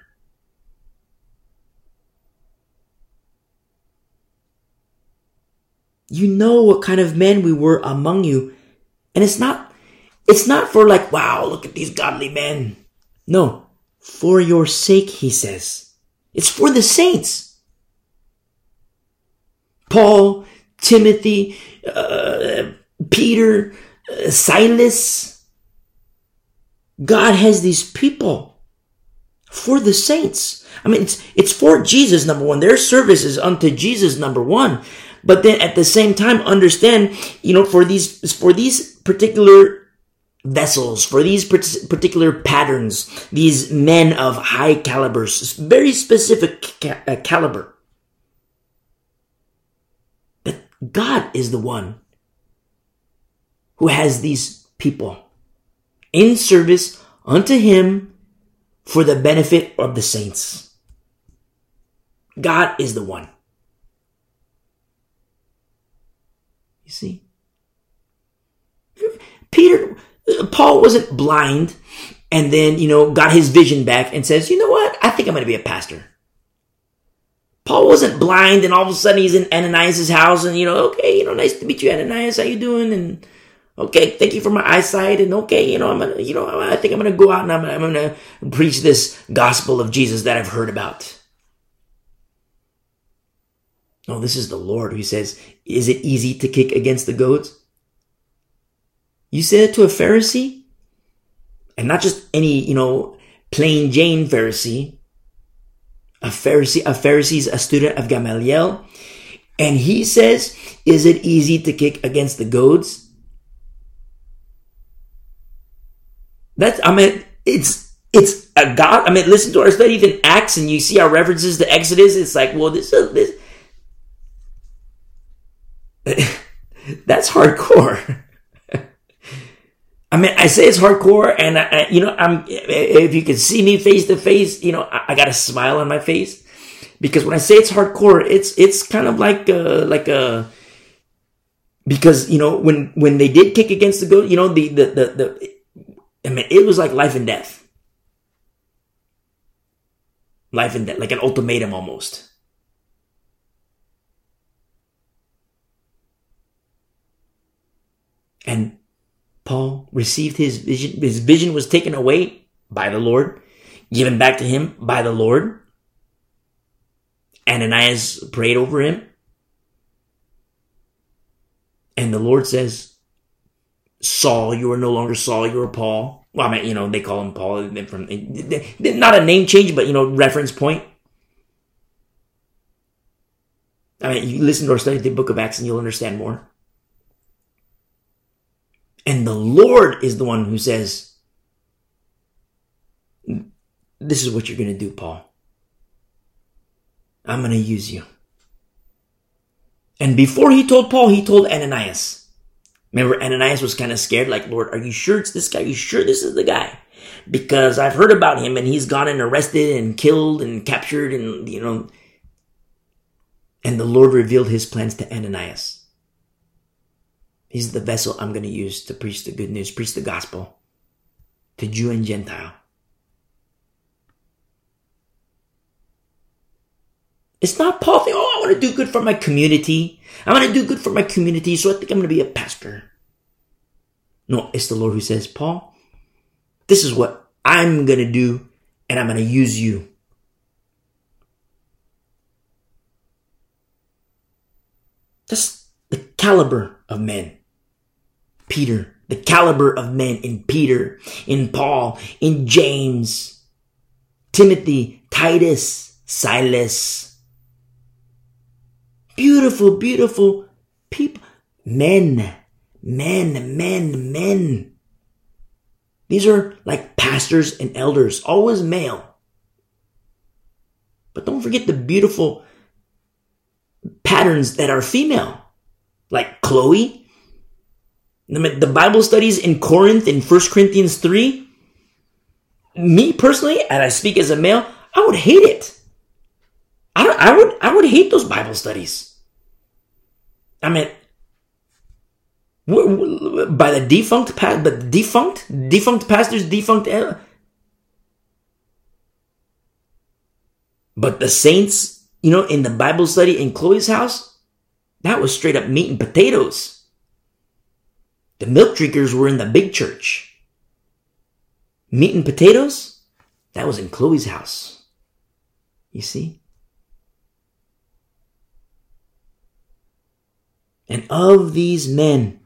You know what kind of men we were among you. And it's not it's not for like, wow, look at these godly men. No, for your sake, he says. It's for the saints. Paul, Timothy, uh, Peter, uh, Silas. God has these people for the saints. I mean, it's, it's for Jesus, number one. Their service is unto Jesus, number one. But then at the same time, understand, you know, for these, for these particular vessels, for these particular patterns, these men of high calibers, very specific ca- uh, caliber. But God is the one who has these people in service unto Him for the benefit of the saints. God is the one. You see? Peter, Paul wasn't blind and then, you know, got his vision back and says, you know what? I think I'm going to be a pastor. Paul wasn't blind and all of a sudden he's in Ananias' house and, you know, okay, you know, nice to meet you, Ananias. How you doing? And, okay, thank you for my eyesight. And okay, you know, I'm gonna, you know, I think I'm gonna go out and I'm, I'm gonna preach this gospel of Jesus that I've heard about. No, this is the Lord who says, is it easy to kick against the goads? You say that to a Pharisee? And not just any, you know, plain Jane Pharisee, a Pharisee, a Pharisee's a student of Gamaliel, and he says, "Is it easy to kick against the goads?" That's I mean, it's it's a God. I mean, listen to our study in Acts, and you see our references to Exodus. It's like, well, this is, this that's hardcore. I mean, I say it's hardcore, and I, I, you know, I'm. If you can see me face to face, you know, I, I, got a smile on my face because when I say it's hardcore, it's it's kind of like a, like a because you know when when they did kick against the goat, you know, the the the, the I mean, it was like life and death, life and death, like an ultimatum almost. And Paul received his vision. His vision was taken away by the Lord, given back to him by the Lord. Ananias prayed over him. And the Lord says, Saul, you are no longer Saul, you are Paul. Well, I mean, you know, they call him Paul from not a name change, but you know, reference point. I mean, you listen to our study the book of Acts and you'll understand more. And the Lord is the one who says, This is what you're going to do, Paul. I'm going to use you. And before he told Paul, he told Ananias. Remember, Ananias was kind of scared, like, Lord, are you sure it's this guy? Are you sure this is the guy? Because I've heard about him and he's gone and arrested and killed and captured and, you know. And the Lord revealed his plans to Ananias. He's the vessel I'm going to use to preach the good news, preach the gospel to Jew and Gentile. It's not Paul thinking, oh, I want to do good for my community. I want to do good for my community, so I think I'm going to be a pastor. No, it's the Lord who says, Paul, this is what I'm going to do, and I'm going to use you. That's the caliber of men. Peter, the caliber of men in Peter, in Paul, in James, Timothy, Titus, Silas. Beautiful, beautiful people. Men, men, men, men. These are like pastors and elders, always male. But don't forget the beautiful patterns that are female, like Chloe, the Bible studies in Corinth in 1 Corinthians 3, me personally, and I speak as a male, I would hate it. I, I would I would hate those Bible studies. I mean, by the defunct but defunct defunct pastors defunct but the saints you know in the bible study in chloe's house that was straight up meat and potatoes the milk drinkers were in the big church. Meat and potatoes? That was in Chloe's house. You see? And of these men,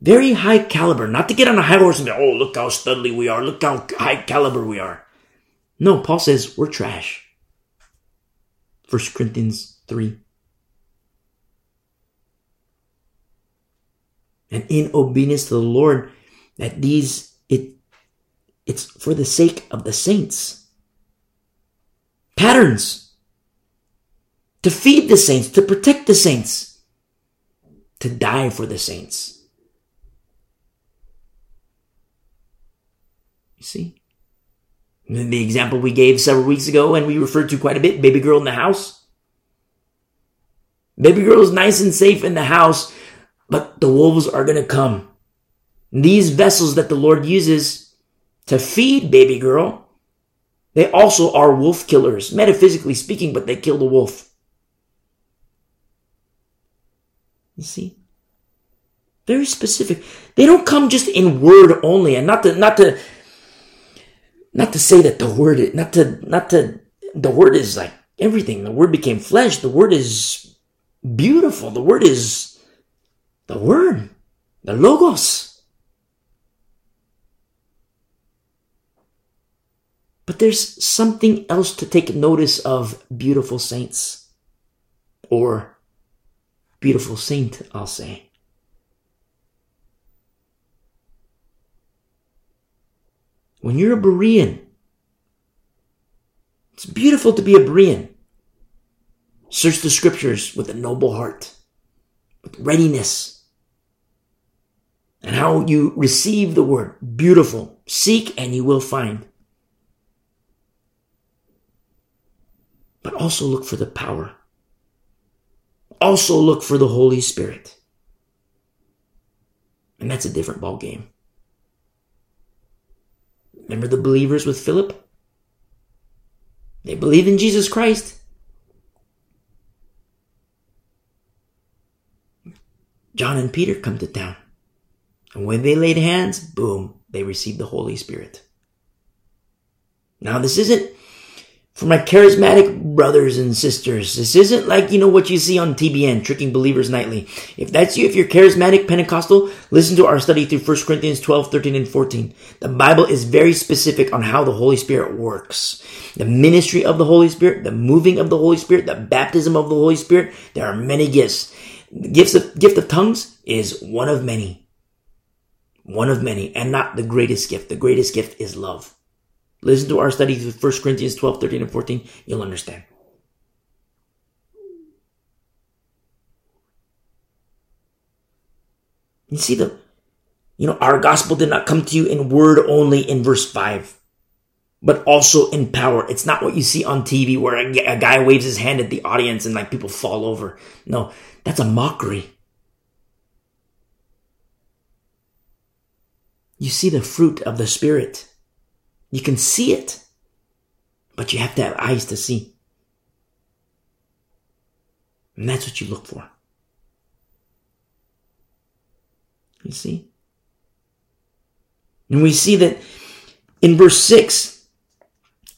very high caliber, not to get on a high horse and go, oh, look how studly we are, look how high caliber we are. No, Paul says we're trash. 1 Corinthians 3. And in obedience to the Lord that these it it's for the sake of the saints. Patterns to feed the saints, to protect the saints, to die for the saints. You see? The example we gave several weeks ago and we referred to quite a bit baby girl in the house. Baby girl is nice and safe in the house but the wolves are going to come. These vessels that the Lord uses to feed baby girl, they also are wolf killers, metaphysically speaking, but they kill the wolf. You see? Very specific. They don't come just in word only, and not to not to not to say that the word not to not to the word is like everything. The word became flesh. The word is beautiful. The word is the Word, the Logos. But there's something else to take notice of, beautiful saints. Or beautiful saint, I'll say. When you're a Berean, it's beautiful to be a Berean. Search the scriptures with a noble heart, with readiness, and how you receive the word. Beautiful. Seek and you will find. But also look for the power. Also look for the Holy Spirit. And that's a different ball game. Remember the believers with Philip? They believe in Jesus Christ. John and Peter come to town. And when they laid hands, boom, they received the Holy Spirit. Now, this isn't for my charismatic brothers and sisters. This isn't like, you know, what you see on TBN, Tricking Believers Nightly. If that's you, if you're charismatic Pentecostal, listen to our study through 1 Corinthians 12, 13, and 14. The Bible is very specific on how the Holy Spirit works. The ministry of the Holy Spirit, the moving of the Holy Spirit, the baptism of the Holy Spirit. There are many gifts. The gifts of, gift of tongues is one of many. One of many, and not the greatest gift. The greatest gift is love. Listen to our study through 1 Corinthians 12, 13, and 14. You'll understand. You see the, you know, our gospel did not come to you in word only in verse 5, but also in power. It's not what you see on TV where a, a guy waves his hand at the audience and like people fall over. No, that's a mockery. You see the fruit of the Spirit. You can see it, but you have to have eyes to see. And that's what you look for. You see? And we see that in verse 6,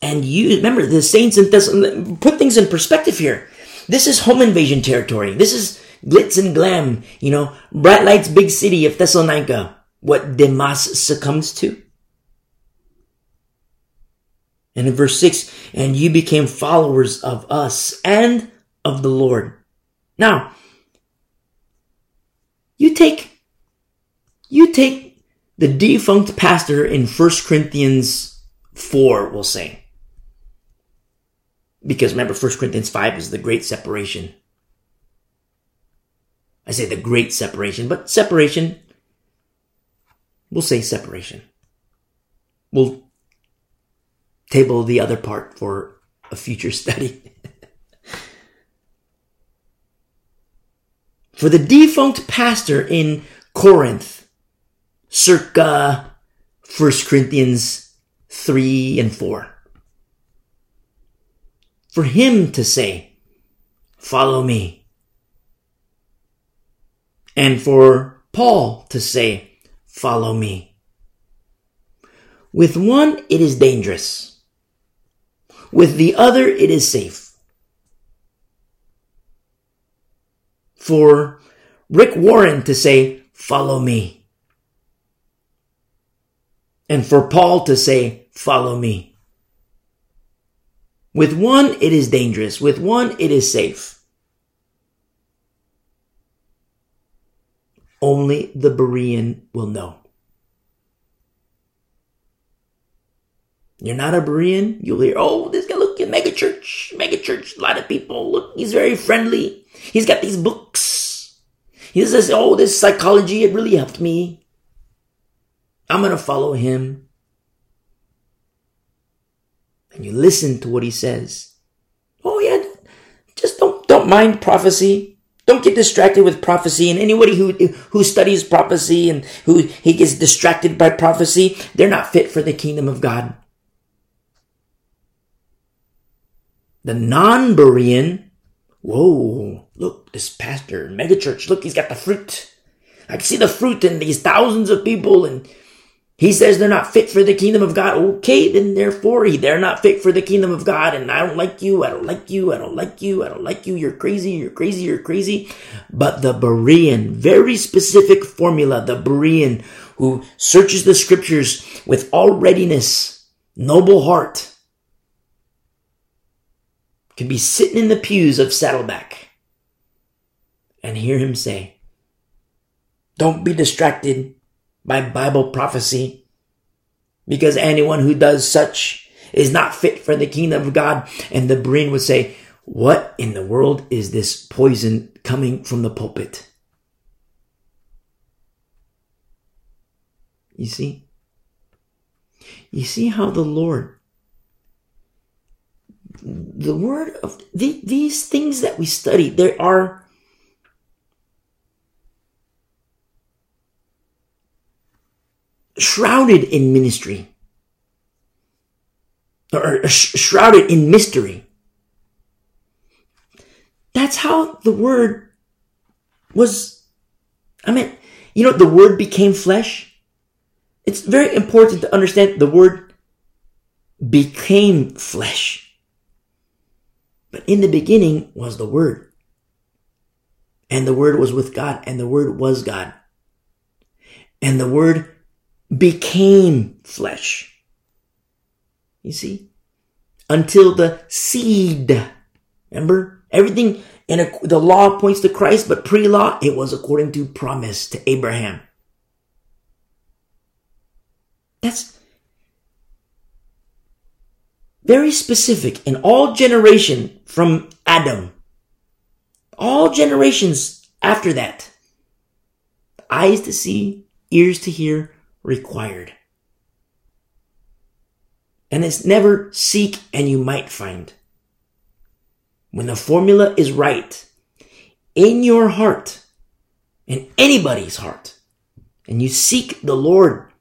and you remember the saints in Thessalonica, put things in perspective here. This is home invasion territory. This is glitz and glam, you know, bright lights, big city of Thessalonica, what Demas succumbs to. And in verse 6, and you became followers of us and of the Lord. Now, you take, you take the defunct pastor in 1 Corinthians 4, we'll say. Because remember, 1 Corinthians 5 is the great separation. I say the great separation, but separation, we'll say separation. We'll table the other part for a future study. for the defunct pastor in Corinth, circa 1 Corinthians 3 and 4. For him to say, follow me. And for Paul to say, follow me. With one, it is dangerous. With the other, it is safe. For Rick Warren to say, follow me. And for Paul to say, follow me. With one, it is dangerous. With one, it is safe. Only the Berean will know. You're not a Berean, you'll hear, oh, this guy, look, mega church, mega church, a lot of people, look, he's very friendly. He's got these books. He says, oh, this psychology, it really helped me. I'm gonna follow him. And you listen to what he says. Oh yeah, just don't, don't mind prophecy. Don't get distracted with prophecy. And anybody who, who studies prophecy and who he gets distracted by prophecy, they're not fit for the kingdom of God. The non-Berean, whoa, look, this pastor, megachurch, look, he's got the fruit. I can see the fruit in these thousands of people and he says they're not fit for the kingdom of God. Okay, then therefore they're not fit for the kingdom of God and I don't like you, I don't like you, I don't like you, I don't like you, you're crazy, you're crazy, you're crazy. But the Berean, very specific formula, the Berean who searches the scriptures with all readiness, noble heart, could be sitting in the pews of Saddleback and hear him say, Don't be distracted by Bible prophecy, because anyone who does such is not fit for the kingdom of God. And the Berean would say, What in the world is this poison coming from the pulpit? You see? You see how the Lord the word of the, these things that we study, there are shrouded in ministry or shrouded in mystery. That's how the word was. I mean, you know, the word became flesh. It's very important to understand the word became flesh. But in the beginning was the Word. And the Word was with God, and the Word was God. And the Word became flesh. You see? Until the seed. Remember? Everything in the law points to Christ, but pre-law, it was according to promise to Abraham. That's very specific in all generation from Adam. All generations after that. Eyes to see, ears to hear required. And it's never seek and you might find. When the formula is right in your heart, in anybody's heart, and you seek the Lord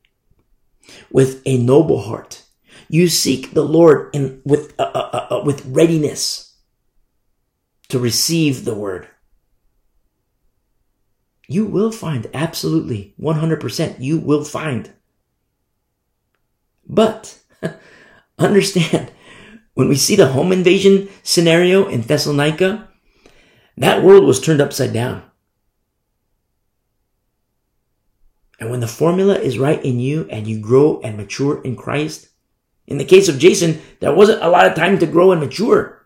with a noble heart, you seek the Lord in with uh, uh, uh, uh, with readiness to receive the word. You will find absolutely 100% you will find. But understand when we see the home invasion scenario in Thessalonica, that world was turned upside down. And when the formula is right in you and you grow and mature in Christ, in the case of Jason, there wasn't a lot of time to grow and mature.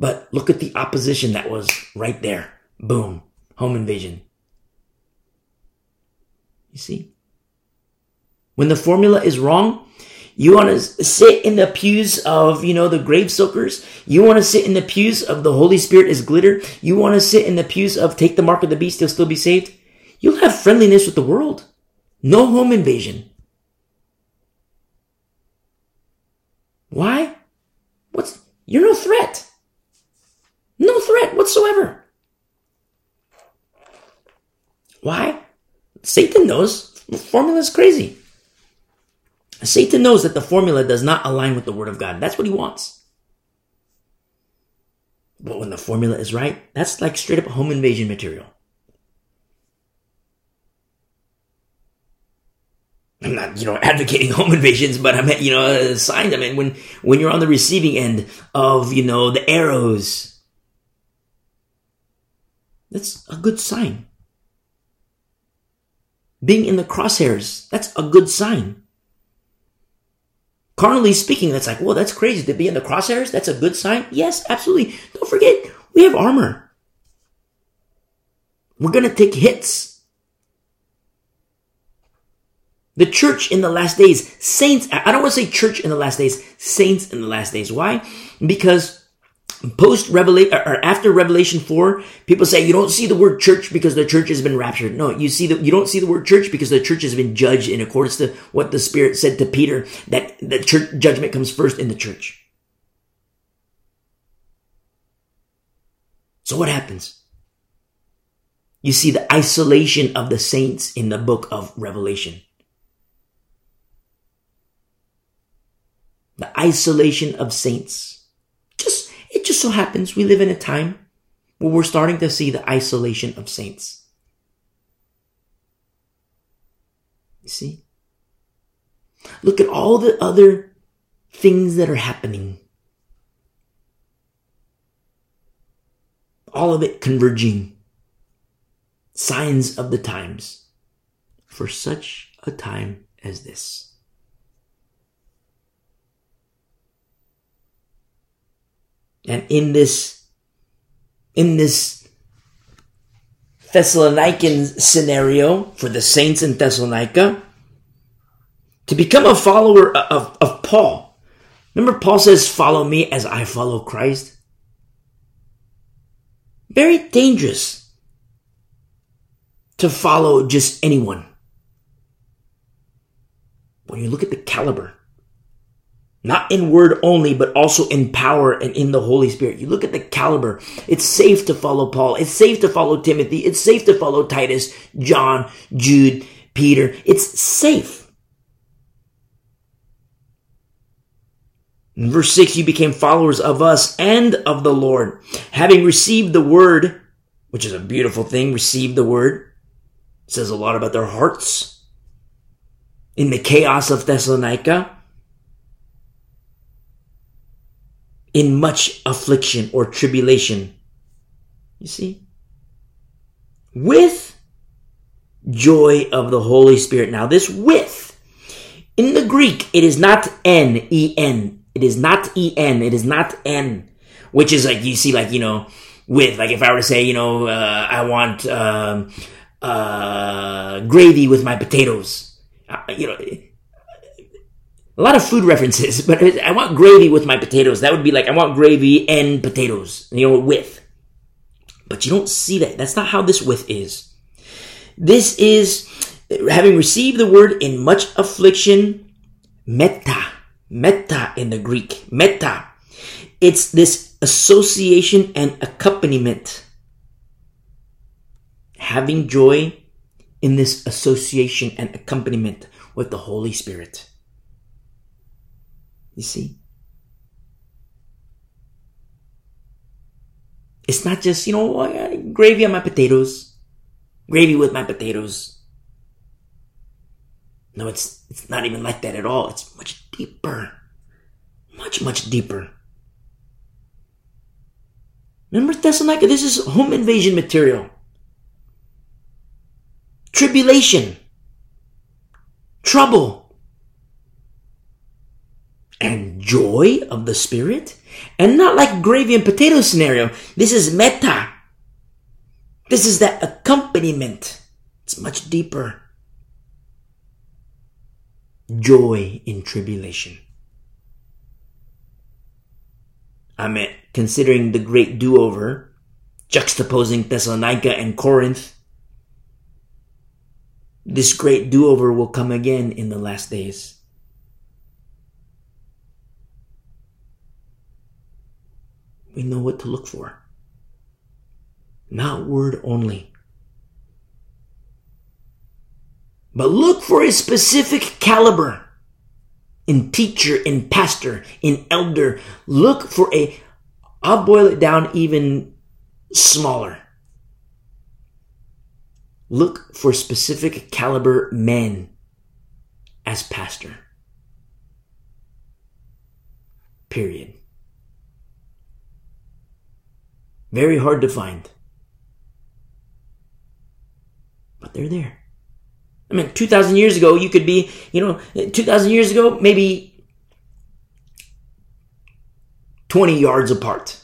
But look at the opposition that was right there. Boom. Home invasion. You see? When the formula is wrong, you want to sit in the pews of, you know, the grave soakers. You want to sit in the pews of the Holy Spirit is glitter. You want to sit in the pews of take the mark of the beast, you'll still be saved. You'll have friendliness with the world. No home invasion. Why? What's, you're no threat. No threat whatsoever. Why? Satan knows the formula is crazy. Satan knows that the formula does not align with the word of God. That's what he wants. But when the formula is right, that's like straight up home invasion material. I'm not, you know, advocating home invasions, but I meant, you know, a sign. I mean, when, when you're on the receiving end of, you know, the arrows, that's a good sign. Being in the crosshairs, that's a good sign. Carnally speaking, that's like, well, that's crazy to be in the crosshairs. That's a good sign. Yes, absolutely. Don't forget, we have armor. We're going to take hits. The church in the last days, saints, I don't want to say church in the last days, saints in the last days. Why? Because post revelation or after revelation 4 people say you don't see the word church because the church has been raptured. No you see that you don't see the word church because the church has been judged in accordance to what the spirit said to peter that the church judgment comes first in the church. So what happens? You see the isolation of the saints in the book of revelation. The isolation of saints. So happens we live in a time where we're starting to see the isolation of saints. You see? Look at all the other things that are happening. All of it converging. Signs of the times for such a time as this. And in this, in this Thessalonican scenario for the saints in Thessalonica, to become a follower of, of Paul. Remember, Paul says, Follow me as I follow Christ. Very dangerous to follow just anyone. When you look at the caliber, not in word only, but also in power and in the Holy Spirit. You look at the caliber. It's safe to follow Paul. It's safe to follow Timothy. It's safe to follow Titus, John, Jude, Peter. It's safe. In verse 6, you became followers of us and of the Lord, having received the word, which is a beautiful thing, received the word. It says a lot about their hearts. In the chaos of Thessalonica, in much affliction or tribulation. You see? With joy of the Holy Spirit. Now, this with, in the Greek, it is not N, E N. It is not E N. It is not N, which is like, you see, like, you know, with, like if I were to say, you know, uh, I want, um, uh, gravy with my potatoes. Uh, you know, a lot of food references, but I want gravy with my potatoes. That would be like, I want gravy and potatoes, you know, with. But you don't see that. That's not how this with is. This is having received the word in much affliction, meta, meta in the Greek, meta. It's this association and accompaniment. Having joy in this association and accompaniment with the Holy Spirit. You see? It's not just, you know, uh, gravy on my potatoes. Gravy with my potatoes. No, it's it's not even like that at all. It's much deeper. Much, much deeper. Remember Thessalonica? This is home invasion material. Tribulation. Trouble and joy of the Spirit. And not like gravy and potato scenario. This is meta. This is that accompaniment. It's much deeper. Joy in tribulation. I mean, considering the great do-over, juxtaposing Thessalonica and Corinth, this great do-over will come again in the last days. We know what to look for. Not word only. But look for a specific caliber in teacher, in pastor, in elder. Look for a, I'll boil it down even smaller. Look for specific caliber men as pastor. Period. Very hard to find. But they're there. I mean, 2,000 years ago, you could be, you know, 2,000 years ago, maybe 20 yards apart.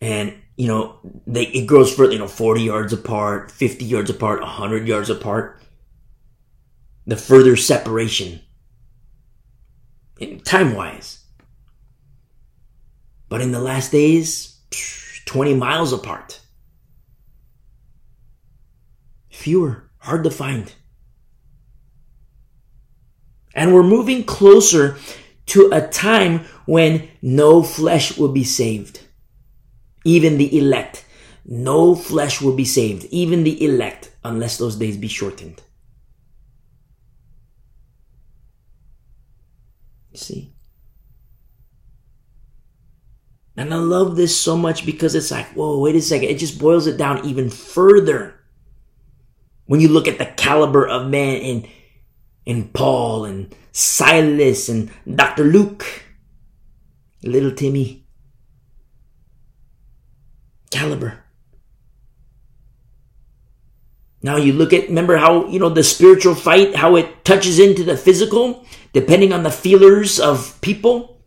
And, you know, they, it grows further, you know, 40 yards apart, 50 yards apart, 100 yards apart. The further separation, time wise. But in the last days, 20 miles apart. Fewer, hard to find. And we're moving closer to a time when no flesh will be saved. Even the elect. No flesh will be saved. Even the elect, unless those days be shortened. See? And I love this so much because it's like, whoa, wait a second. It just boils it down even further. When you look at the caliber of man in, in Paul and Silas and Dr. Luke, little Timmy. Caliber. Now you look at, remember how, you know, the spiritual fight, how it touches into the physical, depending on the feelers of people?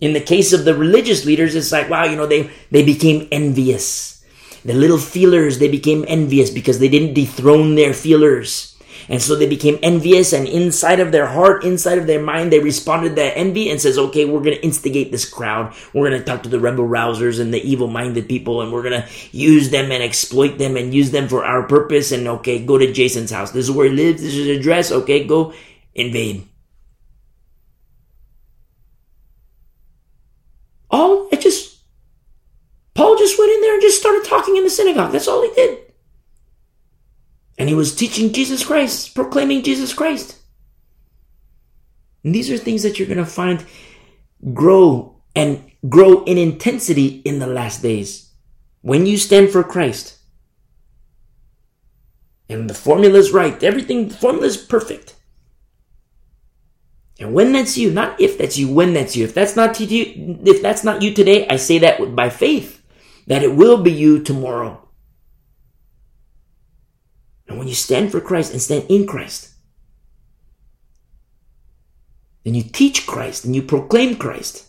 In the case of the religious leaders, it's like, wow, you know, they, they became envious. The little feelers, they became envious because they didn't dethrone their feelers. And so they became envious and inside of their heart, inside of their mind, they responded that envy and says, okay, we're going to instigate this crowd. We're going to talk to the rebel rousers and the evil minded people and we're going to use them and exploit them and use them for our purpose. And okay, go to Jason's house. This is where he lives. This is his address. Okay, go invade. All it just, Paul just went in there and just started talking in the synagogue. That's all he did. And he was teaching Jesus Christ, proclaiming Jesus Christ. And these are things that you're going to find grow and grow in intensity in the last days. When you stand for Christ. And the formula is right. Everything, the formula is perfect. And when that's you, not if that's you, when that's you. If that's not you, if that's not you today, I say that by faith that it will be you tomorrow. And when you stand for Christ and stand in Christ, then you teach Christ and you proclaim Christ.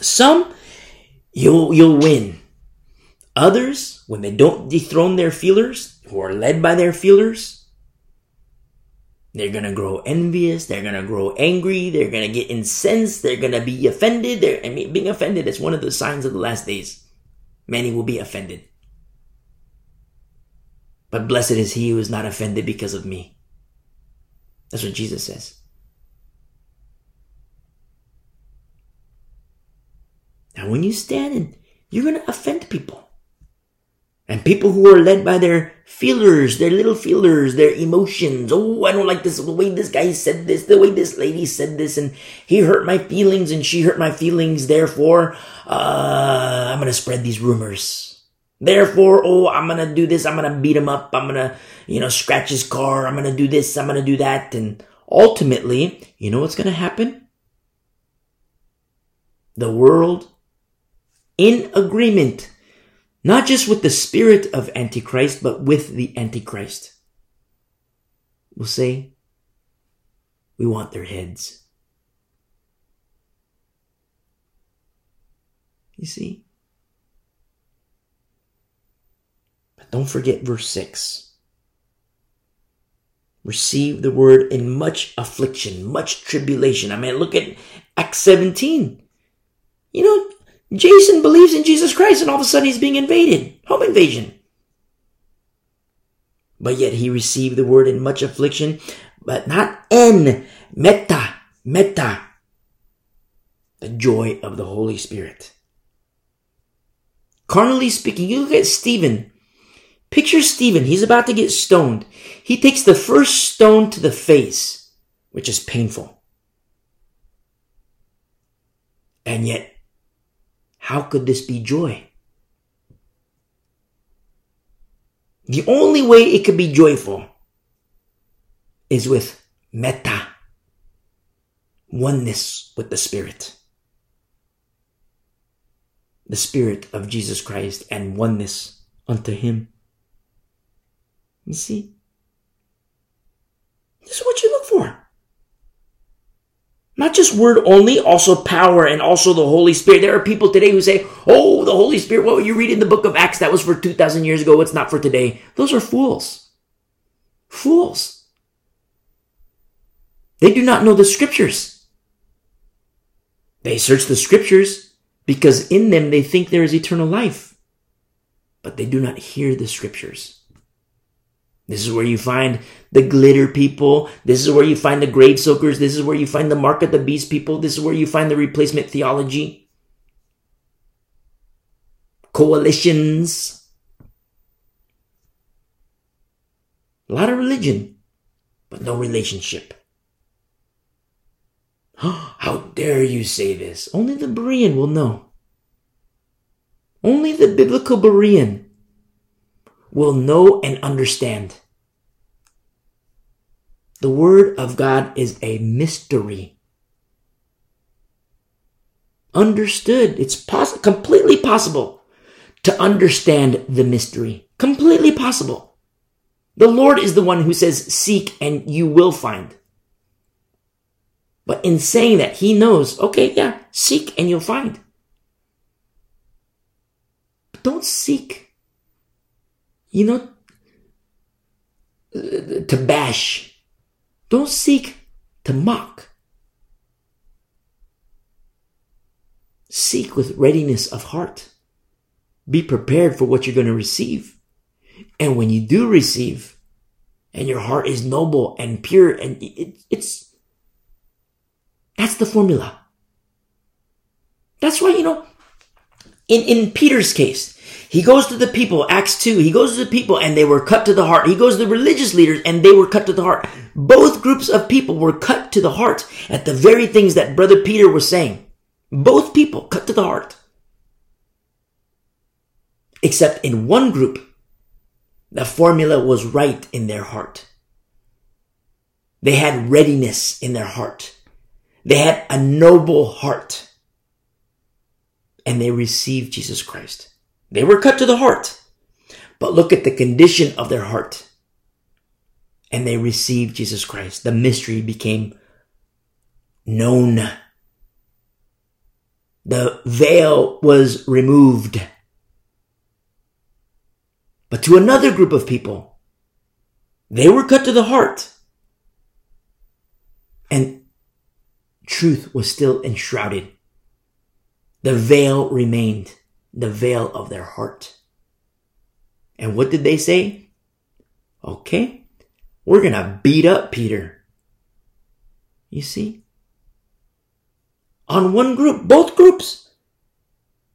Some you'll you'll win. Others, when they don't dethrone their feelers, who are led by their feelers, they're gonna grow envious, they're gonna grow angry, they're gonna get incensed, they're gonna be offended. They're, I mean, being offended is one of the signs of the last days. Many will be offended. But blessed is he who is not offended because of me. That's what Jesus says. Now, when you stand and you're going to offend people. And people who are led by their feelers, their little feelers, their emotions. Oh, I don't like this, the way this guy said this, the way this lady said this, and he hurt my feelings and she hurt my feelings. Therefore, uh, I'm to spread these rumors. Therefore, oh, I'm gonna do this, I'm gonna beat him up, I'm gonna, you know, scratch his car, I'm gonna do this, I'm gonna do that, and ultimately, you know what's gonna happen? The world, in agreement, not just with the spirit of Antichrist, but with the Antichrist, We'll say, we want their heads. You see? But don't forget verse 6. Receive the word in much affliction, much tribulation. I mean, look at Acts 17. You know, Jason believes in Jesus Christ and all of a sudden he's being invaded. Home invasion. But yet he received the word in much affliction, but not en, meta, meta. The joy of the Holy Spirit. Carnally speaking, you look at Stephen. Picture Stephen, he's about to get stoned. He takes the first stone to the face, which is painful. And yet, how could this be joy? The only way it could be joyful is with meta, oneness with the Spirit. The Spirit of Jesus Christ and oneness unto Him. You see? This is what you look for. Not just word only, also power and also the Holy Spirit. There are people today who say, Oh, the Holy Spirit, what you read in the book of Acts, that was for 2,000 years ago, it's not for today. Those are fools. Fools. They do not know the scriptures. They search the scriptures because in them they think there is eternal life, but they do not hear the scriptures. This is where you find the glitter people. This is where you find the grave soakers. This is where you find the mark of the beast people. This is where you find the replacement theology. Coalitions. A lot of religion, but no relationship. How dare you say this? Only the Berean will know. Only the biblical Berean will know and understand. The Word of God is a mystery. Understood. It's poss- completely possible to understand the mystery. Completely possible. The Lord is the one who says, Seek and you will find. But in saying that, he knows, okay, yeah, seek and you'll find. But don't seek, you know, to bash. Don't seek to mock. Seek with readiness of heart. Be prepared for what you're going to receive. And when you do receive, and your heart is noble and pure, and it, it's, that's the formula. That's why, you know, in, in Peter's case, he goes to the people, Acts 2, he goes to the people and they were cut to the heart. He goes to the religious leaders and they were cut to the heart. Both groups of people were cut to the heart at the very things that Brother Peter was saying. Both people cut to the heart. Except in one group, the formula was right in their heart. They had readiness in their heart. They had a noble heart. And they received Jesus Christ. They were cut to the heart. But look at the condition of their heart. And they received Jesus Christ. The mystery became known. The veil was removed. But to another group of people, they were cut to the heart. And truth was still enshrouded. The veil remained, the veil of their heart. And what did they say? Okay, we're gonna beat up Peter. You see? On one group, both groups,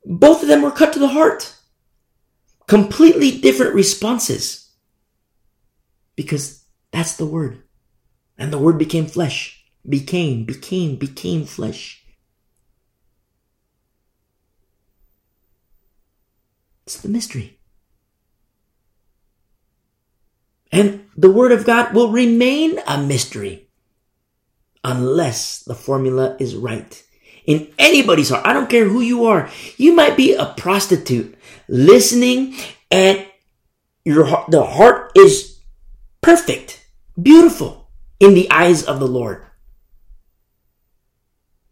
both of them were cut to the heart completely different responses. Because that's the word. And the word became flesh. Became, became, became flesh. It's the mystery. And the word of God will remain a mystery unless the formula is right in anybody's heart. I don't care who you are. You might be a prostitute listening and your heart, the heart is perfect, beautiful in the eyes of the Lord.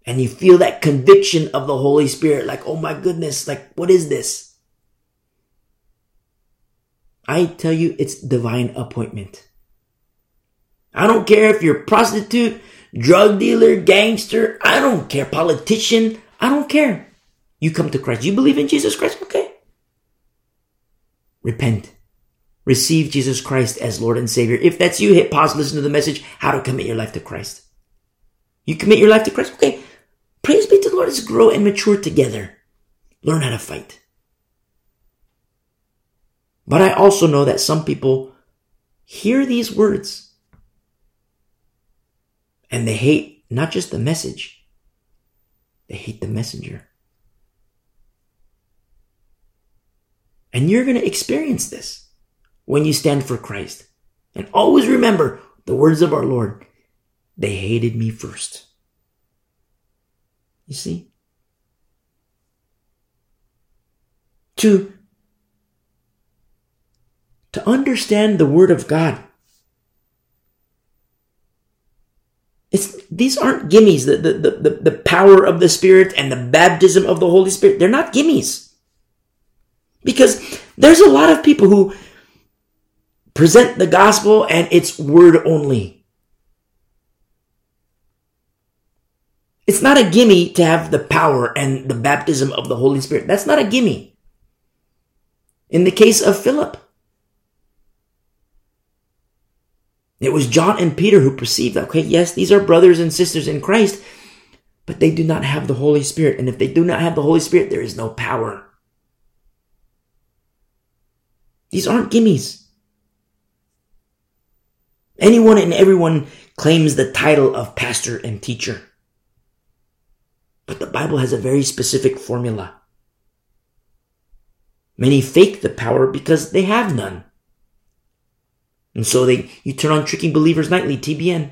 And you feel that conviction of the Holy Spirit, like, oh my goodness, like, what is this? I tell you, it's divine appointment. I don't care if you're prostitute, drug dealer, gangster, I don't care, politician, I don't care. You come to Christ. You believe in Jesus Christ? Okay. Repent. Receive Jesus Christ as Lord and Savior. If that's you, hit pause, listen to the message, how to commit your life to Christ. You commit your life to Christ? Okay. Praise be to the Lord. Let's grow and mature together. Learn how to fight. But I also know that some people hear these words and they hate not just the message, they hate the messenger. And you're going to experience this when you stand for Christ. And always remember the words of our Lord. They hated me first. You see? To, to understand the Word of God It's, these aren't gimmies. The, the, the, the power of the Spirit and the baptism of the Holy Spirit, they're not gimmies. Because there's a lot of people who present the gospel and it's word only. It's not a gimme to have the power and the baptism of the Holy Spirit. That's not a gimme. In the case of Philip, It was John and Peter who perceived that, okay, yes, these are brothers and sisters in Christ, but they do not have the Holy Spirit. And if they do not have the Holy Spirit, there is no power. These aren't gimmies. Anyone and everyone claims the title of pastor and teacher. But the Bible has a very specific formula. Many fake the power because they have none. And so they, you turn on Tricking Believers Nightly, TBN.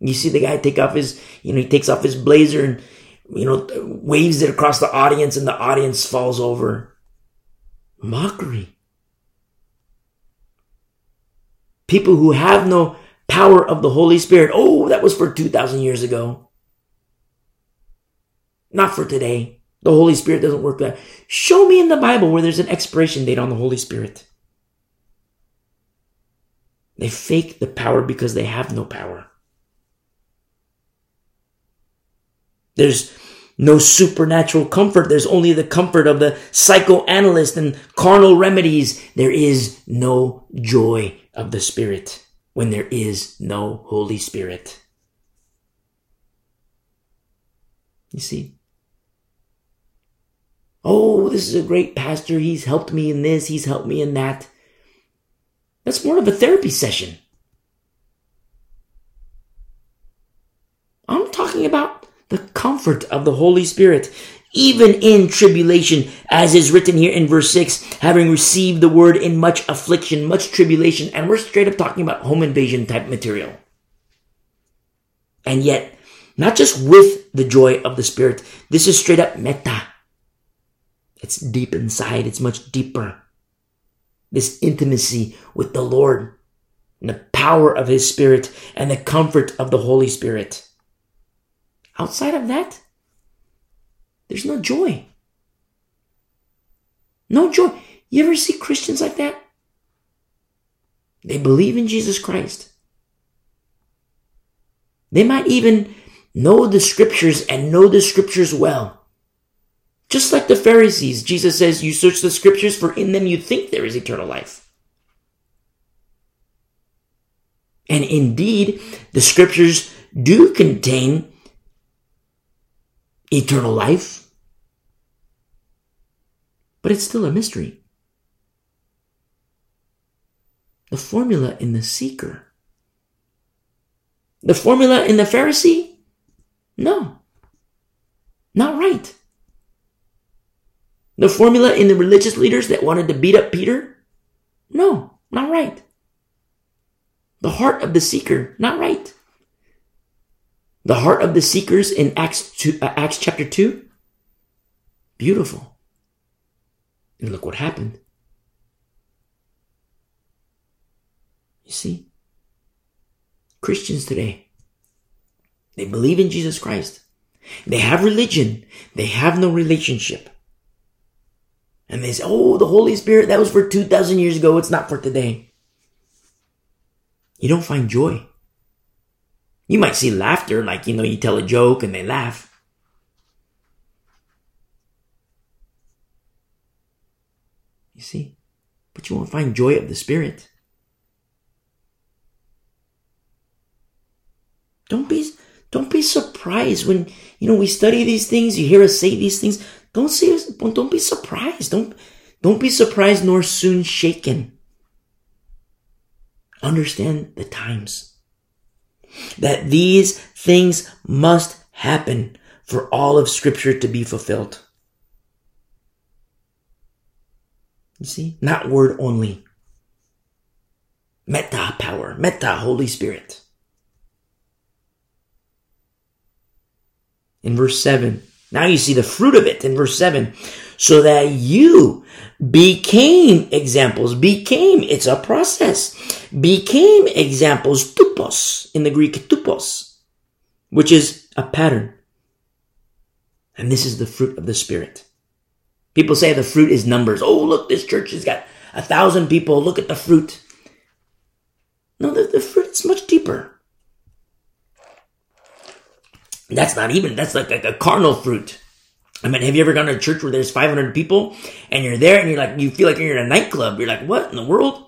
You see the guy take off his, you know, he takes off his blazer and, you know, waves it across the audience and the audience falls over. Mockery. People who have no power of the Holy Spirit. Oh, that was for 2,000 years ago. Not for today. The Holy Spirit doesn't work that. Show me in the Bible where there's an expiration date on the Holy Spirit. They fake the power because they have no power. There's no supernatural comfort. There's only the comfort of the psychoanalyst and carnal remedies. There is no joy of the Spirit when there is no Holy Spirit. You see? Oh, this is a great pastor. He's helped me in this. He's helped me in that. That's more of a therapy session. I'm talking about the comfort of the Holy Spirit, even in tribulation, as is written here in verse 6, having received the word in much affliction, much tribulation, and we're straight up talking about home invasion type material. And yet, not just with the joy of the Spirit. This is straight up meta. It's deep inside. It's much deeper. This intimacy with the Lord and the power of His Spirit and the comfort of the Holy Spirit. Outside of that, there's no joy. No joy. You ever see Christians like that? They believe in Jesus Christ. They might even know the scriptures and know the scriptures well. Just like the Pharisees, Jesus says, You search the scriptures, for in them you think there is eternal life. And indeed, the scriptures do contain eternal life, but it's still a mystery. The formula in the seeker, the formula in the Pharisee, no. Not right. The formula in the religious leaders that wanted to beat up Peter? No, not right. The heart of the seeker, not right. The heart of the seekers in Acts, two, uh, Acts chapter 2? Beautiful. And look what happened. You see? Christians today, they believe in Jesus Christ. They have religion. They have no relationship. And they say, oh, the Holy Spirit, that was for 2,000 years ago. It's not for today. You don't find joy. You might see laughter, like, you know, you tell a joke and they laugh. You see? But you won't find joy of the Spirit. Don't be don't be surprised when, you know, we study these things, you hear us say these things. Don't see don't be surprised. Don't, don't be surprised nor soon shaken. Understand the times. That these things must happen for all of scripture to be fulfilled. You see? Not word only. Meta power, meta Holy Spirit. in verse 7. Now you see the fruit of it in verse 7. So that you became examples, became, it's a process, became examples, tupos, in the Greek tupos, which is a pattern. And this is the fruit of the Spirit. People say the fruit is numbers. Oh, look, this church has got a thousand people. Look at the fruit. No, the, the fruit is much deeper. That's not even, that's like, like a carnal fruit. I mean, have you ever gone to a church where there's 500 people and you're there and you're like, you feel like you're in a nightclub. You're like, what in the world?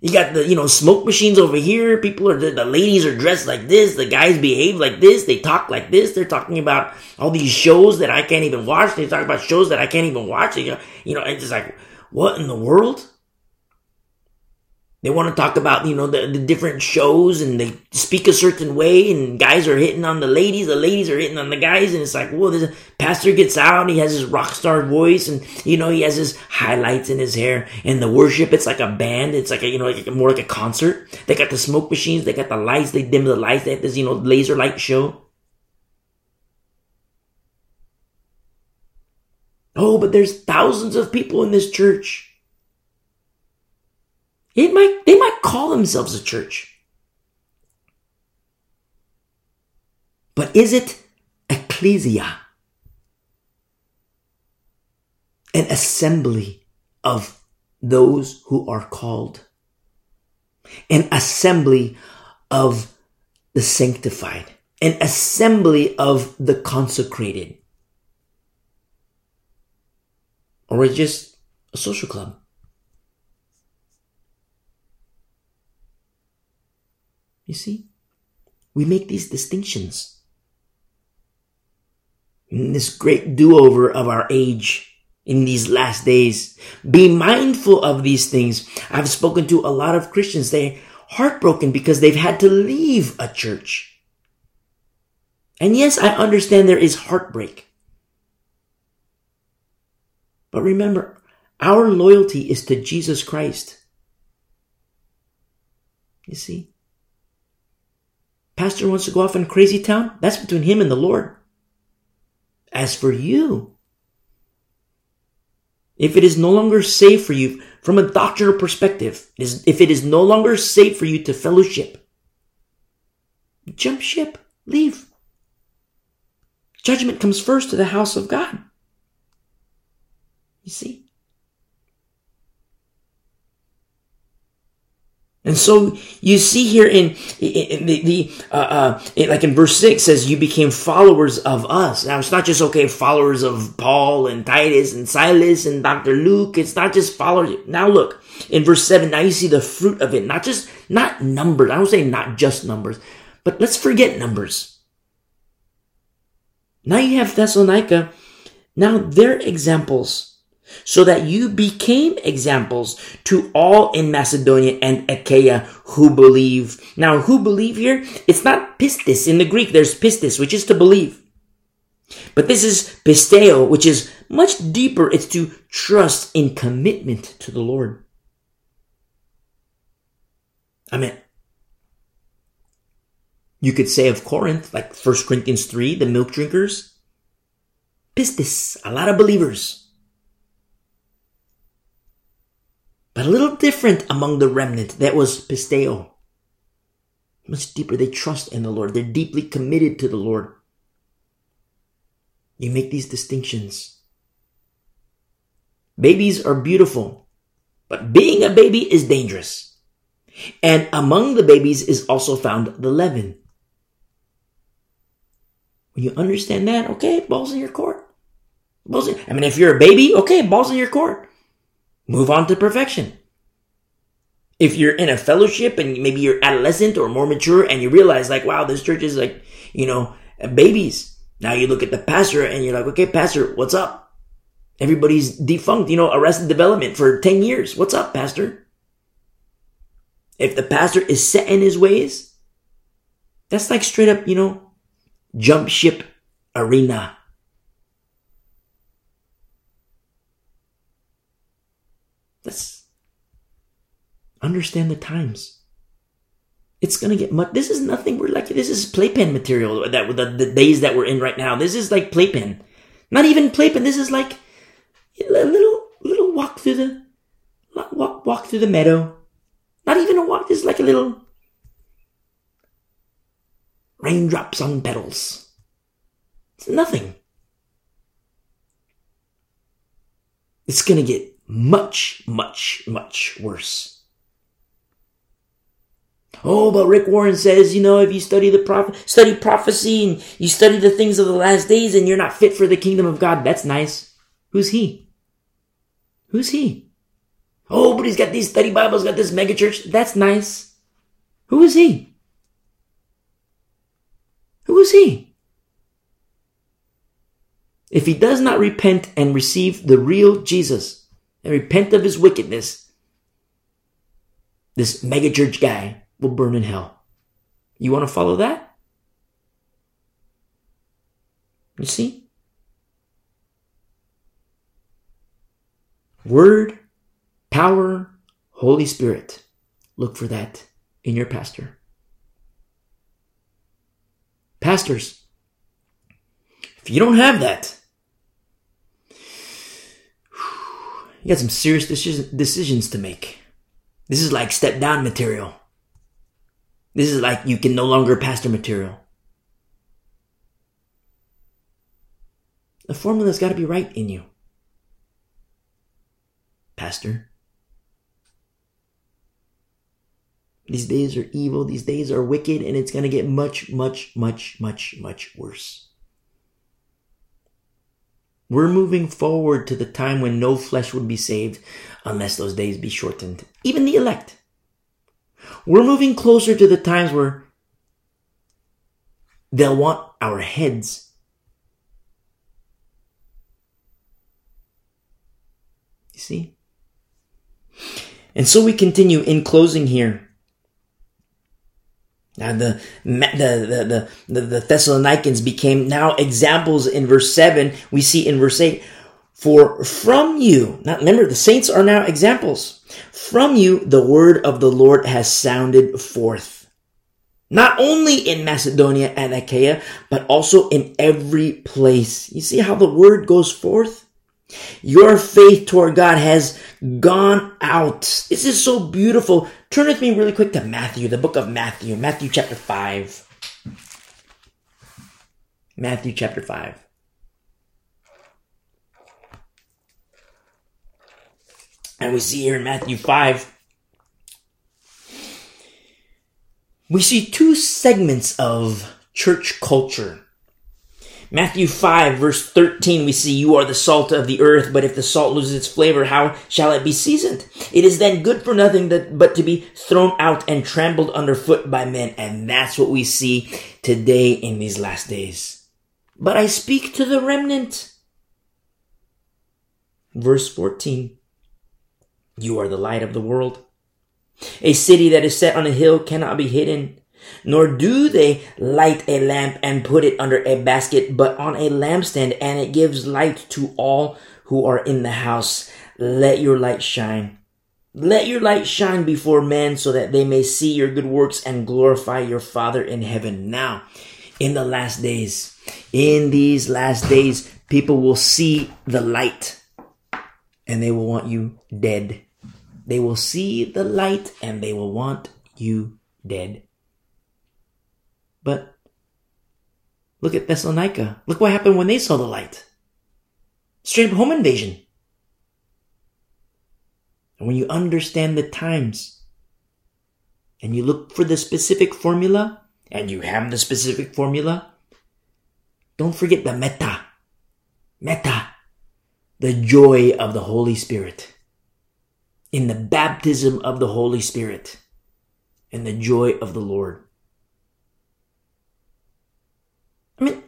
You got the, you know, smoke machines over here. People are, the, the ladies are dressed like this. The guys behave like this. They talk like this. They're talking about all these shows that I can't even watch. They talk about shows that I can't even watch. You know, you know, it's just like, what in the world? They want to talk about, you know, the, the different shows and they speak a certain way and guys are hitting on the ladies, the ladies are hitting on the guys. And it's like, well, this pastor gets out, he has his rock star voice and, you know, he has his highlights in his hair and the worship, it's like a band. It's like a, you know, like a, more like a concert. They got the smoke machines. They got the lights. They dim the lights. They have this, you know, laser light show. Oh, but there's thousands of people in this church. It might, they might call themselves a church. But is it ecclesia? an assembly of those who are called, an assembly of the sanctified, an assembly of the consecrated, or just a social club. You see, we make these distinctions. In this great do-over of our age, in these last days. Be mindful of these things. I've spoken to a lot of Christians. They're heartbroken because they've had to leave a church. And yes, I understand there is heartbreak. But remember, our loyalty is to Jesus Christ. You see? Pastor wants to go off in crazy town? That's between him and the Lord. As for you, if it is no longer safe for you from a doctrinal perspective, if it is no longer safe for you to fellowship, jump ship, leave. Judgment comes first to the house of God. You see? And so you see here in, in the, the uh, uh, in, like in verse six says, you became followers of us. Now it's not just okay followers of Paul and Titus and Silas and Dr. Luke. It's not just followers. Now look in verse seven. Now you see the fruit of it. Not just not numbers. I don't say not just numbers, but let's forget numbers. Now you have Thessalonica. Now they're examples so that you became examples to all in Macedonia and Achaia who believe. Now, who believe here? It's not pistis. In the Greek, there's pistis, which is to believe. But this is pisteo, which is much deeper. It's to trust in commitment to the Lord. Amen. You could say of Corinth, like 1 Corinthians 3, the milk drinkers, pistis, a lot of believers. But a little different among the remnant. That was pisteo. Much deeper. They trust in the Lord. They're deeply committed to the Lord. You make these distinctions. Babies are beautiful, but being a baby is dangerous. And among the babies is also found the leaven. When you understand that, okay, balls in your court. Balls in, I mean, if you're a baby, okay, balls in your court. Move on to perfection. If you're in a fellowship and maybe you're adolescent or more mature and you realize like, wow, this church is like, you know, babies. Now you look at the pastor and you're like, okay, pastor, what's up? Everybody's defunct, you know, arrested development for 10 years. What's up, pastor? If the pastor is set in his ways, that's like straight up, you know, jump ship arena. Let's understand the times. It's gonna get much. This is nothing. We're like this is playpen material. That the, the days that we're in right now. This is like playpen. Not even playpen. This is like a little little walk through the walk walk through the meadow. Not even a walk. This is like a little raindrops on petals. It's nothing. It's gonna get much, much, much worse. Oh, but Rick Warren says, you know, if you study the prophet, study prophecy and you study the things of the last days and you're not fit for the kingdom of God, that's nice. Who's he? Who's he? Oh, but he's got these study Bibles, got this mega church. That's nice. Who is he? Who is he? If he does not repent and receive the real Jesus, and repent of his wickedness, this megachurch guy will burn in hell. You want to follow that? You see? Word, power, Holy Spirit. Look for that in your pastor. Pastors, if you don't have that, You got some serious decisions to make. This is like step down material. This is like you can no longer pastor material. The formula's got to be right in you. Pastor. These days are evil, these days are wicked, and it's going to get much, much, much, much, much worse. We're moving forward to the time when no flesh would be saved unless those days be shortened. Even the elect. We're moving closer to the times where they'll want our heads. You see? And so we continue in closing here. Now the, the, the, the, the Thessalonians became now examples in verse 7. We see in verse 8, for from you, now remember the saints are now examples. From you, the word of the Lord has sounded forth. Not only in Macedonia and Achaia, but also in every place. You see how the word goes forth? Your faith toward God has gone out. This is so beautiful. Turn with me really quick to Matthew, the book of Matthew, Matthew chapter 5. Matthew chapter 5. And we see here in Matthew 5, we see two segments of church culture Matthew 5 verse 13, we see, you are the salt of the earth, but if the salt loses its flavor, how shall it be seasoned? It is then good for nothing that, but to be thrown out and trampled underfoot by men. And that's what we see today in these last days. But I speak to the remnant. Verse 14. You are the light of the world. A city that is set on a hill cannot be hidden. Nor do they light a lamp and put it under a basket, but on a lampstand, and it gives light to all who are in the house. Let your light shine. Let your light shine before men so that they may see your good works and glorify your Father in heaven. Now, in the last days, in these last days, people will see the light and they will want you dead. They will see the light and they will want you dead. But look at Thessalonica. Look what happened when they saw the light. Straight up home invasion. And when you understand the times and you look for the specific formula and you have the specific formula, don't forget the meta. Meta. The joy of the Holy Spirit. In the baptism of the Holy Spirit. And the joy of the Lord. I mean,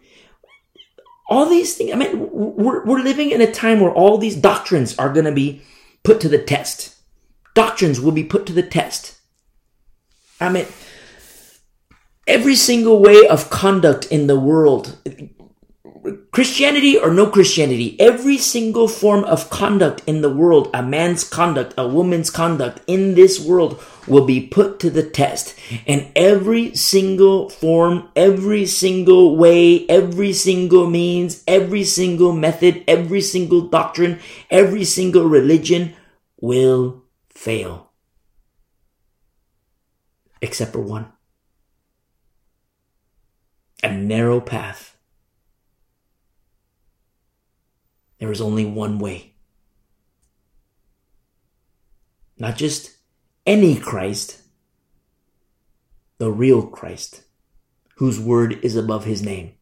all these things, I mean, we're, we're living in a time where all these doctrines are going to be put to the test. Doctrines will be put to the test. I mean, every single way of conduct in the world Christianity or no Christianity, every single form of conduct in the world, a man's conduct, a woman's conduct in this world will be put to the test. And every single form, every single way, every single means, every single method, every single doctrine, every single religion will fail. Except for one. A narrow path There is only one way. Not just any Christ, the real Christ, whose word is above his name.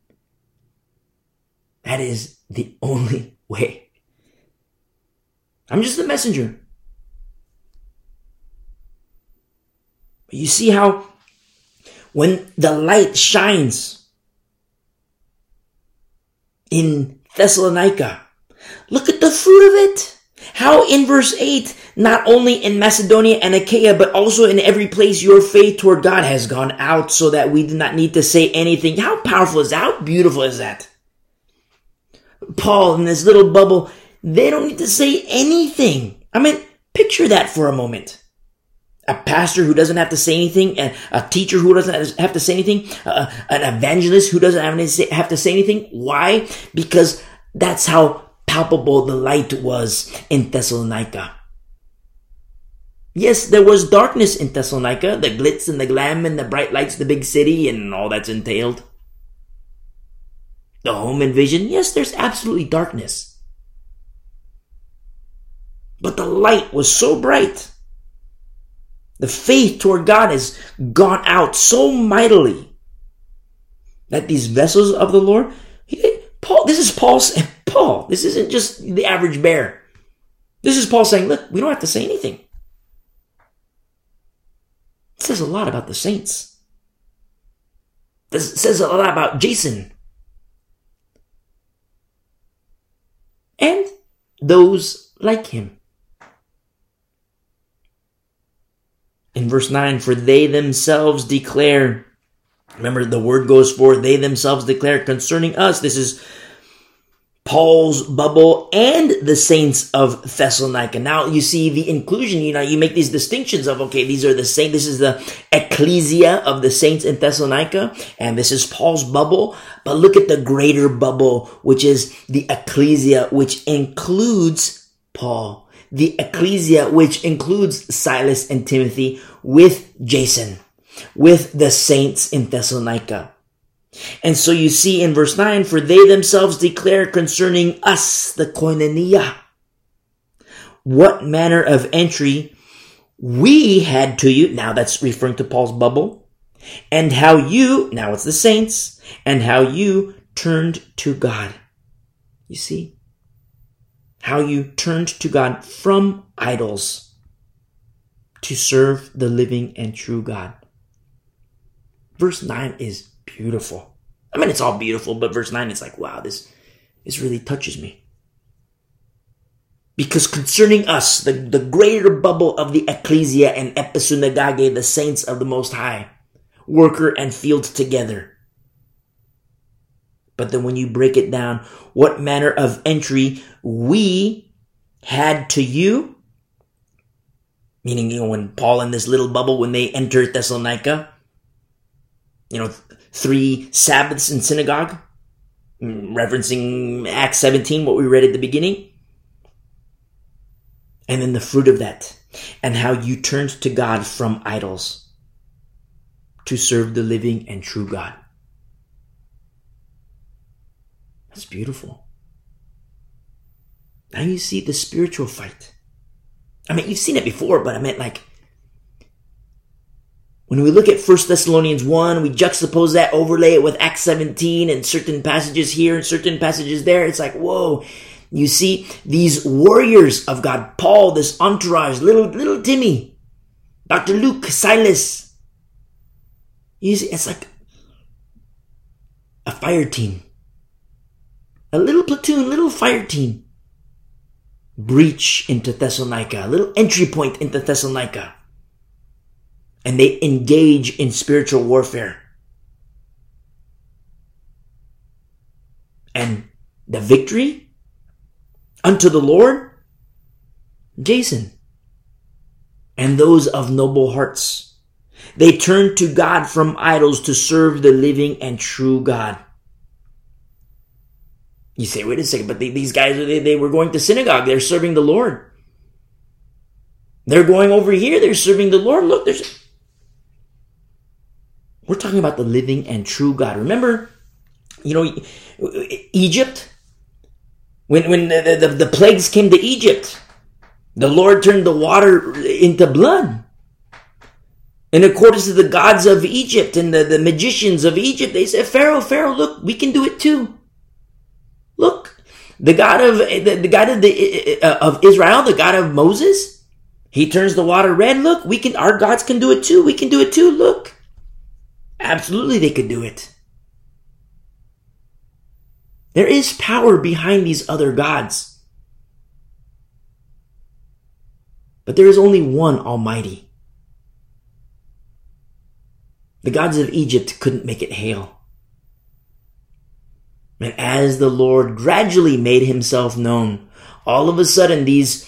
That is the only way. I'm just the messenger. But you see how when the light shines in Thessalonica, Look at the fruit of it. How in verse 8, not only in Macedonia and Achaia, but also in every place your faith toward God has gone out so that we do not need to say anything. How powerful is that? How beautiful is that? Paul in this little bubble, they don't need to say anything. I mean, picture that for a moment. A pastor who doesn't have to say anything, a, a teacher who doesn't have to say anything, uh, an evangelist who doesn't have to say anything. Why? Because that's how palpable the light was in Thessalonica. Yes, there was darkness in Thessalonica, the glitz and the glam and the bright lights, the big city and all that's entailed. The home invasion, yes, there's absolutely darkness. But the light was so bright. The faith toward God has gone out so mightily that these vessels of the Lord, Paul, this is Paul's, Paul, this isn't just the average bear. This is Paul saying, look, we don't have to say anything. It says a lot about the saints. It says a lot about Jason. And those like him. In verse 9, for they themselves declare, remember the word goes forth, they themselves declare concerning us. This is Paul's bubble and the saints of Thessalonica. Now you see the inclusion, you know, you make these distinctions of, okay, these are the saints, this is the ecclesia of the saints in Thessalonica, and this is Paul's bubble. But look at the greater bubble, which is the ecclesia, which includes Paul. The ecclesia, which includes Silas and Timothy with Jason, with the saints in Thessalonica. And so you see in verse 9, for they themselves declare concerning us, the koinonia, what manner of entry we had to you. Now that's referring to Paul's bubble. And how you, now it's the saints, and how you turned to God. You see? How you turned to God from idols to serve the living and true God. Verse 9 is beautiful. I mean, it's all beautiful, but verse 9, it's like, wow, this, this really touches me. Because concerning us, the, the greater bubble of the ecclesia and episunagage, the saints of the Most High, worker and field together. But then when you break it down, what manner of entry we had to you, meaning, you know, when Paul and this little bubble, when they enter Thessalonica, you know, three Sabbaths in synagogue, mm, referencing Acts 17, what we read at the beginning. And then the fruit of that, and how you turned to God from idols to serve the living and true God. That's beautiful. Now you see the spiritual fight. I mean, you've seen it before, but I meant like when we look at 1 Thessalonians 1, we juxtapose that, overlay it with Acts 17 and certain passages here and certain passages there. It's like, whoa. You see these warriors of God, Paul, this entourage, little, little Timmy, Dr. Luke, Silas. You see, it's like a fire team. A little platoon, little fire team. Breach into Thessalonica, a little entry point into Thessalonica and they engage in spiritual warfare. And the victory unto the Lord, Jason, and those of noble hearts. They turn to God from idols to serve the living and true God. You say, wait a second, but they, these guys, they, they were going to synagogue. They're serving the Lord. They're going over here. They're serving the Lord. Look, there's we're talking about the living and true God. Remember, you know, Egypt? When, when the, the, the plagues came to Egypt, the Lord turned the water into blood. In accordance to the gods of Egypt and the, the magicians of Egypt, they said, Pharaoh, Pharaoh, look, we can do it too. Look, the God of the, the God of the uh, of Israel, the God of Moses, he turns the water red. Look, we can our gods can do it too. We can do it too. Look. Absolutely, they could do it. There is power behind these other gods. But there is only one Almighty. The gods of Egypt couldn't make it hail. And as the Lord gradually made himself known, all of a sudden these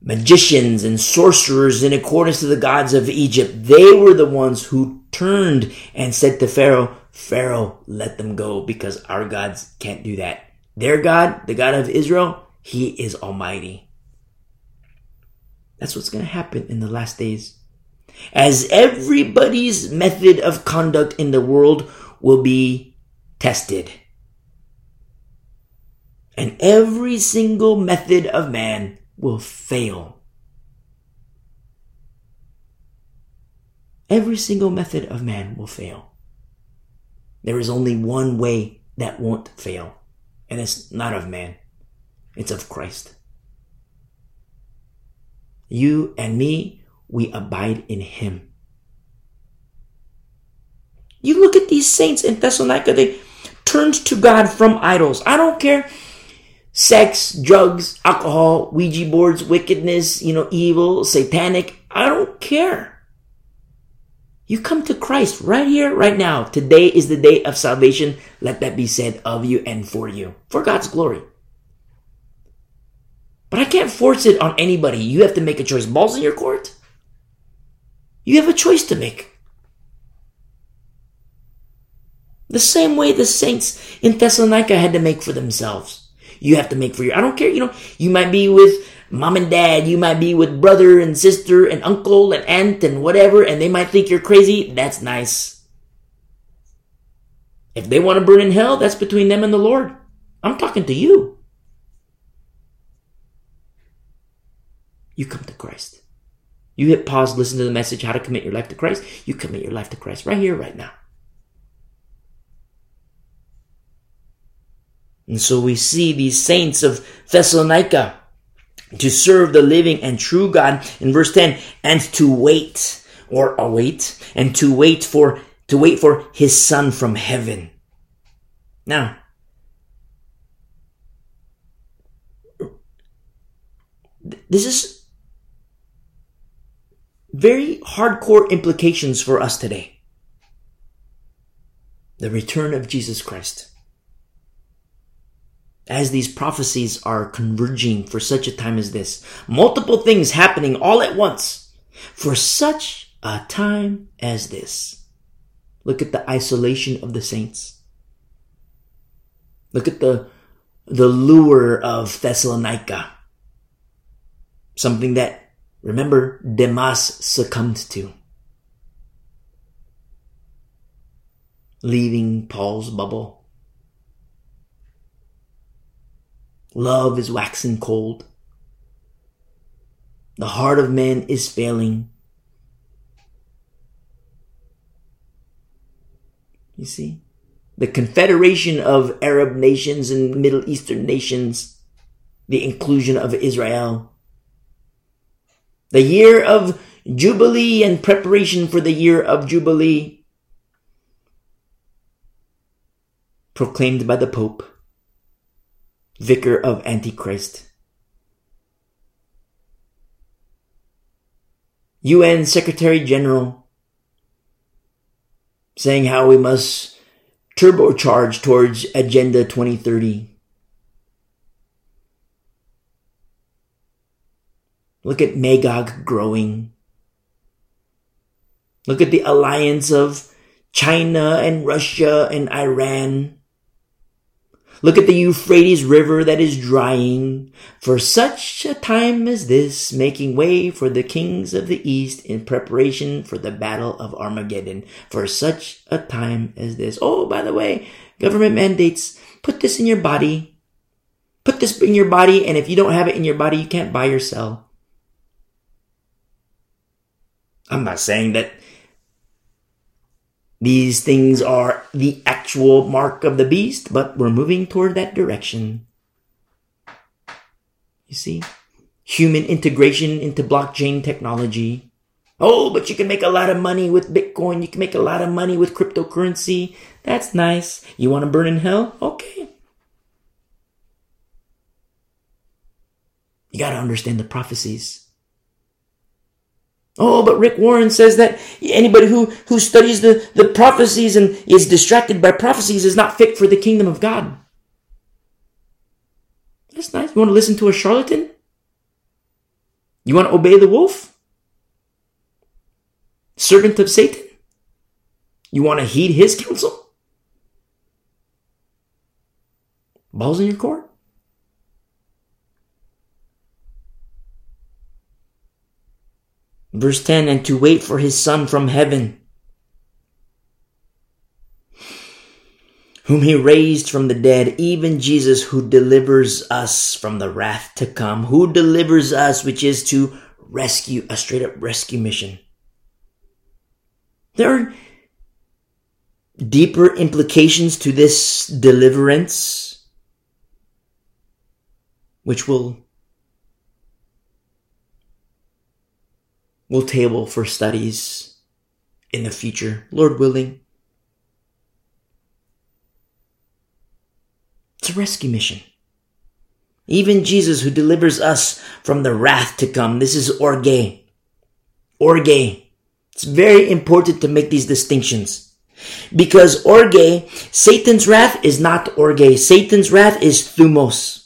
magicians and sorcerers in accordance to the gods of Egypt, they were the ones who turned and said to Pharaoh, Pharaoh, let them go because our gods can't do that. Their God, the God of Israel, he is almighty. That's what's going to happen in the last days. As everybody's method of conduct in the world will be tested. And every single method of man will fail. Every single method of man will fail. There is only one way that won't fail, and it's not of man, it's of Christ. You and me, we abide in Him. You look at these saints in Thessalonica, they turned to God from idols. I don't care. Sex, drugs, alcohol, Ouija boards, wickedness, you know, evil, satanic. I don't care. You come to Christ right here, right now. Today is the day of salvation. Let that be said of you and for you, for God's glory. But I can't force it on anybody. You have to make a choice. Balls in your court. You have a choice to make. The same way the saints in Thessalonica had to make for themselves. You have to make for your, I don't care, you know, you might be with mom and dad, you might be with brother and sister and uncle and aunt and whatever, and they might think you're crazy. That's nice. If they want to burn in hell, that's between them and the Lord. I'm talking to you. You come to Christ. You hit pause, listen to the message, how to commit your life to Christ. You commit your life to Christ right here, right now. And so we see these saints of Thessalonica to serve the living and true God in verse 10 and to wait or await and to wait for to wait for his son from heaven. Now, this is very hardcore implications for us today. The return of Jesus Christ as these prophecies are converging for such a time as this. Multiple things happening all at once for such a time as this. Look at the isolation of the saints. Look at the, the lure of Thessalonica. Something that, remember, Demas succumbed to. Leaving Paul's bubble. Love is waxing cold. The heart of man is failing. You see? The confederation of Arab nations and Middle Eastern nations, the inclusion of Israel, the year of Jubilee and preparation for the year of Jubilee, proclaimed by the Pope vicar of Antichrist. UN Secretary General saying how we must turbocharge towards Agenda 2030. Look at Magog growing. Look at the alliance of China and Russia and Iran. Look at the Euphrates River that is drying. For such a time as this, making way for the kings of the east in preparation for the battle of Armageddon. For such a time as this. Oh, by the way, government mandates, put this in your body. Put this in your body, and if you don't have it in your body, you can't buy or sell. I'm not saying that these things are the actual mark of the beast, but we're moving toward that direction. You see? Human integration into blockchain technology. Oh, but you can make a lot of money with Bitcoin. You can make a lot of money with cryptocurrency. That's nice. You want to burn in hell? Okay. You got to understand the prophecies. Oh, but Rick Warren says that anybody who, who studies the, the prophecies and is distracted by prophecies is not fit for the kingdom of God. That's nice. You want to listen to a charlatan? You want to obey the wolf? Servant of Satan? You want to heed his counsel? Balls in your court? Verse 10 and to wait for his son from heaven, whom he raised from the dead, even Jesus who delivers us from the wrath to come, who delivers us, which is to rescue, a straight up rescue mission. There are deeper implications to this deliverance, which will will table for studies in the future, Lord willing. It's a rescue mission. Even Jesus who delivers us from the wrath to come. This is orge. Orge. It's very important to make these distinctions. Because orge, Satan's wrath is not orge. Satan's wrath is thumos.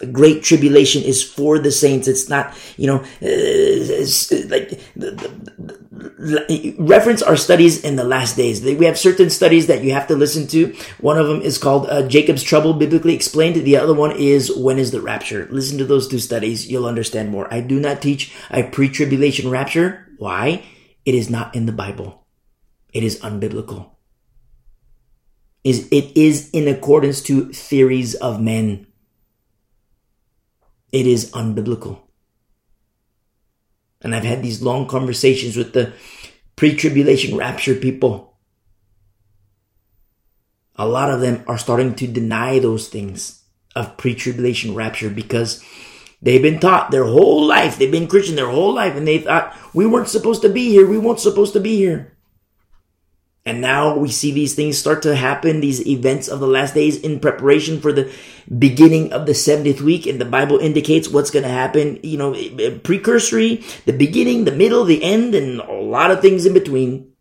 The great tribulation is for the saints. It's not, you know, uh, like the, the, reference our studies in the last days. We have certain studies that you have to listen to. One of them is called uh, Jacob's Trouble, biblically explained. The other one is When is the Rapture? Listen to those two studies. You'll understand more. I do not teach a pre-tribulation rapture. Why? It is not in the Bible. It is unbiblical. Is it is in accordance to theories of men. It is unbiblical. And I've had these long conversations with the pre-tribulation rapture people. A lot of them are starting to deny those things of pre-tribulation rapture because they've been taught their whole life, they've been Christian their whole life, and they thought we weren't supposed to be here, we weren't supposed to be here. And now we see these things start to happen, these events of the last days in preparation for the beginning of the 70th week. And the Bible indicates what's going to happen, you know, precursory, the beginning, the middle, the end, and a lot of things in between.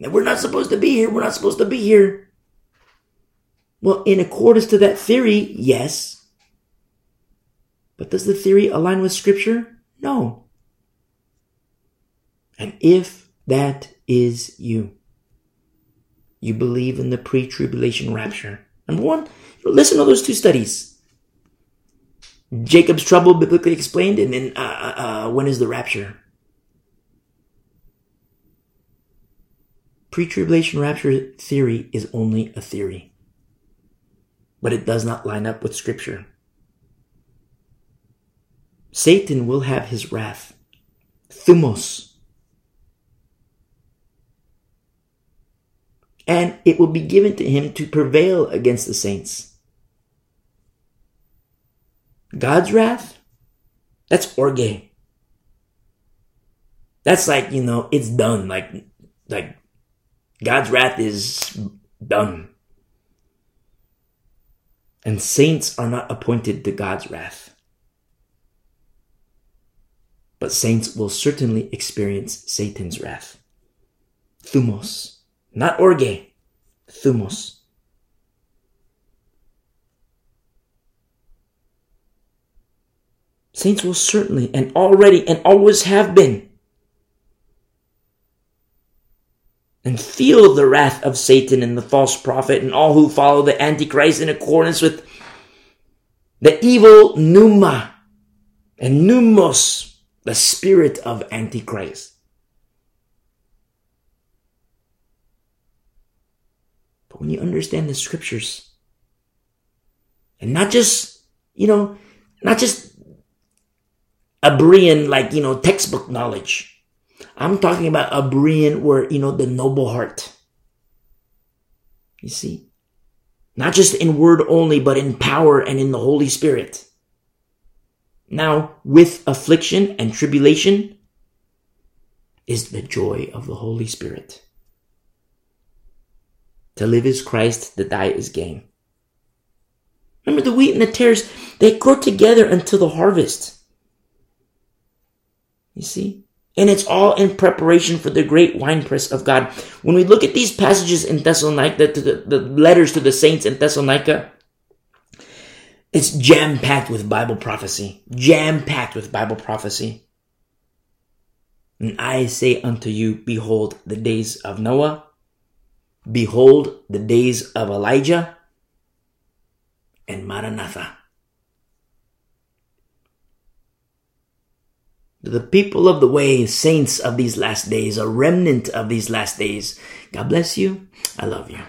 And we're not supposed to be here. We're not supposed to be here. Well, in accordance to that theory, yes. But does the theory align with scripture? No. And if that is you. You believe in the pre-tribulation rapture. Number one, listen to those two studies. Jacob's trouble biblically explained, and then uh, uh, uh, when is the rapture? Pre-tribulation rapture theory is only a theory, but it does not line up with scripture. Satan will have his wrath. Thumos and it will be given to him to prevail against the saints. God's wrath? That's orge. That's like, you know, it's done. Like, like God's wrath is done. And saints are not appointed to God's wrath. But saints will certainly experience Satan's wrath. Thumos. Not orge, thumos. Saints will certainly and already and always have been and feel the wrath of Satan and the false prophet and all who follow the Antichrist in accordance with the evil pneuma and pneumos, the spirit of Antichrist. But when you understand the scriptures, and not just, you know, not just a Berean, like, you know, textbook knowledge. I'm talking about a Berean where, you know, the noble heart. You see? Not just in word only, but in power and in the Holy Spirit. Now, with affliction and tribulation is the joy of the Holy Spirit. To live is Christ, to die is gain. Remember the wheat and the tares, they grow together until the harvest. You see? And it's all in preparation for the great winepress of God. When we look at these passages in Thessalonica, the, the, letters to the saints in Thessalonica, it's jam packed with Bible prophecy. Jam packed with Bible prophecy. And I say unto you, behold, the days of Noah, Behold the days of Elijah and Maranatha. The people of the way, saints of these last days, a remnant of these last days. God bless you. I love you.